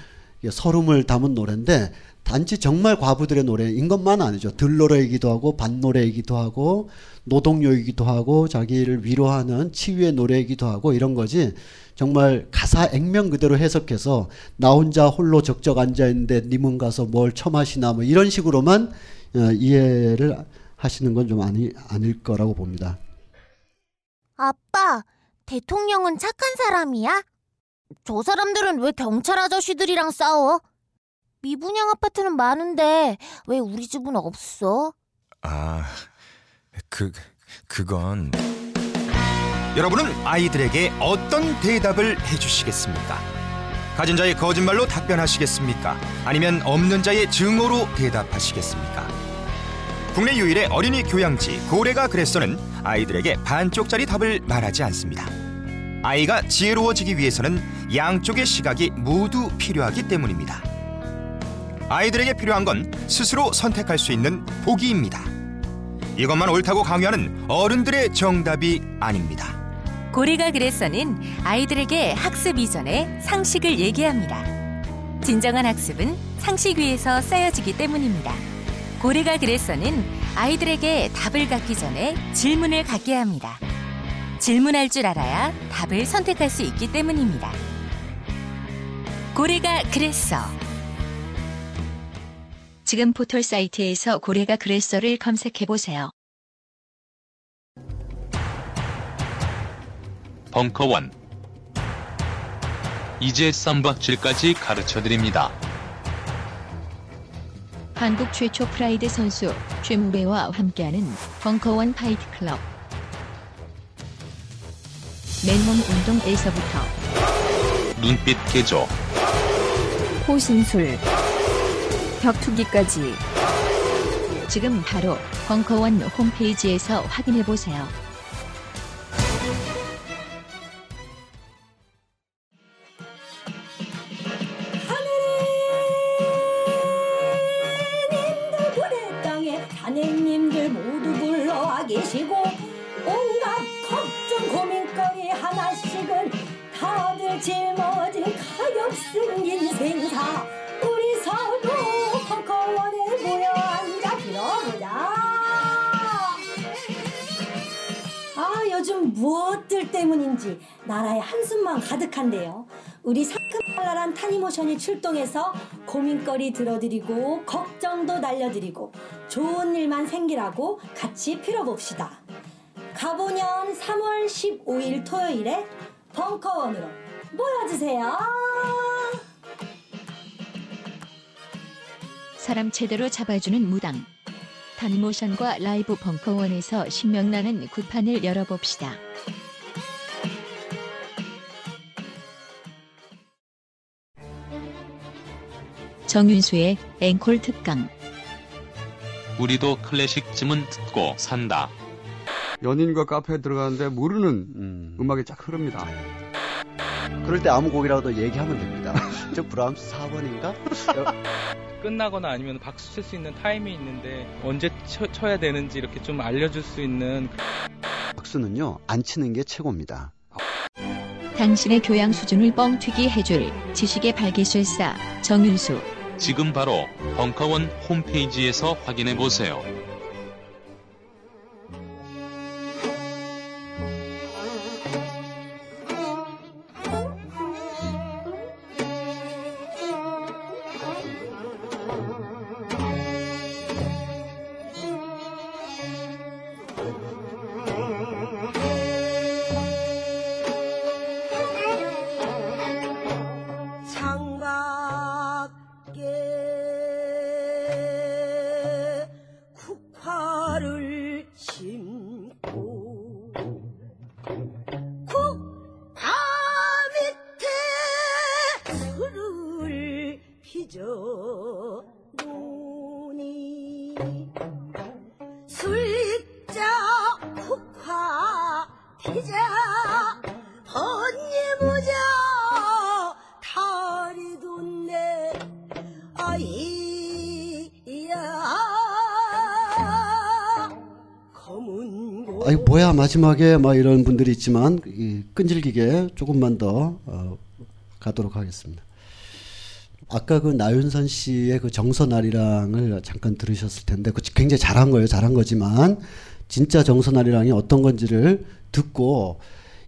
예, 서름을 담은 노래인데 단지 정말 과부들의 노래인 것만 아니죠. 들노래이기도 하고 반노래이기도 하고 노동요이기도 하고 자기를 위로하는 치유의 노래이기도 하고 이런 거지. 정말 가사 액면 그대로 해석해서 나 혼자 홀로 적적 앉아 있는데 님은 가서 뭘 처마시나 뭐 이런 식으로만 어, 이해를 하시는 건 좀 아니 아닐 거라고 봅니다. 아빠, 대통령은 착한 사람이야? 저 사람들은 왜 경찰 아저씨들이랑 싸워? 미분양 아파트는 많은데 왜 우리 집은 없어? 아, 그 그건 여러분은 아이들에게 어떤 대답을 해주시겠습니까? 가진 자의 거짓말로 답변하시겠습니까? 아니면 없는 자의 증오로 대답하시겠습니까? 국내 유일의 어린이 교양지 고래가 그랬어는 아이들에게 반쪽짜리 답을 말하지 않습니다. 아이가 지혜로워지기 위해서는 양쪽의 시각이 모두 필요하기 때문입니다. 아이들에게 필요한 건 스스로 선택할 수 있는 보기입니다. 이것만 옳다고 강요하는 어른들의 정답이 아닙니다. 고래가 그래서는 아이들에게 학습 이전에 상식을 얘기합니다. 진정한 학습은 상식 위에서 쌓여지기 때문입니다. 고래가 그래서는 아이들에게 답을 갖기 전에 질문을 갖게 합니다. 질문할 줄 알아야 답을 선택할 수 있기 때문입니다. 고래가 그랬어. 지금 포털 사이트에서 고래가 그랬어를 검색해 보세요. 벙커원 이제 쌈박질까지 가르쳐드립니다. 한국 최초 프라이드 선수 최무배와 함께하는 벙커원 파이트 클럽. 맨몸 운동에서부터 눈빛 개조 호신술, 격투기까지 지금 바로 벙커원 홈페이지에서 확인해 보세요. 우리 상큼발랄한 타니모션이 출동해서 고민거리 들어드리고 걱정도 날려드리고 좋은 일만 생기라고 같이 빌어봅시다. 가보년 3월 15일 토요일에 벙커원으로 모여주세요. 사람 제대로 잡아주는 무당. 단모션과 라이브 벙커원에서 신명나는 굿판을 열어봅시다. 정윤수의 앵콜 특강. 우리도 클래식쯤은 듣고 산다. 연인과 카페에 들어가는데 모르는 음. 악이 쫙 흐릅니다. 그럴 때 아무 곡이라도 얘기하면 됩니다. <laughs> 저 브람스 4번인가? <laughs> 끝나거나 아니면 박수 칠 수 있는 타임이 있는데 언제 쳐, 쳐야 되는지 이렇게 좀 알려줄 수 있는 박수는요 안 치는 게 최고입니다. 당신의 교양 수준을 뻥튀기 해줄 지식의 발기술사 정윤수. 지금 바로 벙커원 홈페이지에서 확인해 보세요. 마지막에 막 이런 분들이 있지만 이 끈질기게 조금만 더 어, 가도록 하겠습니다. 아까 그 나윤선 씨의 그 정선아리랑을 잠깐 들으셨을 텐데 그 굉장히 잘한 거예요. 잘한 거지만 진짜 정선아리랑이 어떤 건지를 듣고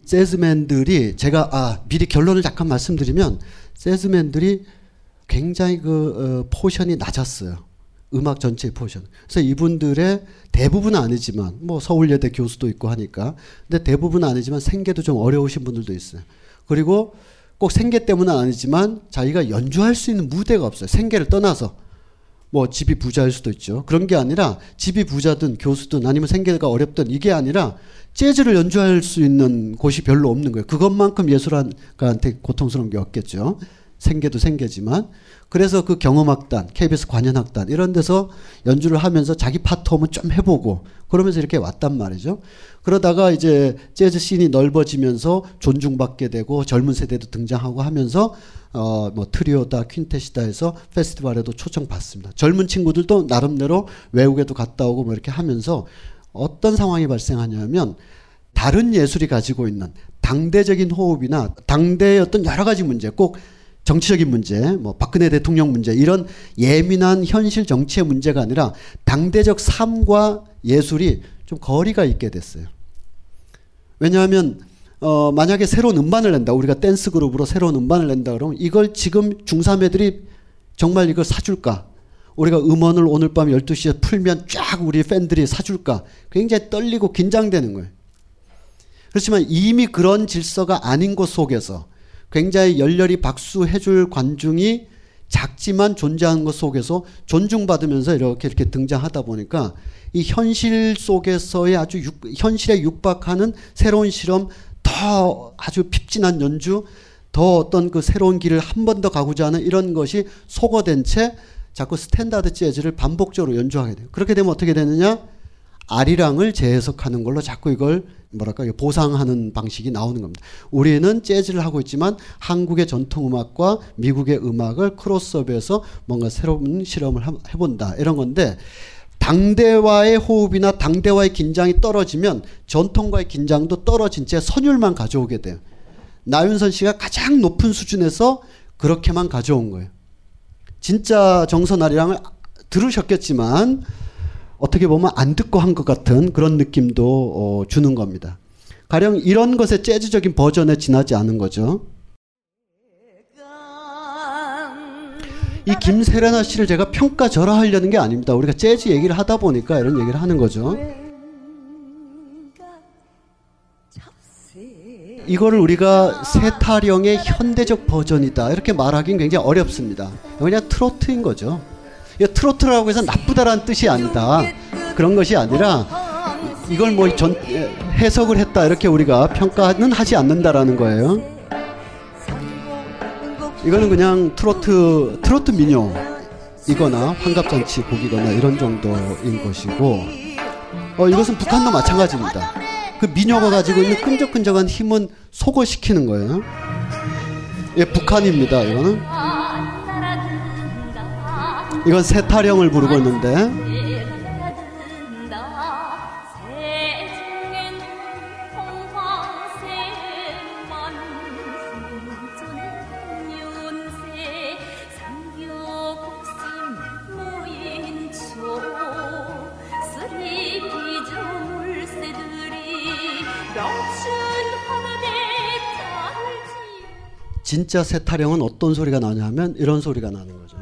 재즈맨들이 제가 아 미리 결론을 잠깐 말씀드리면 재즈맨들이 굉장히 그 어, 포션이 낮았어요. 음악 전체의 포션. 그래서 이분들의 대부분은 아니지만 뭐 서울예대 교수도 있고 하니까 근데 대부분은 아니지만 생계도 좀 어려우신 분들도 있어요. 그리고 꼭 생계 때문은 아니지만 자기가 연주할 수 있는 무대가 없어요. 생계를 떠나서 뭐 집이 부자일 수도 있죠. 그런 게 아니라 집이 부자든 교수든 아니면 생계가 어렵든 이게 아니라 재즈를 연주할 수 있는 곳이 별로 없는 거예요. 그것만큼 예술가한테 고통스러운 게 없겠죠. 생계도 생계지만 그래서 그 경음악단, KBS 관현악단 이런 데서 연주를 하면서 자기 파트홈은 좀 해보고 그러면서 이렇게 왔단 말이죠. 그러다가 이제 재즈 씬이 넓어지면서 존중받게 되고 젊은 세대도 등장하고 하면서 어 뭐 트리오다 퀸텟이다 해서 페스티벌에도 초청받습니다. 젊은 친구들도 나름대로 외국에도 갔다 오고 뭐 이렇게 하면서 어떤 상황이 발생하냐면 다른 예술이 가지고 있는 당대적인 호흡이나 당대의 어떤 여러 가지 문제 꼭 정치적인 문제, 뭐 박근혜 대통령 문제 이런 예민한 현실 정치의 문제가 아니라 당대적 삶과 예술이 좀 거리가 있게 됐어요. 왜냐하면 어 만약에 새로운 음반을 낸다. 우리가 댄스 그룹으로 새로운 음반을 낸다 그러면 이걸 지금 중3 애들이 정말 이걸 사줄까? 우리가 음원을 오늘 밤 12시에 풀면 쫙 우리 팬들이 사줄까? 굉장히 떨리고 긴장되는 거예요. 그렇지만 이미 그런 질서가 아닌 것 속에서 굉장히 열렬히 박수해줄 관중이 작지만 존재하는 것 속에서 존중받으면서 이렇게 이렇게 등장하다 보니까 이 현실 속에서의 아주 육, 현실에 육박하는 새로운 실험, 더 아주 핍진한 연주, 더 어떤 그 새로운 길을 한 번 더 가고자 하는 이런 것이 소거된 채 자꾸 스탠다드 재즈를 반복적으로 연주하게 돼요. 그렇게 되면 어떻게 되느냐? 아리랑을 재해석하는 걸로 자꾸 이걸 뭐랄까 보상하는 방식이 나오는 겁니다. 우리는 재즈를 하고 있지만 한국의 전통 음악과 미국의 음악을 크로스업해서 뭔가 새로운 실험을 해본다 이런 건데 당대와의 호흡이나 당대와의 긴장이 떨어지면 전통과의 긴장도 떨어진 채 선율만 가져오게 돼요. 나윤선 씨가 가장 높은 수준에서 그렇게만 가져온 거예요. 진짜 정선 아리랑을 들으셨겠지만 어떻게 보면 안 듣고 한 것 같은 그런 느낌도 어, 주는 겁니다. 가령 이런 것의 재즈적인 버전에 지나지 않은 거죠. 이 김세레나 씨를 제가 평가절하하려는 게 아닙니다. 우리가 재즈 얘기를 하다 보니까 이런 얘기를 하는 거죠. 이거를 우리가 세타령의 현대적 버전이다 이렇게 말하기는 굉장히 어렵습니다. 그냥 트로트인 거죠. 이 트로트라고 해서 나쁘다라는 뜻이 아니다. 그런 것이 아니라 이걸 뭐 전 해석을 했다 이렇게 우리가 평가는 하지 않는다라는 거예요. 이거는 그냥 트로트 트로트 민요 이거나 환갑잔치 곡이거나 이런 정도인 것이고 어 이것은 북한도 마찬가지입니다. 그 민요가 가지고 있는 끈적끈적한 힘은 소거시키는 거예요. 예, 북한입니다. 이거는 이건 세타령을 부르고 있는데 진짜 세타령은 어떤 소리가 나냐면 이런 소리가 나는 거죠.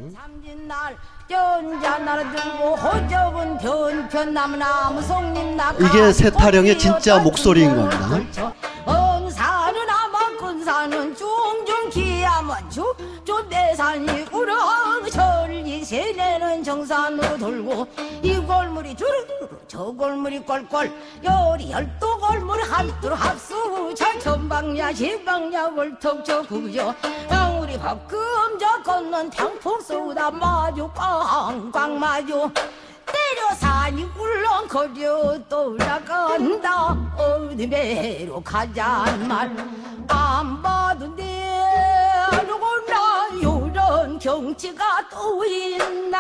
이게 세타령의 진짜 목소리인 겁니다. 군사는 중중 기야만 주주 대산이 우렁 천리 세내는 정산으로 돌고 이 골물이 주르르 저 골물이 꼴꼴 열이 열두 골물 한두로 합수 철천방야 신방야 월턱 저 구저 우리 밥금 저 건넌 평풍 쏘다 마주 꽝꽝 마주 때려 산이 울렁거려 돌아간다. 어디 배로 가자 말안 봐도 돼. 누구나 요런 경치가 또 있나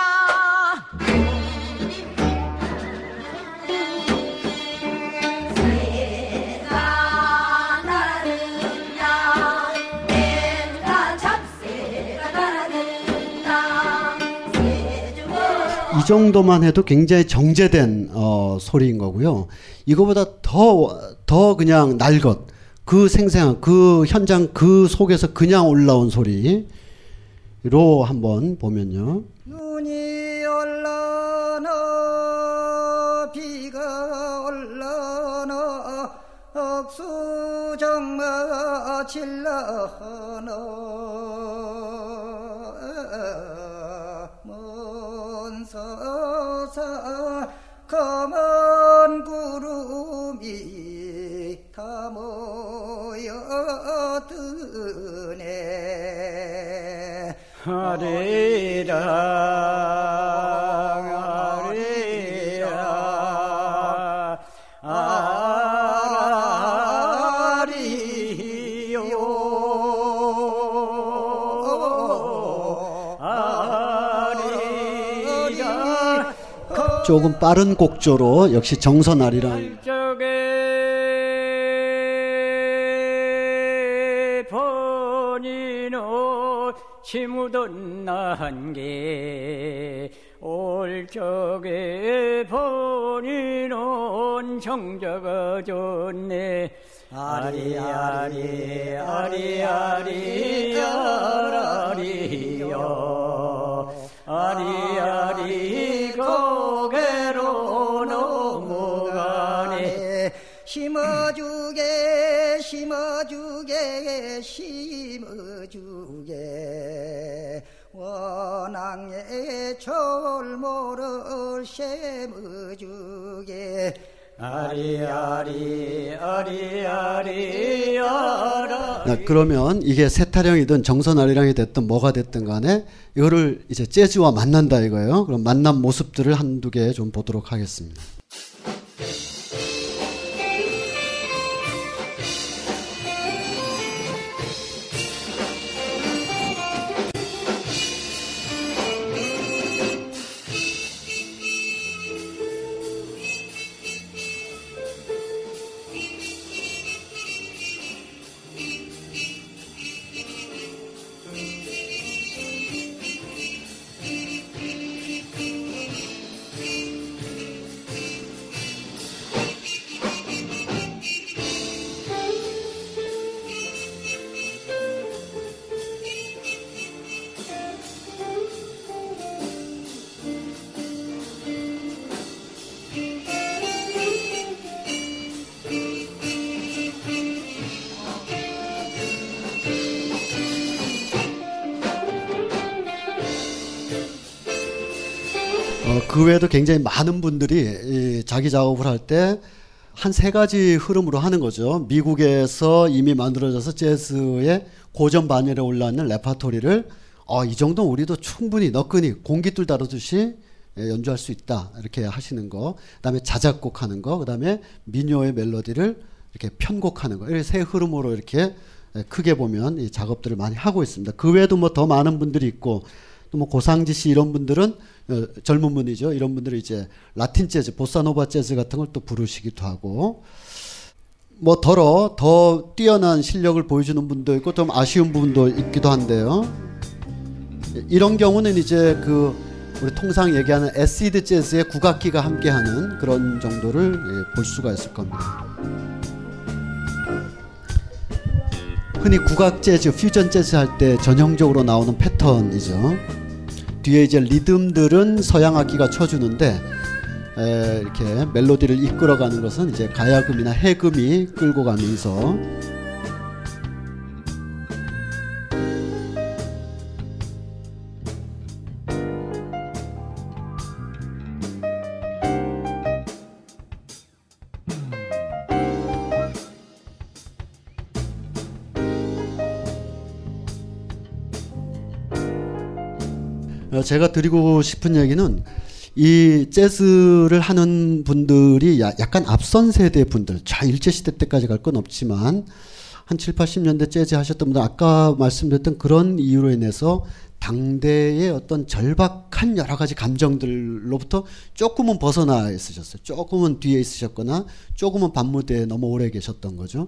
이 정도만 해도 굉장히 정제된 어, 소리인 거고요. 이거보다 더, 더 그냥 날 것, 그 생생한, 그 현장 그 속에서 그냥 올라온 소리로 한번 보면요. 눈이 올라나 비가 올라나 억수정마 질러나 아리랑 조금 빠른 곡조로 역시 정선아리랑 치무던 난게 올 적에 번이노 정자가 좋네. 아리 아리 아리 아리 아리요 아리 아리 고개로 넘어가네. 심어주게 심어주게 심어주게 원앙의 철모를 심어주게 아리아리 아리아리 아라 네, 그러면 이게 세타령이든 정선 아리랑이 됐든 뭐가 됐든 간에 이거를 이제 재즈와 만난다 이거예요. 그럼 만난 모습들을 한두 개 좀 보도록 하겠습니다. 그 외에도 굉장히 많은 분들이 이 자기 작업을 할 때 한 세 가지 흐름으로 하는 거죠. 미국에서 이미 만들어져서 재즈의 고전 반열에 올라있는 레파토리를 어, 이 정도 우리도 충분히 너끈히 공깃돌 다루듯이 예, 연주할 수 있다 이렇게 하시는 거. 그다음에 자작곡 하는 거. 그다음에 민요의 멜로디를 이렇게 편곡하는 거. 이세 흐름으로 이렇게 예, 크게 보면 이 작업들을 많이 하고 있습니다. 그 외에도 뭐 더 많은 분들이 있고 또 뭐 고상지 씨 이런 분들은 어, 젊은 분이죠. 이런 분들이 이제 라틴 재즈, 보사노바 재즈 같은 걸 또 부르시기도 하고 뭐 더러 더 뛰어난 실력을 보여주는 분도 있고 좀 아쉬운 부분도 있기도 한데요. 이런 경우는 이제 그 우리 통상 얘기하는 에시드 재즈의 국악기가 함께하는 그런 정도를 예, 볼 수가 있을 겁니다. 흔히 국악 재즈, 퓨전 재즈 할 때 전형적으로 나오는 패턴이죠. 뒤에 이제 리듬들은 서양 악기가 쳐주는데 에, 이렇게 멜로디를 이끌어가는 것은 이제 가야금이나 해금이 끌고 가면서 제가 드리고 싶은 얘기는 이 재즈를 하는 분들이 야- 약간 앞선 세대 분들, 자 일제 시대 때까지 갈 건 없지만 한 7, 80년대 재즈 하셨던 분들 아까 말씀드렸던 그런 이유로 인해서 당대의 어떤 절박한 여러 가지 감정들로부터 조금은 벗어나 있으셨어요. 조금은 뒤에 있으셨거나 조금은 밤무대에 너무 오래 계셨던 거죠.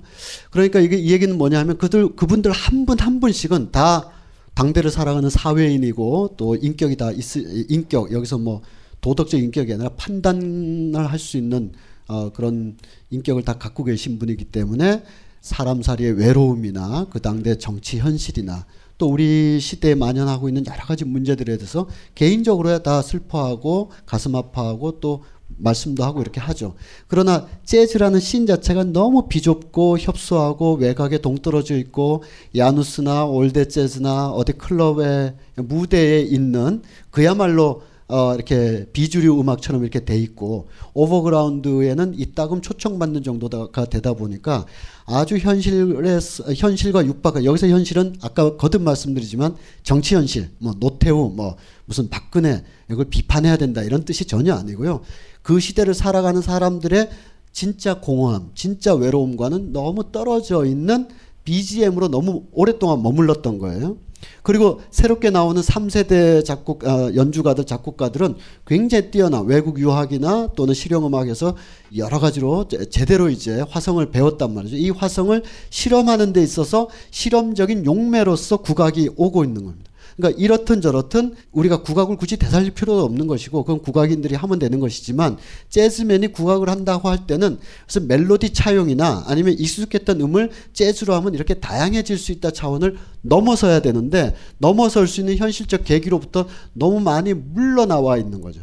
그러니까 이게 이 얘기는 뭐냐 하면 그들 그분들 한 분한 분씩은 다 당대를 살아가는 사회인이고 또 인격이 다 있, 인격 여기서 뭐 도덕적 인격이 아니라 판단을 할 수 있는 어, 그런 인격을 다 갖고 계신 분이기 때문에 사람 살이의 외로움이나 그 당대 정치 현실이나 또 우리 시대에 만연하고 있는 여러 가지 문제들에 대해서 개인적으로야 다 슬퍼하고 가슴 아파하고 또 말씀도 하고 이렇게 하죠. 그러나 재즈라는 씬 자체가 너무 비좁고 협소하고 외곽에 동떨어져 있고 야누스나 올드 재즈나 어디 클럽의 무대에 있는 그야말로 어 이렇게 비주류 음악처럼 이렇게 돼 있고 overground에는 이따금 초청받는 정도가 되다 보니까 아주 현실의 현실과 육박한 여기서 현실은 아까 거듭 말씀드리지만 정치 현실 뭐 노태우 뭐 무슨 박근혜 이걸 비판해야 된다 이런 뜻이 전혀 아니고요. 그 시대를 살아가는 사람들의 진짜 공허함, 진짜 외로움과는 너무 떨어져 있는 BGM으로 너무 오랫동안 머물렀던 거예요. 그리고 새롭게 나오는 3세대 작곡 아, 연주가들 작곡가들은 굉장히 뛰어난 외국 유학이나 또는 실용음악에서 여러 가지로 제- 제대로 이제 화성을 배웠단 말이죠. 이 화성을 실험하는 데 있어서 실험적인 용매로서 국악이 오고 있는 겁니다. 그러니까 이렇든 저렇든 우리가 국악을 굳이 되살릴 필요도 없는 것이고 그건 국악인들이 하면 되는 것이지만 재즈맨이 국악을 한다고 할 때는 무슨 멜로디 차용이나 아니면 익숙했던 음을 재즈로 하면 이렇게 다양해질 수 있다 차원을 넘어서야 되는데 넘어설 수 있는 현실적 계기로부터 너무 많이 물러나와 있는 거죠.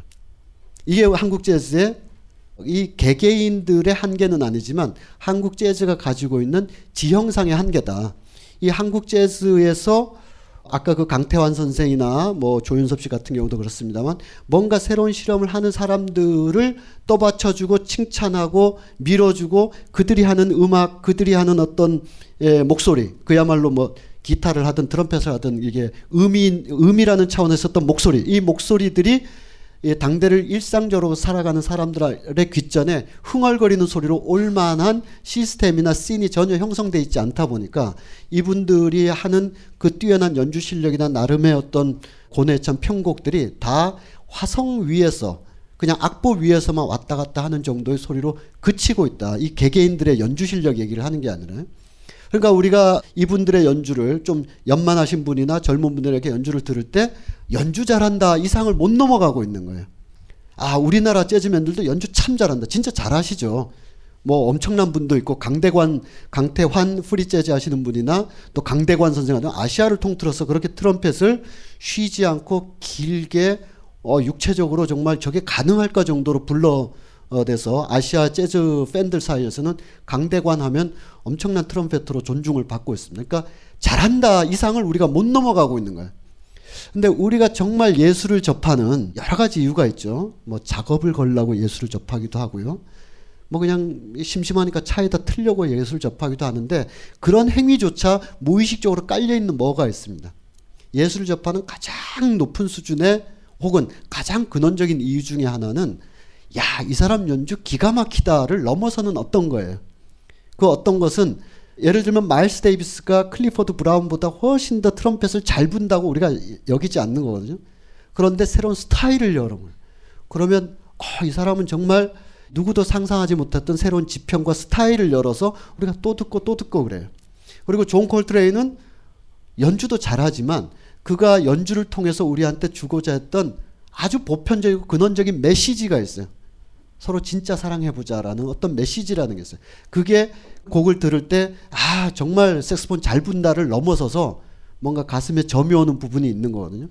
이게 한국 재즈의 이 개개인들의 한계는 아니지만 한국 재즈가 가지고 있는 지형상의 한계다. 이 한국 재즈에서 아까 그 강태환 선생이나 뭐 조윤섭 씨 같은 경우도 그렇습니다만 뭔가 새로운 실험을 하는 사람들을 떠받쳐주고 칭찬하고 밀어주고 그들이 하는 음악, 그들이 하는 어떤 예, 목소리, 그야말로 뭐 기타를 하든 트럼펫을 하든 이게 음이 음이라는 차원에서 어떤 목소리, 이 목소리들이 이 당대를 일상적으로 살아가는 사람들의 귓전에 흥얼거리는 소리로 올만한 시스템이나 씬이 전혀 형성돼 있지 않다 보니까 이분들이 하는 그 뛰어난 연주 실력이나 나름의 어떤 고뇌찬 편곡들이 다 화성 위에서 그냥 악보 위에서만 왔다 갔다 하는 정도의 소리로 그치고 있다. 이 개개인들의 연주 실력 얘기를 하는 게 아니라 그러니까 우리가 이분들의 연주를 좀 연만하신 분이나 젊은 분들에게 연주를 들을 때 연주 잘한다 이상을 못 넘어가고 있는 거예요. 아, 우리나라 재즈맨들도 연주 참 잘한다. 진짜 잘하시죠. 뭐 엄청난 분도 있고 강대관 강태환 프리 재즈 하시는 분이나 또 강대관 선생 같은 아시아를 통틀어서 그렇게 트럼펫을 쉬지 않고 길게 어 육체적으로 정말 저게 가능할까 정도로 불러 어 돼서 아시아 재즈 팬들 사이에서는 강대관 하면 엄청난 트럼펫으로 존중을 받고 있습니다. 그러니까 잘한다 이상을 우리가 못 넘어가고 있는 거예요. 근데 우리가 정말 예술을 접하는 여러 가지 이유가 있죠. 뭐 작업을 걸라고 예술을 접하기도 하고요. 뭐 그냥 심심하니까 차에다 틀려고 예술 접하기도 하는데 그런 행위조차 무의식적으로 깔려 있는 뭐가 있습니다. 예술을 접하는 가장 높은 수준의 혹은 가장 근원적인 이유 중에 하나는 야, 이 사람 연주 기가 막히다를 넘어서는 어떤 거예요. 그 어떤 것은 예를 들면 마일스 데이비스가 클리포드 브라운보다 훨씬 더 트럼펫을 잘 분다고 우리가 여기지 않는 거거든요. 그런데 새로운 스타일을 여러 번. 그러면 어, 이 사람은 정말 누구도 상상하지 못했던 새로운 지평과 스타일을 열어서 우리가 또 듣고 또 듣고 그래요. 그리고 존 콜트레인은 연주도 잘하지만 그가 연주를 통해서 우리한테 주고자 했던 아주 보편적이고 근원적인 메시지가 있어요. 서로 진짜 사랑해보자라는 어떤 메시지라는 게 있어요. 그게 곡을 들을 때, 아, 정말 색스폰 잘 분다를 넘어서서 뭔가 가슴에 저며 오는 부분이 있는 거거든요.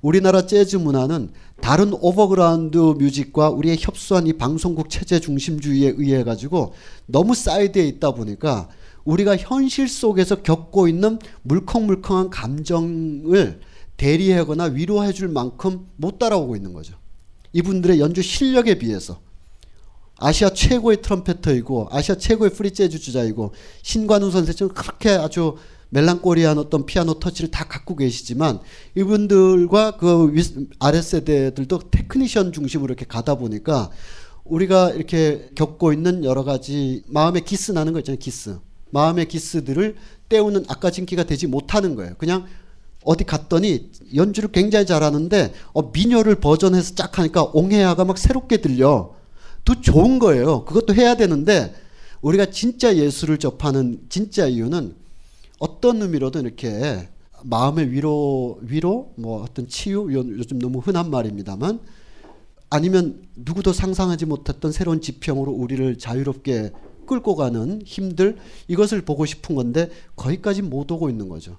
우리나라 재즈 문화는 다른 overground music과 우리의 협소한 이 방송국 체제 중심주의에 의해 가지고 너무 사이드에 있다 보니까 우리가 현실 속에서 겪고 있는 물컹물컹한 감정을 대리하거나 위로해 줄 만큼 못 따라오고 있는 거죠. 이분들의 연주 실력에 비해서 아시아 최고의 trumpeter이고 아시아 최고의 프리 재즈 주자이고 신관웅 선생님은 그렇게 아주 멜랑꼬리한 어떤 피아노 터치를 다 갖고 계시지만 이분들과 그 아랫 세대들도 technician 중심으로 이렇게 가다 보니까 우리가 이렇게 겪고 있는 여러 가지 마음의 기스 나는 거 있잖아요. 기스. 마음의 기스들을 때우는 아까징끼가 되지 못하는 거예요. 그냥 어디 갔더니 연주를 굉장히 잘하는데 어, 민요를 버전해서 쫙 하니까 옹해야가 막 새롭게 들려. 더 좋은 거예요. 그것도 해야 되는데 우리가 진짜 예술을 접하는 진짜 이유는 어떤 의미로든 이렇게 마음의 위로 위로 뭐 어떤 치유 요즘 너무 흔한 말입니다만 아니면 누구도 상상하지 못했던 새로운 지평으로 우리를 자유롭게 끌고 가는 힘들 이것을 보고 싶은 건데 거기까지 못 오고 있는 거죠.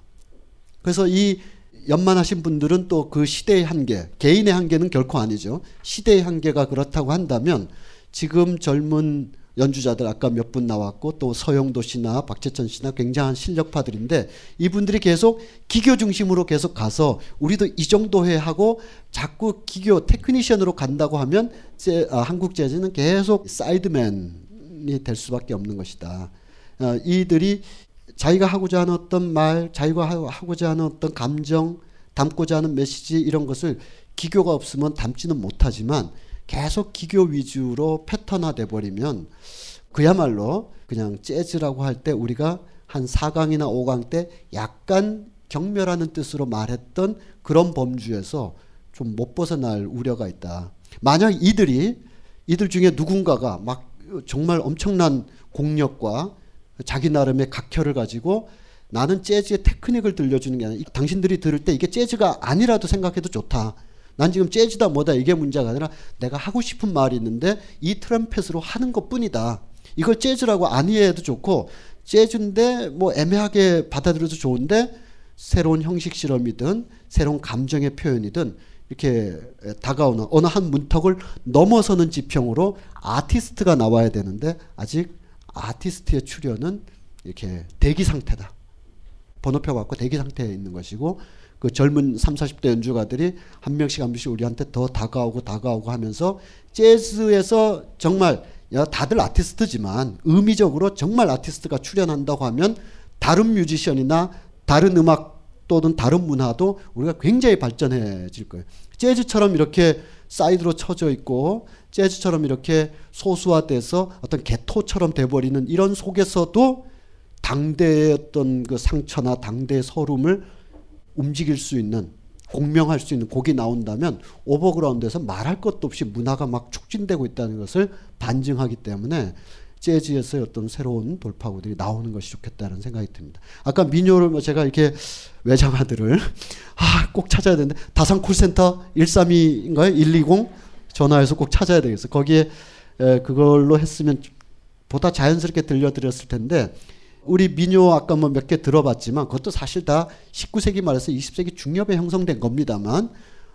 그래서 이 연만하신 분들은 또 그 시대의 한계, 개인의 한계는 결코 아니죠. 시대의 한계가 그렇다고 한다면 지금 젊은 연주자들 아까 몇 분 나왔고 또 서영도 씨나 박재천 씨나 굉장한 실력파들인데 이분들이 계속 기교 중심으로 계속 가서 우리도 이 정도 해 하고 자꾸 기교 technician으로 간다고 하면 제, 아, 한국 재즈는 계속 sideman이 될 수밖에 없는 것이다. 어, 이들이 자기가 하고자 하는 어떤 말, 자기가 하고자 하는 어떤 감정, 담고자 하는 메시지 이런 것을 기교가 없으면 담지는 못하지만 계속 기교 위주로 패턴화돼 버리면 그야말로 그냥 재즈라고 할 때 우리가 한 4강이나 5강 때 약간 경멸하는 뜻으로 말했던 그런 범주에서 좀 못 벗어날 우려가 있다. 만약 이들이 이들 중에 누군가가 막 정말 엄청난 공력과 자기 나름의 각혈을 가지고 나는 재즈의 테크닉을 들려주는 게 아니라 당신들이 들을 때 이게 재즈가 아니라도 생각해도 좋다. 난 지금 재즈다 뭐다 이게 문제가 아니라 내가 하고 싶은 말이 있는데 이 트럼펫으로 하는 것 뿐이다. 이걸 재즈라고 안 이해해도 좋고 재즈인데 뭐 애매하게 받아들여도 좋은데 새로운 형식 실험이든 새로운 감정의 표현이든 이렇게 다가오는 어느 한 문턱을 넘어서는 지평으로 아티스트가 나와야 되는데 아직 아티스트의 출현은 이렇게 대기 상태다. 번호표 받고 대기 상태에 있는 것이고 그 젊은 3, 40대 연주가들이 한 명씩 한 명씩 우리한테 더 다가오고 다가오고 하면서 재즈에서 정말 야 다들 아티스트지만 의미적으로 정말 아티스트가 출연한다고 하면 다른 뮤지션이나 다른 음악 또는 다른 문화도 우리가 굉장히 발전해질 거예요. 재즈처럼 이렇게 사이드로 쳐져 있고 재즈처럼 이렇게 소수화돼서 어떤 개토처럼 돼버리는 이런 속에서도 당대의 어떤 그 상처나 당대의 서름을 움직일 수 있는 공명할 수 있는 곡이 나온다면 오버그라운드에서 말할 것도 없이 문화가 막 촉진되고 있다는 것을 반증하기 때문에 재즈에서의 어떤 새로운 돌파구들이 나오는 것이 좋겠다는 생각이 듭니다. 아까 민요를 뭐 제가 이렇게 외장하들을 <laughs> 아, 꼭 찾아야 되는데 다산 콜센터 132인가요? 120 전화해서 꼭 찾아야 되겠어. 거기에 에, 그걸로 했으면 보다 자연스럽게 들려드렸을 텐데 우리 민요 아까 뭐 몇 개 들어봤지만 그것도 사실 다 19세기 말에서 20세기 중엽에 형성된 겁니다만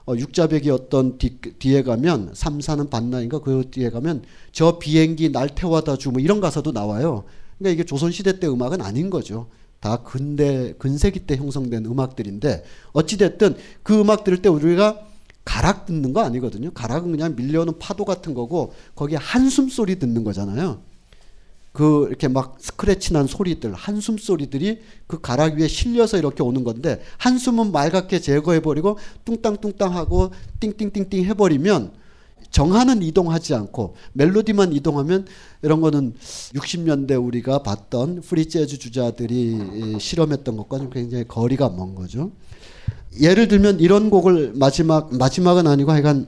어, 육자백이 어떤 뒤, 뒤에 가면 삼사는 반나인가 그 뒤에 가면 저 비행기 날 태워다 주 뭐 이런 가사도 나와요. 그러니까 이게 조선 시대 때 음악은 아닌 거죠. 다 근대 근세기 때 형성된 음악들인데 어찌 됐든 그 음악 들을 때 우리가 가락 듣는 거 아니거든요. 가락은 그냥 밀려오는 파도 같은 거고 거기에 한숨 소리 듣는 거잖아요. 그 이렇게 막 스크래치 난 소리들, 한숨 소리들이 그 가락 위에 실려서 이렇게 오는 건데 한숨은 맑게 제거해 버리고 뚱땅뚱땅 하고 띵띵띵띵 해 버리면 정한은 이동하지 않고 멜로디만 이동하면 이런 거는 60년대 우리가 봤던 프리 재즈 주자들이 실험했던 것과는 굉장히 거리가 먼 거죠. 예를 들면 이런 곡을 마지막 마지막은 아니고 하여간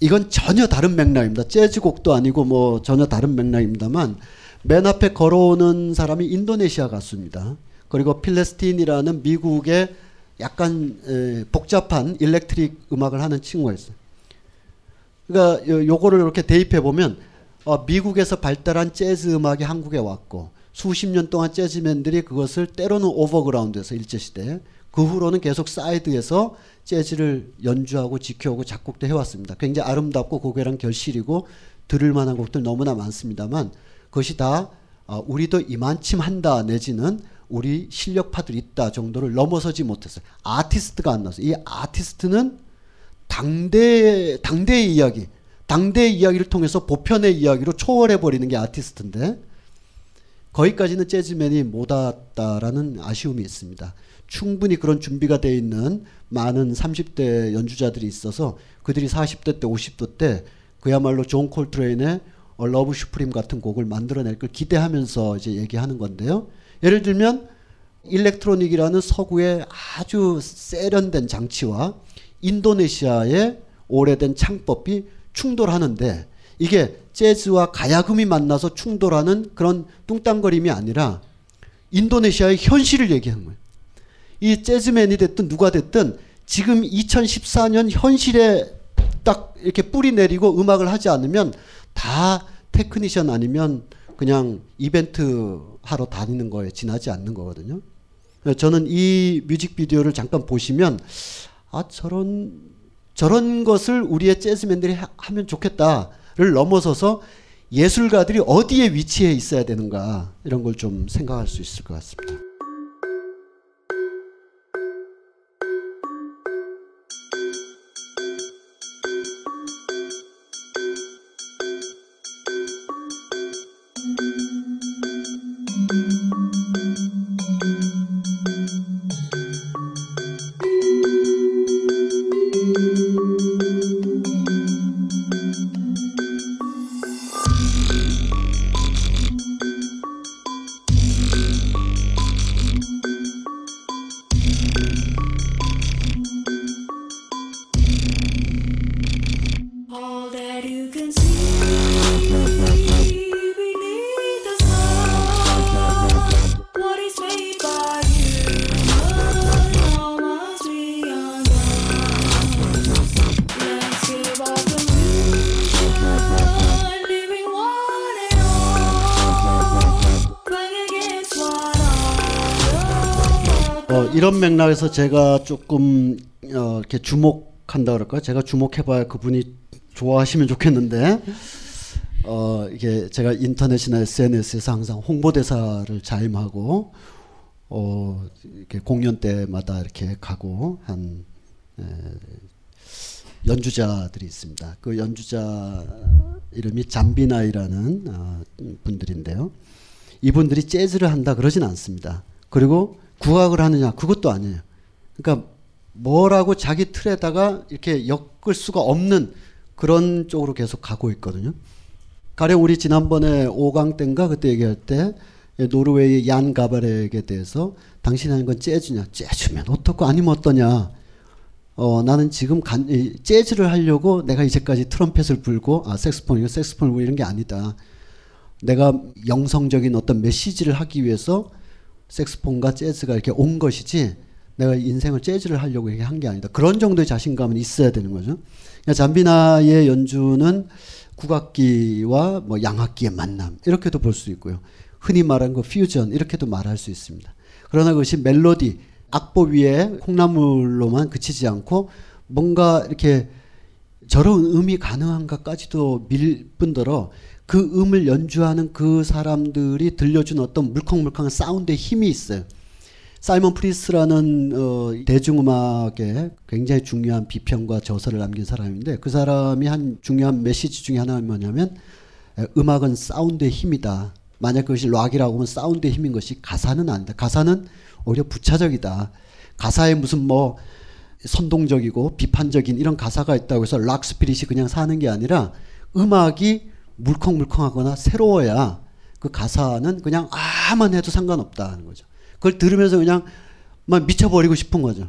이건 전혀 다른 맥락입니다. 재즈 곡도 아니고 뭐 전혀 다른 맥락입니다만 맨 앞에 걸어오는 사람이 인도네시아 가수입니다. 그리고 필레스틴이라는 미국의 약간 에, 복잡한 electric 음악을 하는 친구가 있어요. 그러니까 요, 요거를 이렇게 대입해 보면 어, 미국에서 발달한 재즈 음악이 한국에 왔고 수십 년 동안 재즈맨들이 그것을 때로는 overground에서 일제 시대 그 후로는 계속 사이드에서 재즈를 연주하고 지켜오고 작곡도 해왔습니다. 굉장히 아름답고 고결한 결실이고 들을 만한 곡들 너무나 많습니다만 그것이 다 어, 우리도 이만침 한다 내지는 우리 실력파들 있다 정도를 넘어서지 못했어요. 아티스트가 안 나왔어요. 이 아티스트는 당대 당대의 이야기, 당대의 이야기를 통해서 보편의 이야기로 초월해 버리는 게 아티스트인데 거기까지는 재즈맨이 못 왔다라는 아쉬움이 있습니다. 충분히 그런 준비가 돼 있는 많은 30대 연주자들이 있어서 그들이 40대 때 50대 때 그야말로 존 콜트레인의 어, Love Supreme 같은 곡을 만들어낼 걸 기대하면서 이제 얘기하는 건데요. 예를 들면 electronic이라는 서구의 아주 세련된 장치와 인도네시아의 오래된 창법이 충돌하는데 이게 재즈와 가야금이 만나서 충돌하는 그런 뚱땅거림이 아니라 인도네시아의 현실을 얘기하는 거예요. 이 재즈맨이 됐든 누가 됐든 지금 2014년 현실에 딱 이렇게 뿌리 내리고 음악을 하지 않으면 다 테크니션 아니면 그냥 이벤트 하러 다니는 거에 지나지 않는 거거든요. 저는 이 뮤직비디오를 잠깐 보시면 아 저런 저런 것을 우리의 재즈맨들이 하, 하면 좋겠다를 넘어서서 예술가들이 어디에 위치해 있어야 되는가 이런 걸 좀 생각할 수 있을 것 같습니다. 맥락에서 제가 조금 어, 이렇게 주목한다 그럴까? 제가 주목해봐야 그분이 좋아하시면 좋겠는데 어, 이게 제가 인터넷이나 SNS에서 항상 홍보 대사를 자임하고 어, 이렇게 공연 때마다 이렇게 가고 한 에, 연주자들이 있습니다. 그 연주자 이름이 잠비나이라는 어, 분들인데요. 이분들이 재즈를 한다 그러진 않습니다. 그리고 국악을 하느냐 그것도 아니에요. 그러니까 뭐라고 자기 틀에다가 이렇게 엮을 수가 없는 그런 쪽으로 계속 가고 있거든요. 가령 우리 지난번에 5강 때인가 그때 얘기할 때 노르웨이 얀 가바렉에 대해서 당신이 하는 건 재즈냐? 재즈면 어떻고 아니면 어떠냐? 어, 나는 지금 간, 이, 재즈를 하려고 내가 이제까지 트럼펫을 불고 아 색스폰이고 색스폰을 불고 이런 게 아니다. 내가 영성적인 어떤 메시지를 하기 위해서 색스폰과 재즈가 이렇게 온 것이지 내가 인생을 재즈를 하려고 이렇게 한 게 아니다. 그런 정도의 자신감은 있어야 되는 거죠. 그러니까 잠비나의 연주는 국악기와 뭐 양악기의 만남 이렇게도 볼 수 있고요. 흔히 말하는 그 퓨전 이렇게도 말할 수 있습니다. 그러나 그것이 멜로디 악보 위에 콩나물로만 그치지 않고 뭔가 이렇게 저런 음이 가능한가까지도 밀 뿐더러 그 음을 연주하는 그 사람들이 들려준 어떤 물컹물컹한 사운드의 힘이 있어요. 사이먼 프리스라는 어, 대중음악에 굉장히 중요한 비평과 저서를 남긴 사람인데 그 사람이 한 중요한 메시지 중에 하나는 뭐냐면 에, 음악은 사운드의 힘이다. 만약 그것이 락이라고 하면 사운드의 힘인 것이 가사는 아니다. 가사는 오히려 부차적이다. 가사에 무슨 뭐 선동적이고 비판적인 이런 가사가 있다고 해서 락 스피릿이 그냥 사는 게 아니라 음악이 물컹물컹하거나 새로워야 그 가사는 그냥 아만 해도 상관없다는 거죠. 그걸 들으면서 그냥 막 미쳐버리고 싶은 거죠.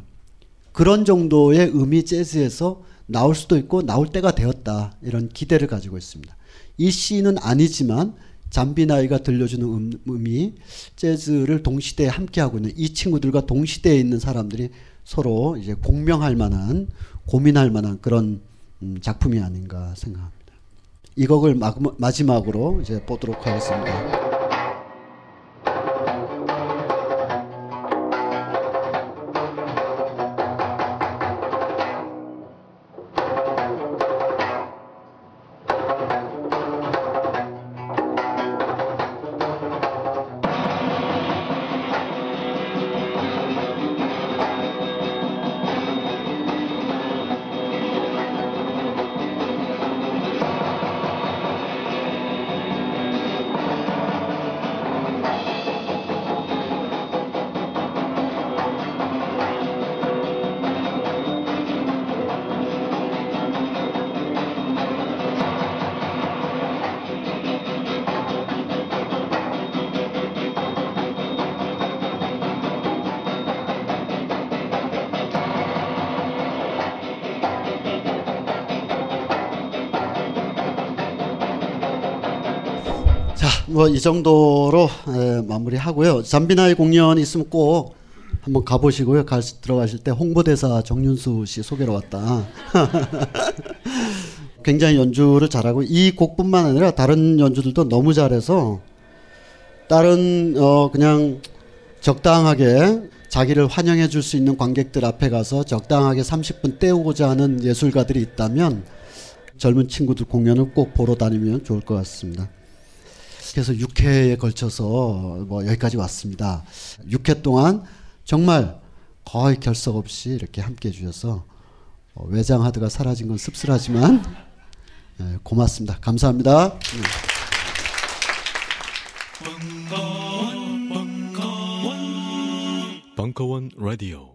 그런 정도의 음이 재즈에서 나올 수도 있고 나올 때가 되었다 이런 기대를 가지고 있습니다. 이 시는 아니지만 잠비나이가 들려주는 음, 음이 재즈를 동시대에 함께하고 있는 이 친구들과 동시대에 있는 사람들이 서로 이제 공명할 만한 고민할 만한 그런 음, 작품이 아닌가 생각합니다. 이 곡을 마, 마지막으로 이제 보도록 하겠습니다. 뭐 이 정도로 에, 마무리하고요. 잠비나이 공연 있으면 꼭 한번 가보시고요. 가 들어가실 때 홍보대사 정윤수 씨 소개로 왔다. <laughs> 굉장히 연주를 잘하고 이 곡뿐만 아니라 다른 연주들도 너무 잘해서 다른 어 그냥 적당하게 자기를 환영해 줄 수 있는 관객들 앞에 가서 적당하게 30분 때우고자 하는 예술가들이 있다면 젊은 친구들 공연을 꼭 보러 다니면 좋을 것 같습니다. 그래서 6회에 걸쳐서 뭐 여기까지 왔습니다. 6회 동안 정말 거의 결석 없이 이렇게 함께 해주셔서 어, 외장 하드가 사라진 건 씁쓸하지만 예, 고맙습니다. 감사합니다. 벙커원 라디오